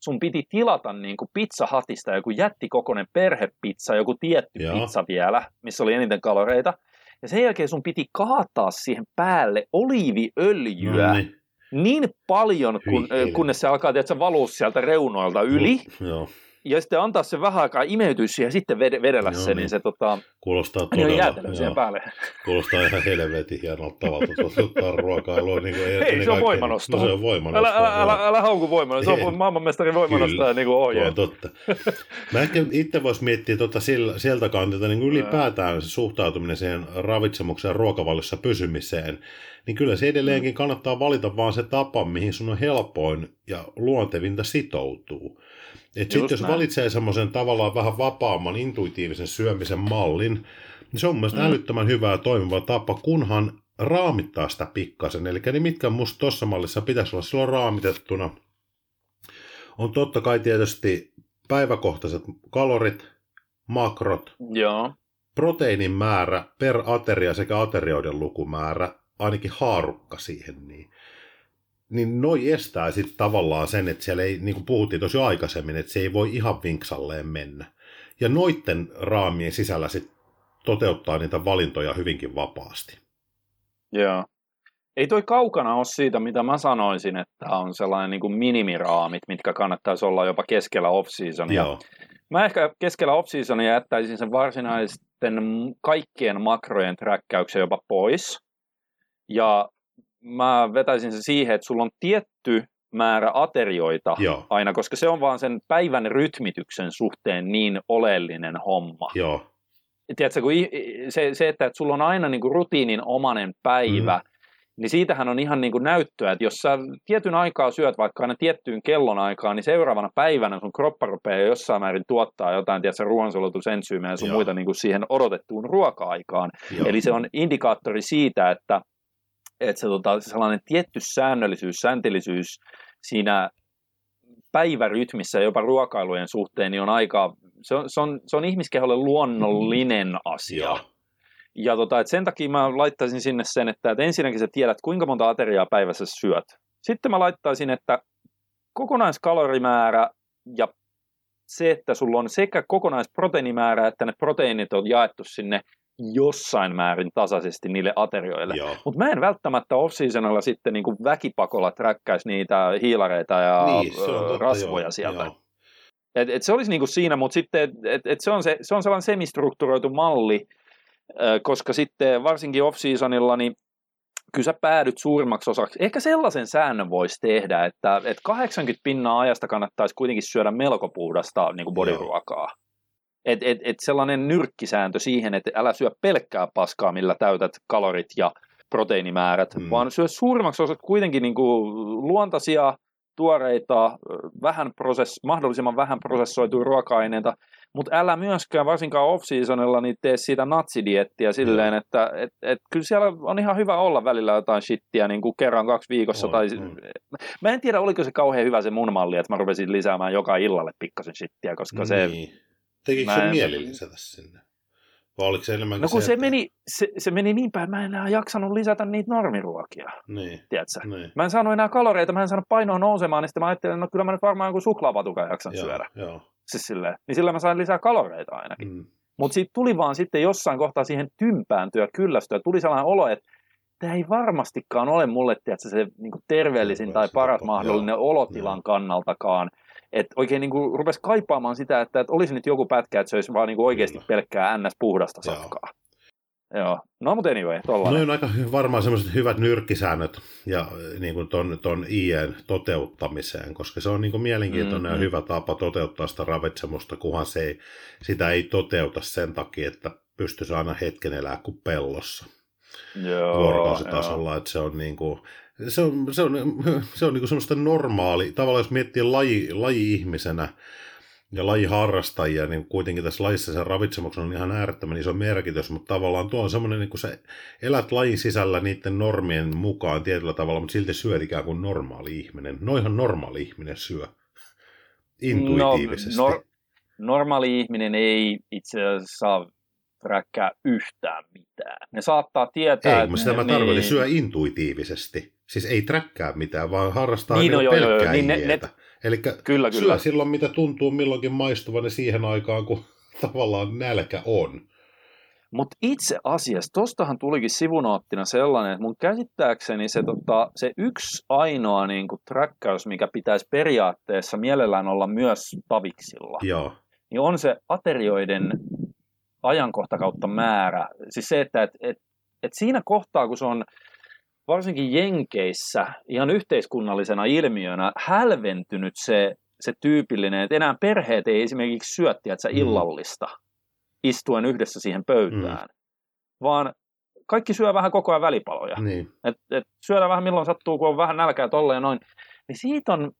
sun piti tilata niin kuin pizzahatista joku jättikokoinen perhepizza, joku tietty Joo. pizza vielä, missä oli eniten kaloreita. Ja sen jälkeen sun piti kaataa siihen päälle oliiviöljyä. No niin niin paljon, kun, kunnes se alkaa tietysti, valua sieltä reunoilta yli. No, joo. Ja sitten antaa se vähän aikaa imeytyä siihen ja sitten vedellä se, niin, niin se tota, Kuulostaa todella, niin siihen päälle. Kuulostaa ihan helvetin hienolta tavalla ottaa ruokailua. Niin kuin, ei, ei se on voimanosto. No, se on voimanosto. Älä, älä, älä, älä hauku voimanosto, se on maailmanmestarin voimanosto ja niin kuin ohje. on totta. Mä ehkä itse voisi miettiä tota sillä, sieltä kantilta niin ylipäätään se suhtautuminen siihen ravitsemukseen ja ruokavaliossa pysymiseen niin kyllä se edelleenkin kannattaa valita vaan se tapa, mihin sun on helpoin ja luontevinta sitoutuu. Et sitten jos näin. valitsee semmoisen tavallaan vähän vapaamman intuitiivisen syömisen mallin, niin se on mielestäni mm. älyttömän hyvä ja toimiva tapa, kunhan raamittaa sitä pikkasen. Eli niin mitkä musta tuossa mallissa pitäisi olla silloin raamitettuna, on totta kai tietysti päiväkohtaiset kalorit, makrot, Joo. proteiinin määrä per ateria sekä aterioiden lukumäärä ainakin haarukka siihen, niin, niin noi estää sitten tavallaan sen, että siellä ei, niin kuin puhuttiin tosi aikaisemmin, että se ei voi ihan vinksalleen mennä. Ja noitten raamien sisällä sitten toteuttaa niitä valintoja hyvinkin vapaasti. Joo. Ei toi kaukana ole siitä, mitä mä sanoisin, että on sellainen niin kuin minimiraamit, mitkä kannattaisi olla jopa keskellä off-seasonia. Mä ehkä keskellä off-seasonia jättäisin sen varsinaisten kaikkien makrojen träkkäyksen jopa pois. Ja mä vetäisin se siihen, että sulla on tietty määrä aterioita Joo. aina, koska se on vaan sen päivän rytmityksen suhteen niin oleellinen homma. Joo. Tiedätkö, kun se, se, että, että sulla on aina niin kuin rutiinin omanen päivä, mm. niin siitähän on ihan niin kuin näyttöä, että jos sä tietyn aikaa syöt vaikka aina tiettyyn kellon aikaan, niin seuraavana päivänä sun kroppa rupeaa jossain määrin tuottaa jotain, tiedätkö, ruoansulatusentsyymejä ja sun Joo. muita niin kuin siihen odotettuun ruoka-aikaan. Joo. Eli se on indikaattori siitä, että että se tota, sellainen tietty säännöllisyys, sääntillisyys siinä päivärytmissä jopa ruokailujen suhteen niin on aika, se on, se on, se on ihmiskeholle luonnollinen mm. asia. Ja, ja tota, et sen takia mä laittaisin sinne sen, että, että ensinnäkin sä tiedät, kuinka monta ateriaa päivässä syöt. Sitten mä laittaisin, että kokonaiskalorimäärä ja se, että sulla on sekä kokonaisproteiinimäärä että ne proteiinit on jaettu sinne jossain määrin tasaisesti niille aterioille. Mutta mä en välttämättä off-seasonilla sitten niin kuin väkipakolla träkkäisi niitä hiilareita ja niin, totta, rasvoja joo, sieltä. Joo. Et, et se olisi niin kuin siinä, mutta sitten et, et se, on se, se on sellainen semistrukturoitu malli, koska sitten varsinkin off-seasonilla, niin kyllä sä päädyt suurimmaksi osaksi. Ehkä sellaisen säännön voisi tehdä, että, että 80 pinnaa ajasta kannattaisi kuitenkin syödä melko puhdasta niin kuin bodyruokaa. Et, et, et sellainen nyrkkisääntö siihen, että älä syö pelkkää paskaa, millä täytät kalorit ja proteiinimäärät, mm. vaan syö suurimmaksi osaksi kuitenkin niin kuin luontaisia, tuoreita, vähän prosess, mahdollisimman vähän prosessoituja ruoka-aineita, mutta älä myöskään varsinkaan off-seasonilla niin tee siitä natsidiettiä silleen, mm. että et, et, kyllä siellä on ihan hyvä olla välillä jotain shittiä niin kuin kerran kaksi viikossa. Oh, tai, mm. Mä en tiedä, oliko se kauhean hyvä se mun malli, että mä rupesin lisäämään joka illalle pikkasen shittiä, koska niin. se Tekikö se mieli lisätä sinne? Vai oliko se enemmänkin No kun se, se, että... meni, se, se meni niin päin, mä en enää jaksanut lisätä niitä normiruokia. Niin. Tiedätkö? Niin. Mä en saanut enää kaloreita, mä en saanut painoa nousemaan, niin sitten mä ajattelin, no kyllä mä nyt varmaan joku suklaapatukan jaksan joo, syödä. Joo. Siis silleen, niin sillä mä sain lisää kaloreita ainakin. Mm. Mutta siitä tuli vaan sitten jossain kohtaa siihen tympääntyä, kyllästyä. Tuli sellainen olo, että tämä ei varmastikaan ole mulle tiedätkö, se niin terveellisin tai paras mahdollinen joo, olotilan joo. kannaltakaan että oikein niin kuin rupesi kaipaamaan sitä, että, että olisi nyt joku pätkä, että se olisi vaan niin kuin oikeasti Kyllä. pelkkää ns. puhdasta safkaa. Joo. Joo. No mutta anyway, tollainen. No on aika varmaan semmoiset hyvät nyrkkisäännöt ja niin kuin ton, ton IEn toteuttamiseen, koska se on niin kuin mielenkiintoinen mm-hmm. ja hyvä tapa toteuttaa sitä ravitsemusta, kunhan se ei, sitä ei toteuta sen takia, että pystyisi aina hetken elää kuin pellossa. Joo, vuorokausitasolla, joo. että se on niin kuin, se on, se on, se on niin semmoista normaali, tavallaan jos miettii laji, laji-ihmisenä ja lajiharrastajia, niin kuitenkin tässä lajissa se ravitsemuksen on ihan äärettömän iso merkitys, mutta tavallaan tuo on semmoinen, niin kuin se elät lajin sisällä niiden normien mukaan tietyllä tavalla, mutta silti syöt ikään kuin normaali ihminen. Noihan normaali ihminen syö. intuitiivisesti? No, nor- normaali ihminen ei itse asiassa saa räkkää yhtään mitään. Ne saattaa tietää... Ei, mutta sitä mä tarkoitin, niin... syö intuitiivisesti. Siis ei träkkää mitään, vaan harrastaa niin, no, joo, joo, joo, niin ne, ne... Eli kyllä, syö kyllä. silloin, mitä tuntuu milloinkin maistuvan niin siihen aikaan, kun tavallaan nälkä on. Mutta itse asiassa, tostahan tulikin sivunaattina sellainen, että mun käsittääkseni se, tota, se yksi ainoa niin kuin, träkkäys, mikä pitäisi periaatteessa mielellään olla myös taviksilla, Joo. niin on se aterioiden ajankohta kautta määrä. Siis se, että et, et, et siinä kohtaa, kun se on varsinkin Jenkeissä ihan yhteiskunnallisena ilmiönä hälventynyt se, se tyypillinen, että enää perheet ei esimerkiksi syötti, että sä mm. illallista istuen yhdessä siihen pöytään, mm. vaan kaikki syö vähän koko ajan välipaloja. Niin. Et, et syödään vähän milloin sattuu, kun on vähän nälkää tolleen noin. Niin siitä on,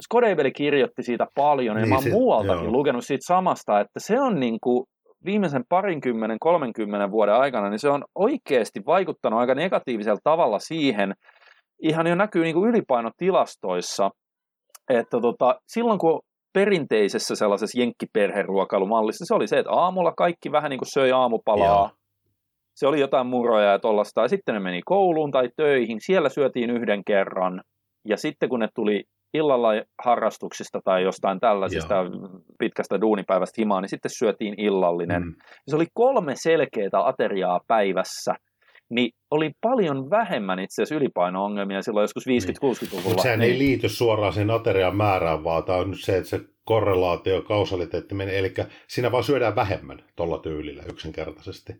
Skodeibeli kirjoitti siitä paljon, niin, ja mä oon muualtakin joo. lukenut siitä samasta, että se on niin kuin viimeisen parinkymmenen, kolmenkymmenen vuoden aikana, niin se on oikeasti vaikuttanut aika negatiivisella tavalla siihen, ihan jo näkyy niin kuin ylipainotilastoissa, että tota, silloin kun perinteisessä sellaisessa jenkkiperheruokailumallissa, se oli se, että aamulla kaikki vähän niin kuin söi aamupalaa, Joo. se oli jotain muroja ja tollasta, ja sitten ne meni kouluun tai töihin, siellä syötiin yhden kerran, ja sitten kun ne tuli illalla harrastuksista tai jostain tällaisista Joo. pitkästä duunipäivästä himaa, niin sitten syötiin illallinen. Mm. Se oli kolme selkeää ateriaa päivässä, niin oli paljon vähemmän itse asiassa ylipaino-ongelmia silloin joskus 50-60-luvulla. Mutta sehän niin. ei liity suoraan sen aterian määrään, vaan tämä on nyt se, että se korrelaatio, kausaliteetti menee, eli siinä vaan syödään vähemmän tuolla tyylillä yksinkertaisesti.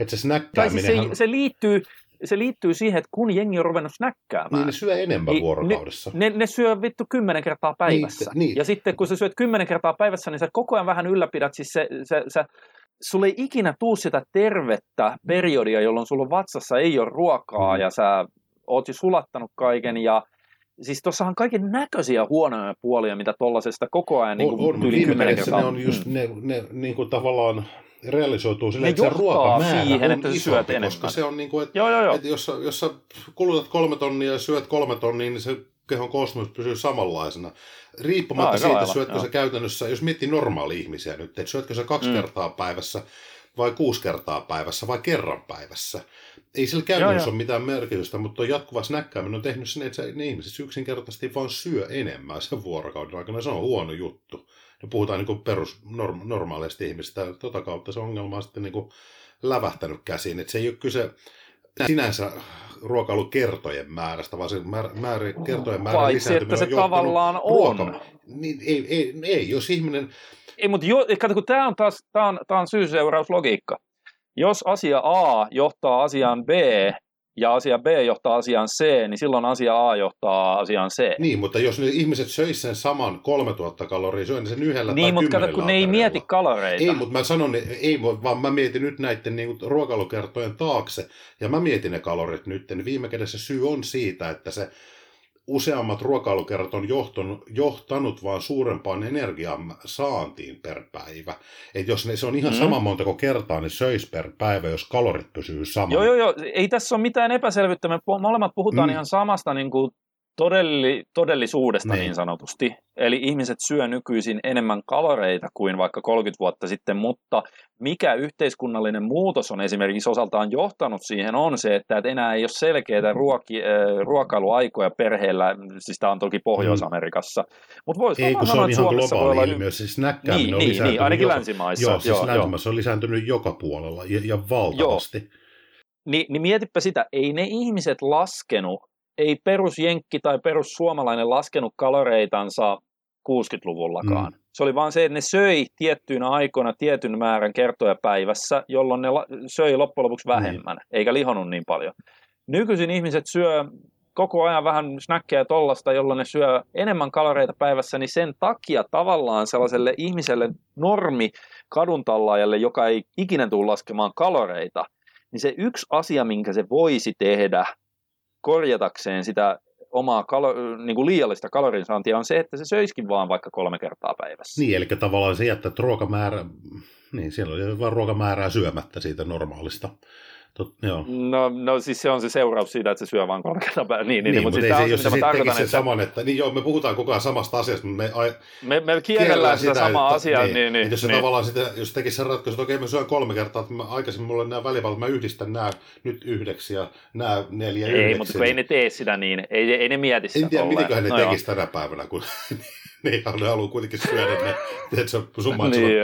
Että se snäkkääminen... Siis se, se liittyy, se liittyy siihen, että kun jengi on ruvennut snäkkäämään. Niin ne syö enemmän niin vuorokaudessa. Ne, ne, ne syö vittu kymmenen kertaa päivässä. Niin, niin. Ja sitten kun sä syöt kymmenen kertaa päivässä, niin sä koko ajan vähän ylläpidät, siis se, se, se sulle ei ikinä tuu sitä tervettä periodia, jolloin sulla vatsassa ei ole ruokaa mm. ja sä oot jo sulattanut kaiken ja Siis tuossahan kaiken näköisiä huonoja puolia, mitä tuollaisesta koko ajan niin kuin, on, on, viime kädessä ne on just, mm. ne, ne niin kuin tavallaan realisoituu sille, että se ruokamäärä siihen, on että isompi, koska se on niin kuin, että, joo, joo, joo. että jos, jos sä kulutat kolme tonnia ja syöt kolme tonnia, niin se kehon kosmos pysyy samanlaisena. Riippumatta no, siitä, lailla, syötkö joo. sä käytännössä, jos miettii normaali-ihmisiä nyt, että syötkö sä kaksi mm. kertaa päivässä vai kuusi kertaa päivässä vai kerran päivässä. Ei sillä käytännössä ole mitään merkitystä, mutta tuo jatkuva snäkkääminen on tehnyt sen, että ne ihmiset yksinkertaisesti vaan syö enemmän sen vuorokauden aikana. Se on huono juttu. Ja puhutaan niin perus norm, normaaleista ihmistä. Tota kautta se ongelma on sitten niin kuin lävähtänyt käsiin. Että se ei ole kyse sinänsä ruokailukertojen määrästä, vaan se määrä, määrä, kertojen määrä Paitsi, lisääntyminen että se on tavallaan on. Ruoka... Niin, ei, ei, ei, jos ihminen... Ei, mutta jo, kato, kun tämä on taas tämä on, tämä on syy-seurauslogiikka. Jos asia A johtaa asiaan B, ja asia B johtaa asiaan C, niin silloin asia A johtaa asiaan C. Niin, mutta jos ne ihmiset söisivät sen saman 3000 kaloria, niin sen yhdellä niin, tai mutta kato, kun ne ei mieti kaloreita. Ei, mutta mä sanon, ei, vaan mä mietin nyt näiden niin kuin, ruokailukertojen taakse, ja mä mietin ne kalorit nyt, niin viime kädessä syy on siitä, että se useammat ruokailukerrat on johtanut, johtanut vaan suurempaan energian saantiin per päivä. Et jos ne, se on ihan mm. sama montako kertaa, niin söis per päivä, jos kalorit pysyy samana. Joo, joo, joo. Ei tässä ole mitään epäselvyyttä. Me molemmat puhutaan mm. ihan samasta niin kuin todelli, todellisuudesta niin. niin sanotusti. Eli ihmiset syö nykyisin enemmän kaloreita kuin vaikka 30 vuotta sitten, mutta mikä yhteiskunnallinen muutos on esimerkiksi osaltaan johtanut siihen on se, että enää ei ole selkeitä ruoki, äh, ruokailuaikoja perheellä, siis tämä on toki Pohjois-Amerikassa. Mut voisi ei, kun se on ihan globaali olla... ilmiö, siis näkkäminen niin, on niin, lisääntynyt. Niin, ainakin joka... länsimaissa. Joo, siis joo, länsimaissa joo. on lisääntynyt joka puolella ja, ja valtavasti. Joo. Ni, niin mietipä sitä, ei ne ihmiset laskenut ei perusjenkki tai perussuomalainen laskenut kaloreitansa 60-luvullakaan. Mm. Se oli vaan se, että ne söi tiettyinä aikoina tietyn määrän kertoja päivässä, jolloin ne söi loppujen lopuksi vähemmän, mm. eikä lihonut niin paljon. Nykyisin ihmiset syö koko ajan vähän snackeja tollasta, jolloin ne syö enemmän kaloreita päivässä, niin sen takia tavallaan sellaiselle ihmiselle normi kaduntallaajalle, joka ei ikinä tule laskemaan kaloreita, niin se yksi asia, minkä se voisi tehdä, korjatakseen sitä omaa kalo, niin kuin liiallista kalorinsaantia on se, että se söiskin vaan vaikka kolme kertaa päivässä. Niin, eli tavallaan se jättää ruokamäärä, niin siellä oli vain ruokamäärää syömättä siitä normaalista Tot, joo. No, no siis se on se seuraus siitä, että se syö vaan kolme kertaa päivä. Niin, niin, niin, mutta, siis ei se, jos se tarkoitan, että... saman, että niin joo, me puhutaan koko ajan samasta asiasta, mutta me, ai, me, me kierrellään sitä, sitä samaa asiaa. Niin, niin, niin, jos se niin. tavallaan sitä, jos tekisi sen ratkaisu, että okei, mä syön kolme kertaa, että mä, aikaisemmin mulla on nämä välivallat, mä yhdistän nämä nyt yhdeksi ja nämä neljä ei, yhdeksi. Ei, mutta kun ei ne tee sitä niin, ei, ei ne mieti sitä En tiedä, mitenköhän ne no tekisi tänä päivänä, kun niin, ne haluaa kuitenkin syödä ne, se sun niin,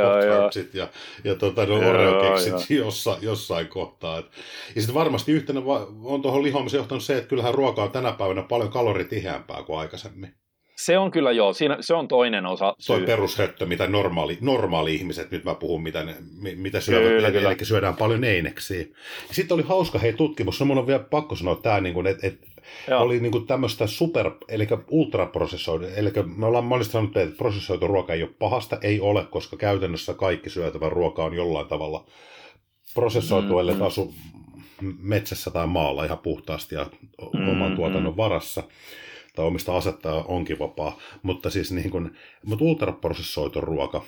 ja, ja tota, no, Oreo-keksit jossain, jossain kohtaa. Et, ja sitten varmasti yhtenä on tuohon lihoamiseen johtanut se, että kyllähän ruoka on tänä päivänä paljon kaloritiheämpää kuin aikaisemmin. Se on kyllä joo, siinä, se on toinen osa. Syy. Toi perushöttö, mitä normaali, normaali ihmiset, nyt mä puhun, mitä, ne, mitä syövät, kyllä, eli, kyllä. eli syödään paljon eineksiä. Sitten oli hauska hei tutkimus, no mun on vielä pakko sanoa tämä, niin että et, Joo. oli niin kuin tämmöistä super, eli ultraprosessoitu, eli me ollaan monesti sanonut, että prosessoitu ruoka ei ole pahasta, ei ole, koska käytännössä kaikki syötävä ruoka on jollain tavalla prosessoitu, mm, ellei mm. asu metsässä tai maalla ihan puhtaasti ja mm, oman tuotannon mm. varassa tai omista asettaa onkin vapaa, mutta siis niin kuin, mutta ultraprosessoitu ruoka,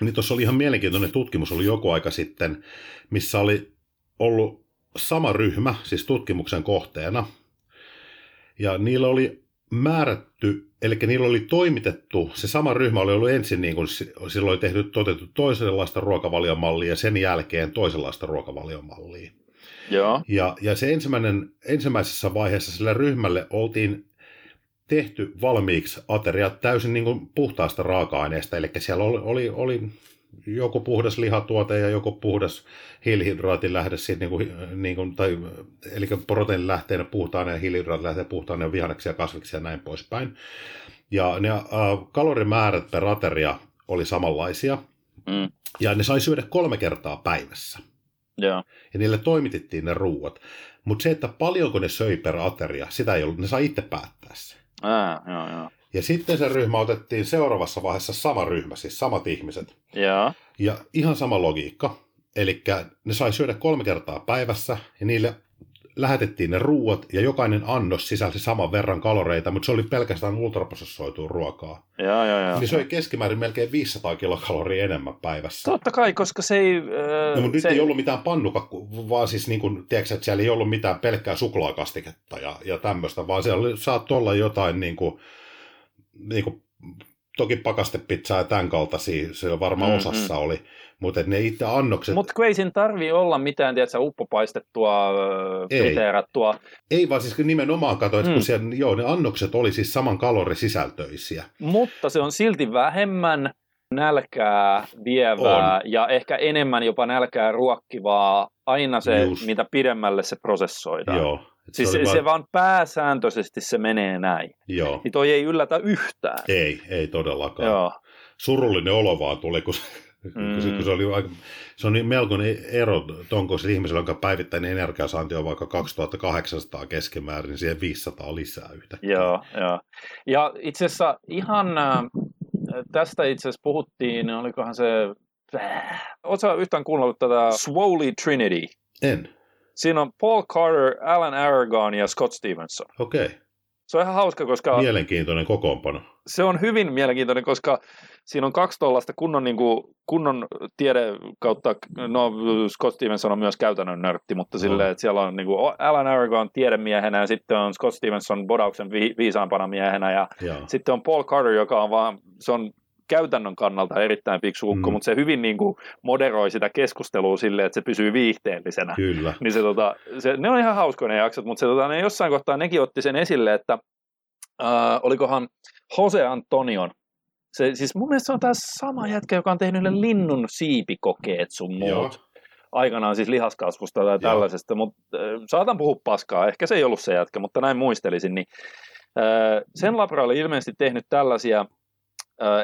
niin tuossa oli ihan mielenkiintoinen tutkimus, oli joku aika sitten, missä oli ollut sama ryhmä, siis tutkimuksen kohteena, ja niillä oli määrätty, eli niillä oli toimitettu, se sama ryhmä oli ollut ensin, niin kuin, silloin oli tehty, toteutettu toisenlaista ruokavaliomallia ja sen jälkeen toisenlaista ruokavaliomallia. Joo. Ja, ja se ensimmäinen, ensimmäisessä vaiheessa sille ryhmälle oltiin tehty valmiiksi ateriat täysin niin kuin puhtaasta raaka-aineesta, eli siellä oli, oli, oli joku puhdas lihatuote ja joku puhdas hiilihydraatin lähde, niin kuin, niin kuin, tai, eli proteiinin lähteenä puhtaan ja hiilihydraatin lähteenä puhtaan ja vihanneksia, kasviksia ja näin poispäin. Ja ne äh, kalorimäärät per ateria oli samanlaisia, mm. ja ne sai syödä kolme kertaa päivässä. Ja, ja niille toimitettiin ne ruuat. Mutta se, että paljonko ne söi per ateria, sitä ei ollut, ne sai itse päättää se. Ää, joo, joo. Ja sitten se ryhmä otettiin seuraavassa vaiheessa sama ryhmä, siis samat ihmiset. Ja, ja ihan sama logiikka. Eli ne sai syödä kolme kertaa päivässä ja niille lähetettiin ne ruuat ja jokainen annos sisälsi saman verran kaloreita, mutta se oli pelkästään ultraprosessoitua ruokaa. Joo, joo, joo. Niin se oli keskimäärin melkein 500 kilokaloria enemmän päivässä. Totta kai, koska se ei... Äh, no, mutta se nyt ei ollut mitään pannukakku, vaan siis niin kuin, tiedätkö, että siellä ei ollut mitään pelkkää suklaakastiketta ja, ja tämmöistä, vaan siellä saattoi olla jotain niin kuin, niin kuin, toki pakastepizzaa ja tämän kaltaisia, se varmaan mm-hmm. osassa oli, mutta ne itse annokset... Mutta kun ei siinä tarvii olla mitään, tiedätkö, uppopaistettua, friteerattua. Ei, vaan siis nimenomaan katsoin, että mm. kun siellä, joo, ne annokset oli siis saman kalorisisältöisiä. Mutta se on silti vähemmän nälkää vievää on. ja ehkä enemmän jopa nälkää ruokkivaa aina se, Just. mitä pidemmälle se prosessoidaan. Joo. Siis se, se, vaan... se vaan pääsääntöisesti se menee näin. Joo. Niin toi ei yllätä yhtään. Ei, ei todellakaan. Joo. Surullinen olo vaan tuli, kun Mm. Se, oli aika, se on niin melkoinen ero se ihmisellä, jonka päivittäinen energiasaanti on vaikka 2800 keskimäärin, niin siihen 500 lisää yhtä. Joo, joo. Ja itse asiassa ihan äh, tästä itse asiassa puhuttiin, olikohan se, oletko yhtään kuunnellut tätä Swoley Trinity? En. Siinä on Paul Carter, Alan Aragon ja Scott Stevenson. Okei. Okay. Se on ihan hauska, koska... Mielenkiintoinen kokoonpano. Se on hyvin mielenkiintoinen, koska siinä on kaksi tuollaista kunnon, niin kuin, kunnon tiede kautta, no Scott Stevenson on myös käytännön nörtti, mutta no. silleen, että siellä on niin kuin Alan Aragon tiedemiehenä ja sitten on Scott Stevenson bodauksen vi- viisaampana miehenä ja Joo. sitten on Paul Carter, joka on vaan, se on käytännön kannalta erittäin fiksu ukko, mm. mutta se hyvin niin kuin moderoi sitä keskustelua silleen, että se pysyy viihteellisenä. Kyllä. Niin se, tota, se, ne on ihan hauskoja ne jaksot, mutta se, tota, ne jossain kohtaa nekin otti sen esille, että äh, olikohan Jose Antonion, se, siis mun mielestä se on tämä sama jätkä, joka on tehnyt ne linnun siipikokeet sun muut. Joo. Aikanaan siis lihaskasvusta tai tällaisesta, mutta äh, saatan puhua paskaa, ehkä se ei ollut se jätkä, mutta näin muistelisin. Niin, äh, sen labra oli ilmeisesti tehnyt tällaisia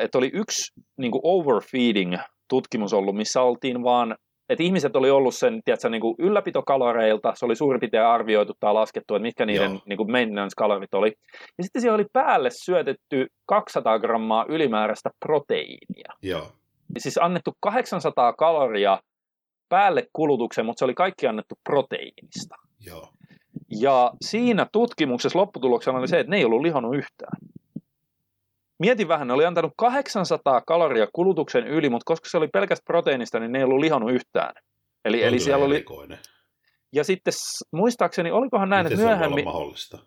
että oli yksi niin kuin overfeeding tutkimus ollut, missä oltiin vaan, että ihmiset oli ollut sen tiedätkö, niin kuin ylläpitokaloreilta, se oli suurin piirtein arvioitu tai laskettu, että mitkä niiden niin kuin maintenance-kalorit oli. Ja sitten siellä oli päälle syötetty 200 grammaa ylimääräistä proteiinia. Joo. Siis annettu 800 kaloria päälle kulutuksen, mutta se oli kaikki annettu proteiinista. Joo. Ja siinä tutkimuksessa lopputuloksena oli se, että ne ei ollut lihonnut yhtään. Mietin vähän, ne oli antanut 800 kaloria kulutuksen yli, mutta koska se oli pelkästään proteiinista, niin ne ei ollut lihonnut yhtään. Eli, eli siellä oli... Ja sitten muistaakseni, olikohan näin, Miten että myöhemmin... mahdollista?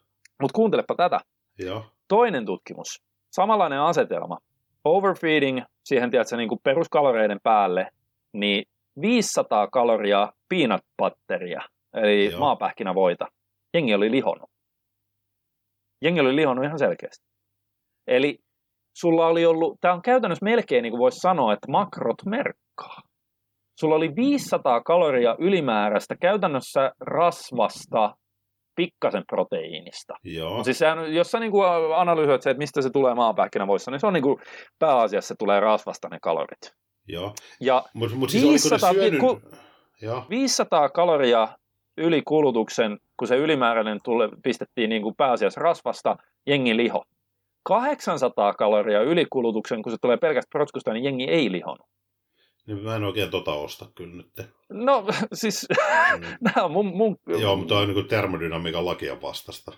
Mutta kuuntelepa tätä. Joo. Toinen tutkimus. Samanlainen asetelma. Overfeeding siihen tiedätkö, niin kuin peruskaloreiden päälle, niin 500 kaloria peanut butteria, eli Joo. maapähkinävoita. Jengi oli lihonnut. Jengi oli lihonnut ihan selkeästi. Eli sulla oli ollut, tämä on käytännössä melkein niin kuin voisi sanoa, että makrot merkkaa. Sulla oli 500 kaloria ylimääräistä käytännössä rasvasta pikkasen proteiinista. Joo. Siis sehän, jos sä niin analysoit se, että mistä se tulee maapähkinävoissa, niin se on niin kuin pääasiassa se tulee rasvasta ne kalorit. Joo. Ja mut, mut siis 500, syönyt... ku, Joo. 500 kaloria yli kulutuksen, kun se ylimääräinen tule, pistettiin niin kuin pääasiassa rasvasta, jengi liho. 800 kaloria ylikulutuksen, kun se tulee pelkästään protskusta, niin jengi ei lihonut. Niin mä en oikein tota osta kyllä nyt. No siis, mm. nämä on mun, mun... Joo, mutta on niin termodynamiikan lakia vastasta.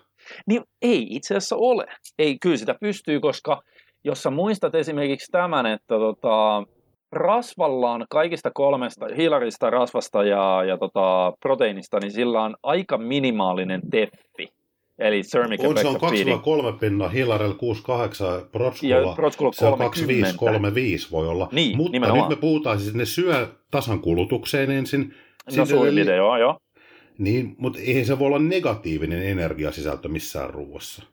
Niin ei itse asiassa ole. Ei, kyllä sitä pystyy, koska jos sä muistat esimerkiksi tämän, että tota, rasvalla on kaikista kolmesta, hiilarista, rasvasta ja, ja tota, proteiinista, niin sillä on aika minimaalinen teffi. Eli thermic on, se on 23 pinna, Hillarel 68, Protskulla, se on 2535 voi olla. Niin, Mutta nimenomaan. nyt me puhutaan siis, ne syö tasan kulutukseen ensin. No suunnilleen, eli... joo, joo. Niin, mutta ei se voi olla negatiivinen energiasisältö missään ruuassa.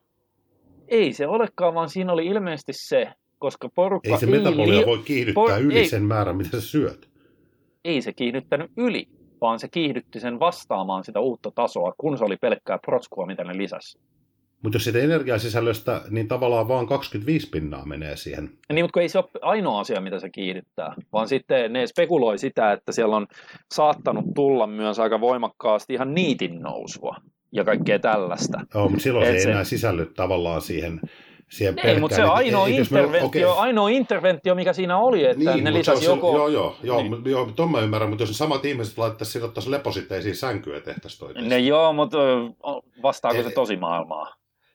Ei se olekaan, vaan siinä oli ilmeisesti se, koska porukka ei se metabolia li... voi kiihdyttää por... yli ei. sen määrän, mitä sä syöt. Ei se kiihdyttänyt yli, vaan se kiihdytti sen vastaamaan sitä uutta tasoa, kun se oli pelkkää protskua, mitä ne lisäsi. Mutta jos sitä energiasisällöstä, niin tavallaan vaan 25 pinnaa menee siihen. Niin, mutta ei se ole ainoa asia, mitä se kiihdyttää, vaan sitten ne spekuloi sitä, että siellä on saattanut tulla myös aika voimakkaasti ihan niitin nousua ja kaikkea tällaista. Joo, mutta silloin Et se ei se... enää sisälly tavallaan siihen siihen Ei, mutta se ainoa, niin, interventio, me, okay. ainoa interventio, mikä siinä oli, että niin, ne lisäsi joko... Joo, joo, joo, niin. joo tuon mä ymmärrän, mutta jos ne samat ihmiset laittaisiin sidottaisiin lepositeisiin sänkyä tehtäisiin toi. Ne joo, mutta vastaako ei, se tosi maailmaa?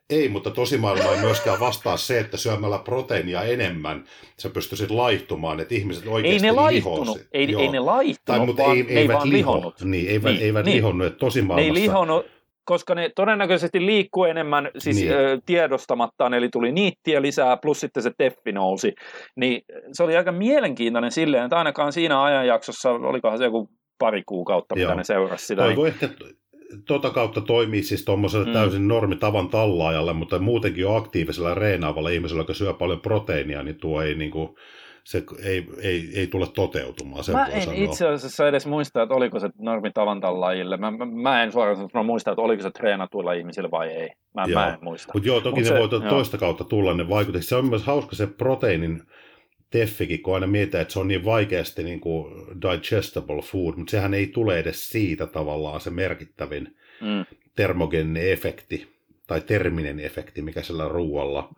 Ei, mutta tosimaailma ei myöskään vastaa se, että syömällä proteiinia enemmän sä pystyisit laihtumaan, että ihmiset oikeasti Ei ne laihtunut, ei, ei ne laihtunut, tai, mutta vaan, ei, eivät ei vaan liho. lihonnut. Niin, eivät, niin, eivät niin. lihonnut, että tosimaailmassa... Ne ei lihonnut, koska ne todennäköisesti liikkuu enemmän siis niin. ö, tiedostamattaan, eli tuli niittiä lisää, plus sitten se teffi nousi. Niin se oli aika mielenkiintoinen silleen, että ainakaan siinä ajanjaksossa, olikohan se joku pari kuukautta, Joo. mitä ne seurasi sitä. Toi niin... ehkä tota kautta toimii siis tuommoiselle mm. täysin normitavan tallaajalle, mutta muutenkin jo aktiivisella reenaavalla ihmisellä, joka syö paljon proteiinia, niin tuo ei niin kuin, se ei, ei, ei tule toteutumaan. Sen mä en sanoa. itse asiassa edes muista, että oliko se normi tavantallajille. Mä, mä, mä en suoraan sanoa muista, että oliko se treenatuilla ihmisillä vai ei. Mä, joo. mä en muista. Mutta joo, toki Mut se, se voi joo. toista kautta tulla ne vaikutukset. Se on myös hauska se proteiinin teffikin, kun aina mietitään, että se on niin vaikeasti niin kuin digestible food, mutta sehän ei tule edes siitä tavallaan se merkittävin mm. termogeninen efekti tai terminen efekti, mikä sillä ruoalla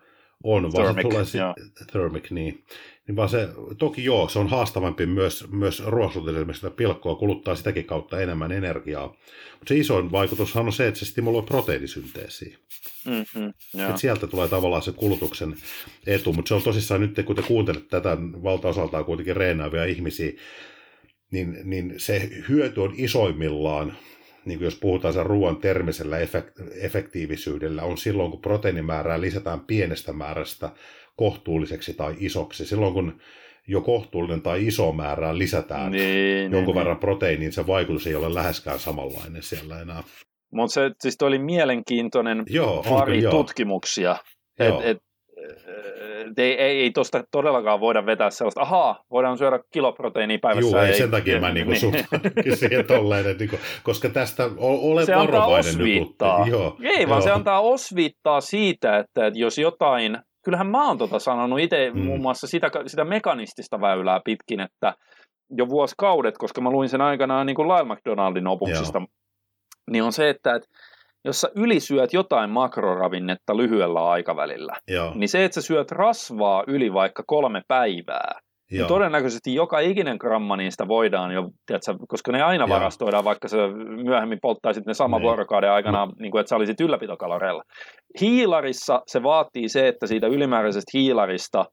on, vaan thermic, se tulee si- thermic, niin, niin vaan se, toki joo, se on haastavampi myös, myös ruosuudelle, sitä pilkkoa kuluttaa sitäkin kautta enemmän energiaa. Mutta se isoin vaikutus on se, että se stimuloi proteiinisynteesiä. Mm-hmm, että sieltä tulee tavallaan se kulutuksen etu, mutta se on tosissaan nyt, kun te kuuntelette tätä valtaosaltaan kuitenkin reenaavia ihmisiä, niin, niin se hyöty on isoimmillaan niin kuin jos puhutaan sen ruoan termisellä efektiivisyydellä, on silloin, kun proteiinimäärää lisätään pienestä määrästä kohtuulliseksi tai isoksi. Silloin, kun jo kohtuullinen tai iso määrää lisätään niin, jonkun niin, verran niin. proteiiniin, se vaikutus ei ole läheskään samanlainen siellä enää. Mutta se siis oli mielenkiintoinen joo, pari tutkimuksia. Et, et, ei, ei, ei tuosta todellakaan voida vetää sellaista, ahaa, voidaan syödä kiloproteiinia päivässä. Joo, ei, sen takia mä niinku niin. siihen tolleen, että niinku, koska tästä ole se varovainen nyt. Joo, ei, vaan joo. se antaa osviittaa siitä, että, että jos jotain, kyllähän mä oon tota sanonut itse mm. muun muassa sitä, sitä mekanistista väylää pitkin, että jo vuosikaudet, koska mä luin sen aikanaan niin kuin Lyle McDonaldin opuksista, joo. niin on se, että, että jos sä ylisyöt jotain makroravinnetta lyhyellä aikavälillä, Joo. niin se, että sä syöt rasvaa yli vaikka kolme päivää, niin todennäköisesti joka ikinen gramma niistä voidaan jo, tiedätkö, koska ne aina Joo. varastoidaan, vaikka sä myöhemmin polttaisit ne sama niin. vuorokauden aikana, no. niin kuin, että sä olisit ylläpitokaloreilla. Hiilarissa se vaatii se, että siitä ylimääräisestä hiilarista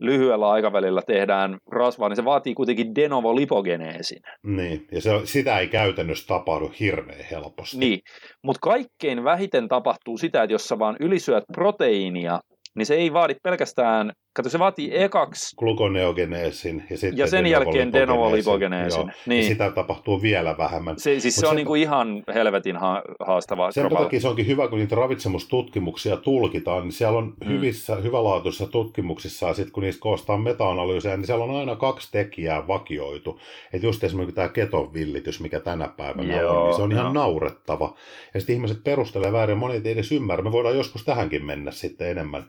lyhyellä aikavälillä tehdään rasvaa, niin se vaatii kuitenkin de novo lipogeneesin. Niin, ja se, sitä ei käytännössä tapahdu hirveän helposti. Niin, mutta kaikkein vähiten tapahtuu sitä, että jos sä vaan ylisyöt proteiinia, niin se ei vaadi pelkästään, kato se vaatii ekaksi... Glukoneogeneesin ja, sitten ja sen jälkeen de novo lipogeneesin. Niin. Ja sitä tapahtuu vielä vähemmän. Se, siis Mut se on se, niinku ihan helvetin ha- haastavaa. Sen takia se onkin hyvä, kun niitä ravitsemustutkimuksia tulkitaan, niin siellä on mm. hyvissä, hyvälaatuisissa tutkimuksissa, ja sitten kun niistä koostaa meta-analyysejä, niin siellä on aina kaksi tekijää vakioitu. Että just esimerkiksi tämä ketovillitys, mikä tänä päivänä Joo, on, niin se on ihan naurettava. Ja sitten ihmiset perustelee väärin, monet ei edes ymmärrä. Me voidaan joskus tähänkin mennä sitten enemmän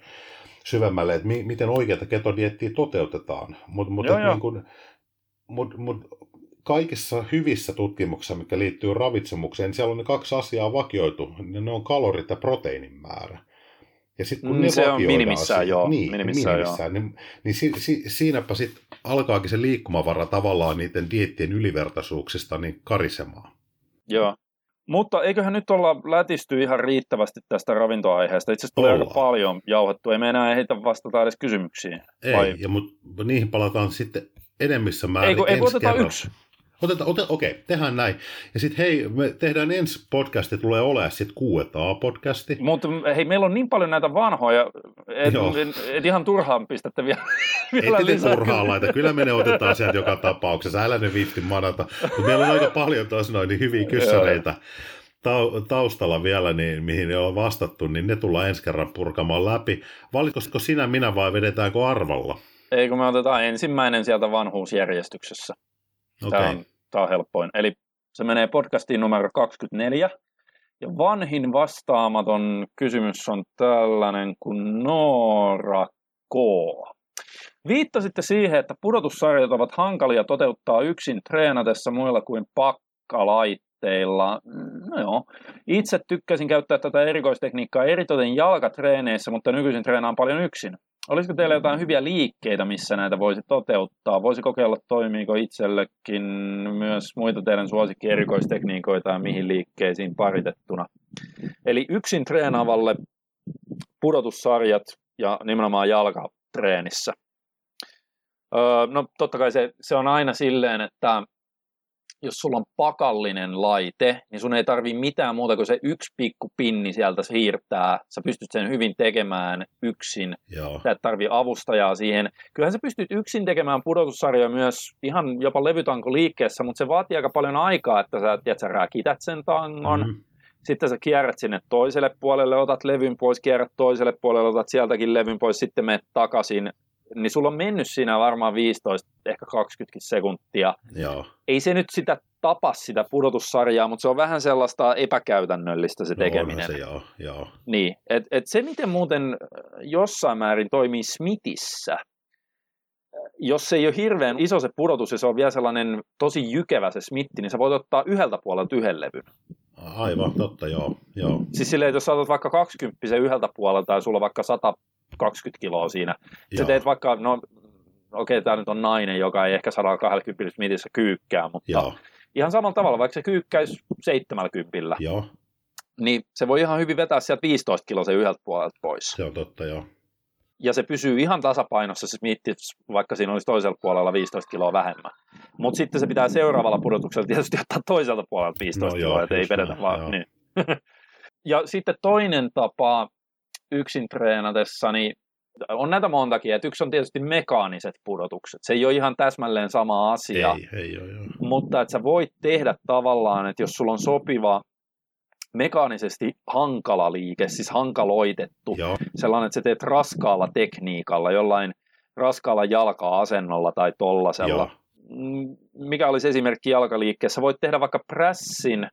syvemmälle, että mi- miten oikeata ketodiettiä toteutetaan. Mutta mut, niin mut, mut, kaikissa hyvissä tutkimuksissa, mikä liittyy ravitsemukseen, niin siellä on ne kaksi asiaa vakioitu. Ne on kalorit ja proteiinin määrä. Ja sitten kun mm, ne se on minimissään, joo. Niin, minimissään, minimissään joo. niin, niin si, si, siinäpä sitten alkaakin se liikkumavara tavallaan niiden diettien ylivertaisuuksista niin karisemaan. Joo. Mutta eiköhän nyt olla lätisty ihan riittävästi tästä ravintoaiheesta. Itse asiassa tulee aika paljon jauhettu. Ei me enää ehditä vastata edes kysymyksiin. Ei, vai? ja mut, niihin palataan sitten enemmissä määrin Eikö, ei, otetaan kerran. yksi. Otetaan, ote, okei, okay, tehdään näin. Ja sitten hei, me tehdään ensi podcasti, tulee olemaan sitten Q&A-podcasti. Mutta hei, meillä on niin paljon näitä vanhoja, että et, et ihan turhaan pistätte vielä, vielä Ei lisää. turhaan laita, kyllä me ne otetaan sieltä joka tapauksessa, älä ne viitti manata. Mutta meillä on aika paljon tuossa noin niin hyviä kyssäreitä taustalla vielä, niin, mihin ei ole vastattu, niin ne tullaan ensi kerran purkamaan läpi. Valitko sinä, minä vai vedetäänkö arvalla? Ei, kun me otetaan ensimmäinen sieltä vanhuusjärjestyksessä. Okay. Tämä, on, tämä on helpoin. Eli se menee podcastiin numero 24. Ja vanhin vastaamaton kysymys on tällainen kuin Noora K. Viittasitte siihen, että pudotussarjat ovat hankalia toteuttaa yksin treenatessa muilla kuin pakkalaitteilla. No joo. Itse tykkäsin käyttää tätä erikoistekniikkaa eritoten jalkatreeneissä, mutta nykyisin treenaan paljon yksin. Olisiko teillä jotain hyviä liikkeitä, missä näitä voisi toteuttaa? Voisi kokeilla, toimiiko itsellekin myös muita teidän suosikki erikoistekniikoita ja mihin liikkeisiin paritettuna. Eli yksin treenaavalle pudotussarjat ja nimenomaan jalkatreenissä. Öö, no totta kai se, se on aina silleen, että jos sulla on pakallinen laite, niin sun ei tarvi mitään muuta kuin se yksi pikku pinni sieltä siirtää. Sä pystyt sen hyvin tekemään yksin. Joo. Sä et tarvi avustajaa siihen. Kyllähän sä pystyt yksin tekemään pudotussarjoja myös ihan jopa levytanko liikkeessä, mutta se vaatii aika paljon aikaa, että sä, tiedät, sä rääkität sen tangon. Mm-hmm. Sitten sä kierrät sinne toiselle puolelle, otat levyn pois, kierrät toiselle puolelle, otat sieltäkin levyn pois, sitten menet takaisin niin sulla on mennyt siinä varmaan 15, ehkä 20 sekuntia. Joo. Ei se nyt sitä tapa sitä pudotussarjaa, mutta se on vähän sellaista epäkäytännöllistä se tekeminen. No, se, joo, joo. Niin, et, et se miten muuten jossain määrin toimii Smithissä, jos se ei ole hirveän iso se pudotus ja se on vielä sellainen tosi jykevä se smitti, niin sä voit ottaa yhdeltä puolelta yhden levyn. Aivan, totta, joo. joo. Siis silleen, että jos sä otat vaikka 20 yhdeltä puolelta ja sulla on vaikka 100 20 kiloa siinä. Joo. Sä teet vaikka, no okei, okay, tämä nyt on nainen, joka ei ehkä 120 mitissä kyykkää, mutta Joo. ihan samalla tavalla, vaikka se kyykkäisi 70, Joo. niin se voi ihan hyvin vetää sieltä 15 kiloa se yhdeltä puolelta pois. Se on totta, joo. Ja se pysyy ihan tasapainossa se smitti, vaikka siinä olisi toisella puolella 15 kiloa vähemmän. Mutta sitten se pitää seuraavalla pudotuksella tietysti ottaa toiselta puolelta 15 no, kiloa, että ei vedetä vaan. Niin. ja sitten toinen tapa, yksin treenatessa, niin on näitä montakin, että yksi on tietysti mekaaniset pudotukset. Se ei ole ihan täsmälleen sama asia, ei, ei ole, joo. mutta että sä voit tehdä tavallaan, että jos sulla on sopiva mekaanisesti hankala liike, siis hankaloitettu, Joo. sellainen, että sä teet raskaalla tekniikalla, jollain raskaalla jalka-asennolla tai tollasella. Joo. Mm, mikä olisi esimerkki jalkaliikkeessä? Voit tehdä vaikka pressin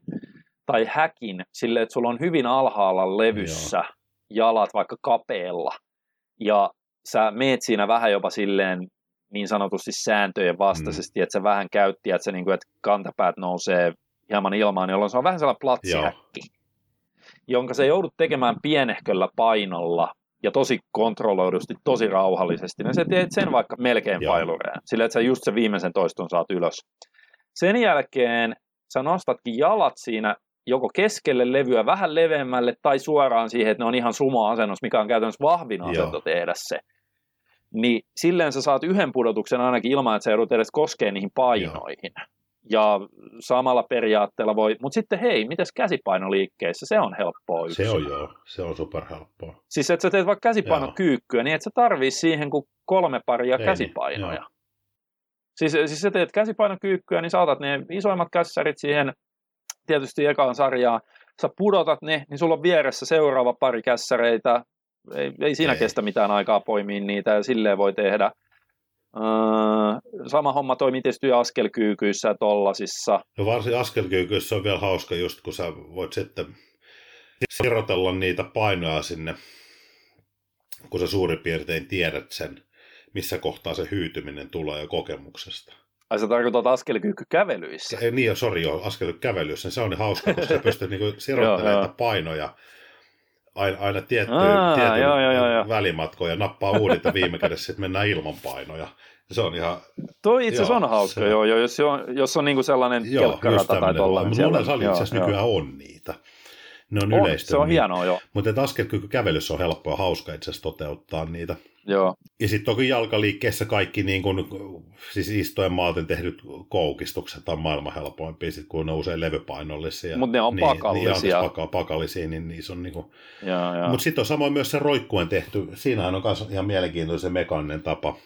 tai häkin sille, että sulla on hyvin alhaalla levyssä. Joo jalat vaikka kapeella ja sä meet siinä vähän jopa silleen niin sanotusti sääntöjen vastaisesti, mm. että sä vähän käytti, että, se, niin kuin, että kantapäät nousee hieman ilmaan, jolloin se on vähän sellainen platsihäkki, jonka sä joudut tekemään pienehköllä painolla ja tosi kontrolloidusti, tosi rauhallisesti, niin sä teet sen vaikka melkein pailureen, sillä että sä just sen viimeisen toiston saat ylös. Sen jälkeen sä nostatkin jalat siinä keskelle levyä vähän leveämmälle tai suoraan siihen, että ne on ihan sumo-asennus, mikä on käytännössä vahvin asento Joo. tehdä se. niin silleen sä saat yhden pudotuksen ainakin ilman, että sä joudut edes koskee niihin painoihin. Joo. Ja samalla periaatteella voi, mutta sitten hei, mites käsipainoliikkeissä, se on helppoa yksin. Se on joo, se on superhelppoa. Siis että sä teet vaikka käsipainokyykkyä, niin et sä tarvii siihen kuin kolme paria Ei, käsipainoja. Niin, siis, siis sä teet käsipainokyykkyä, niin saatat ne isoimmat kässärit siihen tietysti ekaan sarjaan, sä pudotat ne, niin sulla on vieressä seuraava pari kässäreitä, ei, ei siinä ei. kestä mitään aikaa poimia niitä ja silleen voi tehdä. Öö, sama homma toimii tietysti askelkyykyissä ja tollasissa. No varsin askelkyykyissä on vielä hauska just, kun sä voit sitten sirotella niitä painoja sinne, kun sä suurin piirtein tiedät sen, missä kohtaa se hyytyminen tulee jo kokemuksesta. Ai sä tarkoitat askelkyykkykävelyissä? Ei, niin, sori, joo, askelkyykkävelyissä. Se on niin hauska, koska sä pystyt niinku sirottelemaan painoja aina, aina tiettyyn, Aa, tietyn joo, joo, joo. välimatkoon ja nappaa uudet ja viime kädessä sitten mennään ilman painoja. Se on ihan... Toi itse asiassa on hauska, se... joo, joo, jos on, jos on niinku sellainen joo, kelkkarata tai tollainen. Mutta mulla salilla itse asiassa nykyään on niitä. Ne on, on yleistynyt. Se on niin. hienoa, joo. Mutta askelkyky kävelyssä on helppo ja hauska itse asiassa toteuttaa niitä. Joo. Ja sitten toki jalkaliikkeessä kaikki niin kun, siis istojen maaten tehdyt koukistukset on maailman helpoimpia, sit kun ne on usein levypainollisia. Mutta ne on niin, pakallisia. Niin, paka, pakallisia, niin niissä on niin kuin... Mutta sitten on samoin myös se roikkuen tehty. Siinähän on myös ihan mielenkiintoinen se mekaaninen tapa.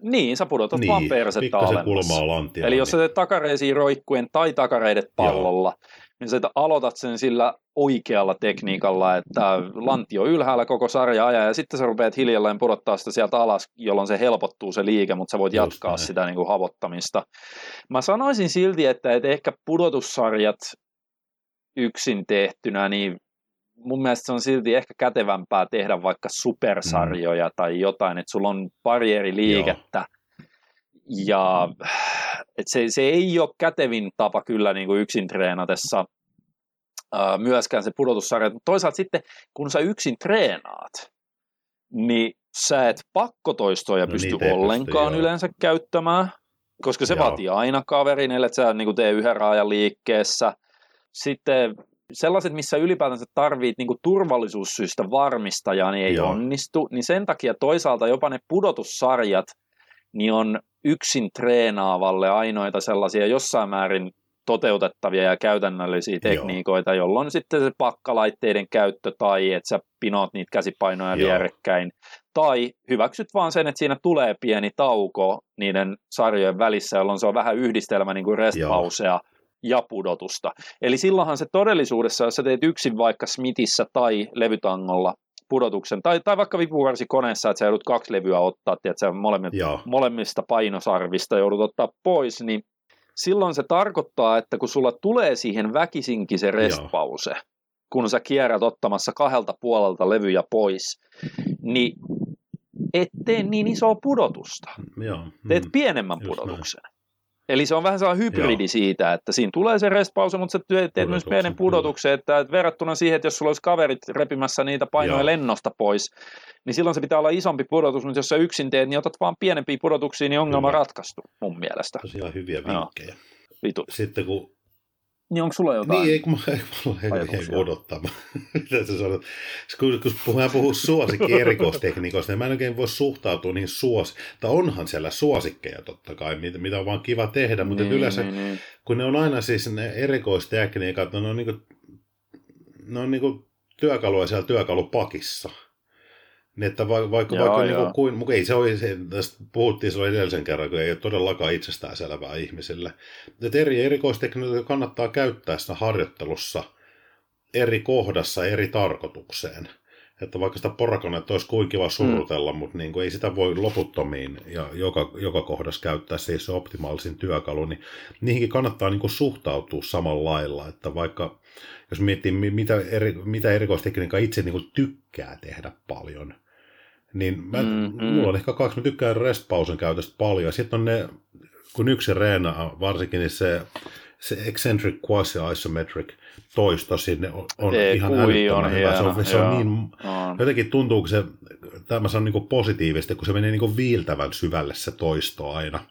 Niin, sä pudotat niin, vaan persettä alemmas. kulmaa lantia. Eli jos sä teet takareisiin roikkuen tai takareidet pallolla, Joo niin sä aloitat sen sillä oikealla tekniikalla, että lantio ylhäällä koko sarja ajaa ja sitten sä rupeat hiljalleen pudottaa sitä sieltä alas, jolloin se helpottuu se liike, mutta sä voit Just jatkaa näin. sitä niin kuin havottamista. Mä sanoisin silti, että et ehkä pudotussarjat yksin tehtynä, niin mun mielestä se on silti ehkä kätevämpää tehdä vaikka supersarjoja mm. tai jotain, että sulla on pari eri liikettä. Joo ja et se, se ei ole kätevin tapa kyllä niin kuin yksin treenatessa ää, myöskään se pudotussarja. Mutta toisaalta sitten, kun sä yksin treenaat, niin sä et pakkotoistoja no, pysty ollenkaan pysty, yleensä käyttämään, koska se joo. vaatii aina kaverin, että sä niin kuin tee yhden raajan liikkeessä. Sitten sellaiset, missä ylipäätänsä tarvit niin turvallisuussyistä varmistajaa, niin ei Joo. onnistu. Niin sen takia toisaalta jopa ne pudotussarjat – niin on yksin treenaavalle ainoita sellaisia jossain määrin toteutettavia ja käytännöllisiä tekniikoita, Joo. jolloin sitten se pakkalaitteiden käyttö tai että sä pinoot niitä käsipainoja Joo. vierekkäin, tai hyväksyt vaan sen, että siinä tulee pieni tauko niiden sarjojen välissä, jolloin se on vähän yhdistelmä niin kuin restpausea ja pudotusta. Eli silloinhan se todellisuudessa, jos sä teet yksin vaikka Smithissä tai levytangolla, pudotuksen, tai, tai vaikka vipuvarsikoneessa, että sä joudut kaksi levyä ottaa, että molemmat, molemmista painosarvista joudut ottaa pois, niin silloin se tarkoittaa, että kun sulla tulee siihen väkisinkin se restpause, Joo. kun sä kierrät ottamassa kahdelta puolelta levyjä pois, niin et tee niin isoa pudotusta. Joo. Teet mm. pienemmän Just pudotuksen. Eli se on vähän sellainen hybridi Joo. siitä, että siinä tulee se restpause, mutta sä teet Pudotuksen, myös pienen pudotuksen, että, että verrattuna siihen, että jos sulla olisi kaverit repimässä niitä painoja Joo. lennosta pois, niin silloin se pitää olla isompi pudotus, mutta jos sä yksin teet, niin otat vaan pienempiä pudotuksia, niin ongelma Kyllä. ratkaistu mun mielestä. Tosiaan hyviä vinkkejä. Vitu. Sitten kun niin onko sulla jotain? Niin, ei, kun mä, mä ei, ei odottaa. Mitä sä sanot? Kun, kun puhuu, puhuu suosikki erikoistekniikoista, niin mä en oikein voi suhtautua niihin suos... Tai onhan siellä suosikkeja totta kai, mitä, mitä on vaan kiva tehdä, mutta niin, yleensä, niin, niin. kun ne on aina siis ne erikoistekniikat, ne on niin kuin, ne on niin kuin työkaluja siellä työkalupakissa. Niin, että vaikka, vaikka, joo, vaikka joo. Niin kuin, kuin, ei se ole, se, tästä puhuttiin silloin edellisen kerran, kun ei ole todellakaan itsestäänselvää ihmisille. Että eri erikoistekniikoita kannattaa käyttää sitä harjoittelussa eri kohdassa eri tarkoitukseen. Että vaikka sitä porakonetta olisi kuin kiva surutella, mm. mutta niin kuin ei sitä voi loputtomiin ja joka, joka kohdassa käyttää siis se optimaalisin työkalu, niin niihinkin kannattaa niin kuin suhtautua samalla lailla, että vaikka jos miettii, mitä, eri, mitä erikoistekniikkaa itse niin kuin tykkää tehdä paljon, niin mä, mm-hmm. mulla on ehkä kaksi, mä tykkään restpausen käytöstä paljon. Sitten on ne, kun yksi reena varsinkin, niin se, se eccentric quasi-isometric toisto sinne on, on Ei, ihan älyttömän on hyvä. Hieno, se on, se on niin, on. jotenkin tuntuu, kun se, tämä on niin positiivisesti, kun se menee niin viiltävän syvälle se toisto aina.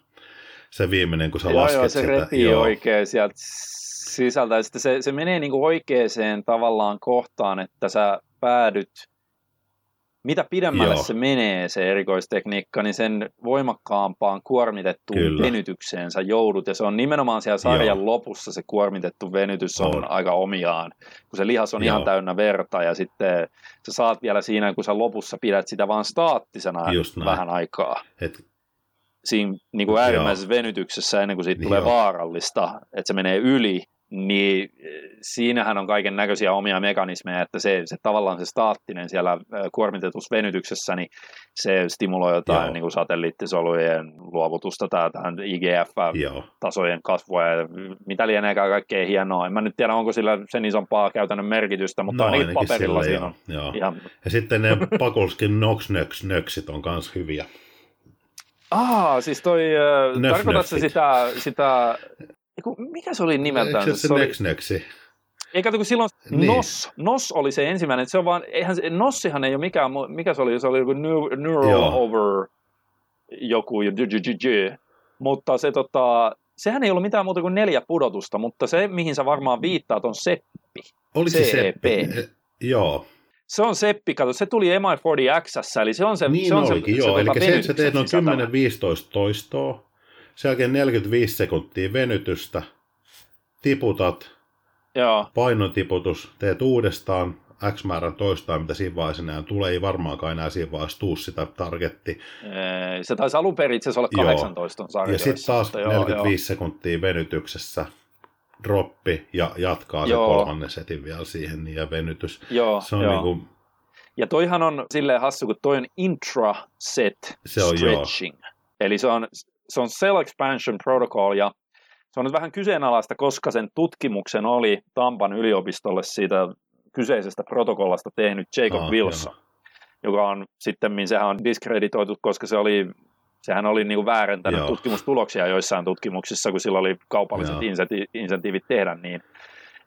Se viimeinen, kun sä joo, lasket joo, se sitä. repii joo. oikein sieltä sisältä. Ja sitten se, se menee niin kuin oikeaan tavallaan kohtaan, että sä päädyt mitä pidemmälle Joo. se menee se erikoistekniikka, niin sen voimakkaampaan kuormitettuun Kyllä. venytykseen sä joudut. Ja se on nimenomaan siellä sarjan Joo. lopussa se kuormitettu venytys on, on aika omiaan. Kun se lihas on Joo. ihan täynnä verta ja sitten sä saat vielä siinä, kun sä lopussa pidät sitä vaan staattisena vähän aikaa. Et siinä niin kuin äärimmäisessä Joo. venytyksessä ennen kuin siitä tulee Joo. vaarallista, että se menee yli, niin eh, siinähän on kaiken näköisiä omia mekanismeja, että se, se tavallaan se staattinen siellä eh, kuormitetussa venytyksessä, niin se stimuloi jotain niin kuin satelliittisolujen luovutusta tai tähän IGF-tasojen kasvua ja mitä lienee kaikkea hienoa. En mä nyt tiedä, onko sillä sen isompaa käytännön merkitystä, mutta no, ainakin, ainakin paperilla sillä, siinä on joo. Ihan... Ja sitten ne Pakulskin nox nöksit on myös hyviä. Ah, siis toi, äh, tarkoitatko sitä, sitä mikä se oli nimeltään? Eikö se, se Nex Nexi? Ei kato, kun silloin niin. NOS, NOS oli se ensimmäinen, se on vaan, eihän se, NOSihan ei ole mikään, mikä se oli, se oli joku neural Joo. over joku, mutta se tota, sehän ei ollut mitään muuta kuin neljä pudotusta, mutta se, mihin sä varmaan viittaat, on Seppi. Oli se Seppi? Eh, joo. Se on Seppi, kato, se tuli MI40X, eli se on se... Niin se on olikin, se, joo, se, eli se, että sä teet noin 10-15 toistoa, sen jälkeen 45 sekuntia venytystä, tiputat, Joo. painotiputus, teet uudestaan X määrän toistaa, mitä siinä vaiheessa enää tulee, ei varmaankaan enää siinä vaiheessa tuu sitä targetti. Se taisi alun perin itse olla 18 joo. Ja sitten taas 45 joo. sekuntia venytyksessä, droppi ja jatkaa joo. se kolmannen setin vielä siihen niin ja venytys. Joo, se on joo. Niin kuin... Ja toihan on silleen hassu, kun toi on intra-set se on, stretching. Joo. Eli se on se on Cell Expansion Protocol ja se on nyt vähän kyseenalaista, koska sen tutkimuksen oli Tampan yliopistolle siitä kyseisestä protokollasta tehnyt Jacob ah, Wilson, joo. joka on sitten, sehän on diskreditoitu, koska se oli, sehän oli niin väärentänyt joo. tutkimustuloksia joissain tutkimuksissa, kun sillä oli kaupalliset insenti- insentiivit tehdä niin.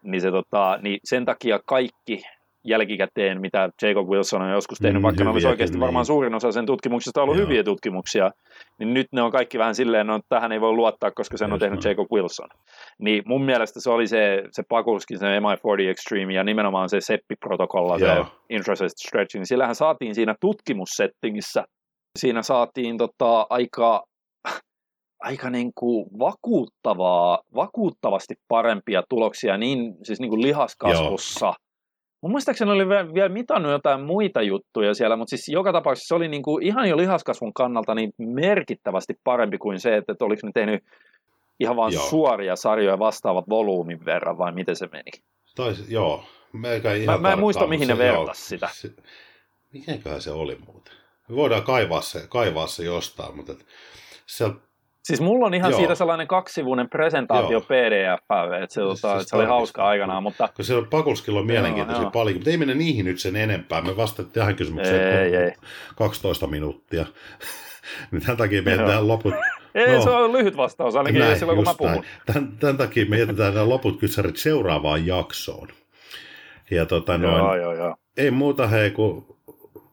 Niin, se, tota, niin sen takia kaikki jälkikäteen, mitä Jacob Wilson on joskus tehnyt, mm, vaikka ne olisi oikeasti niin. varmaan suurin osa sen tutkimuksesta ollut Joo. hyviä tutkimuksia, niin nyt ne on kaikki vähän silleen, no tähän ei voi luottaa, koska sen Just on tehnyt no. Jacob Wilson. Niin mun mielestä se oli se, se Pakulskin, se MI40 Extreme ja nimenomaan se SEPPI-protokolla, se Intrasset Stretching, niin sillähän saatiin siinä tutkimussettingissä, siinä saatiin tota, aika aika niin kuin vakuuttavaa, vakuuttavasti parempia tuloksia niin, siis niin kuin lihaskasvussa Joo. Mun muistaakseni oli vielä mitannut jotain muita juttuja siellä, mutta siis joka tapauksessa se oli niin kuin ihan jo lihaskasvun kannalta niin merkittävästi parempi kuin se, että, että oliko ne tehnyt ihan vain suoria sarjoja vastaavat volyymin verran, vai miten se meni? Taisi, joo. Meikä ihan mä, mä en muista, mihin ne vertas sitä. Se, mihinköhän se oli muuten? Me voidaan kaivaa se, kaivaa se jostain, mutta et, Siis mulla on ihan Joo. siitä sellainen kaksivuinen presentaatio Joo. PDF, että se, siis, tota, siis se oli hauska aikanaan, mutta... Kun se on Pakulskilla on mielenkiintoisia paljon, mutta ei mennä niihin nyt sen enempää. Me vastattiin tähän kysymykseen ei, ei. 12 minuuttia. niin tämän takia me jätetään loput... Ei, no, se on lyhyt vastaus, ainakin näin, silloin kun mä puhun. Tämän, tämän takia me jätetään nämä loput kysärit seuraavaan jaksoon. Ja tota, noin, joo, joo, joo. ei muuta hei, kun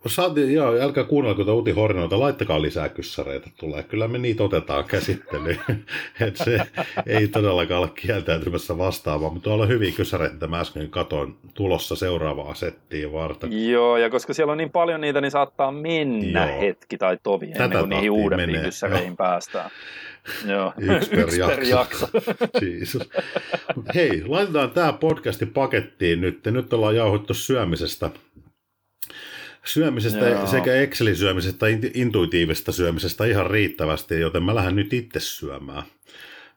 Saatiin, joo, älkää kuunnella tuota Uti Horinoita, laittakaa lisää kyssäreitä tulee. Kyllä me niitä otetaan käsittelyyn. Et se ei todellakaan ole kieltäytymässä vastaavaa, mutta tuolla on hyviä kyssäreitä, mä äsken katoin tulossa seuraavaa settiä varten. Joo, ja koska siellä on niin paljon niitä, niin saattaa mennä joo. hetki tai tovi ennen Tätä kuin niihin uudempiin kyssäreihin päästään. Joo, yksi per yksi jakso. Per jakso. Jesus. Hei, laitetaan tämä podcasti pakettiin nyt. Nyt ollaan jauhuttu syömisestä syömisestä Joo. sekä Excelin syömisestä että intuitiivisesta syömisestä ihan riittävästi, joten mä lähden nyt itse syömään.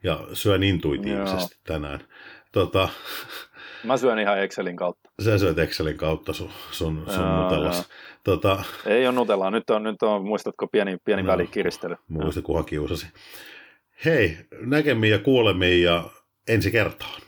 Ja syön intuitiivisesti Joo. tänään. Tota, Mä syön ihan Excelin kautta. Sä syöt Excelin kautta sun, sun, sun nutellas. Tota, Ei ole nutellaa, nyt on, nyt on muistatko pieni, pieni no, välikiristely. Muista, kunhan kiusasi. Hei, näkemiin ja kuulemiin ja ensi kertaan.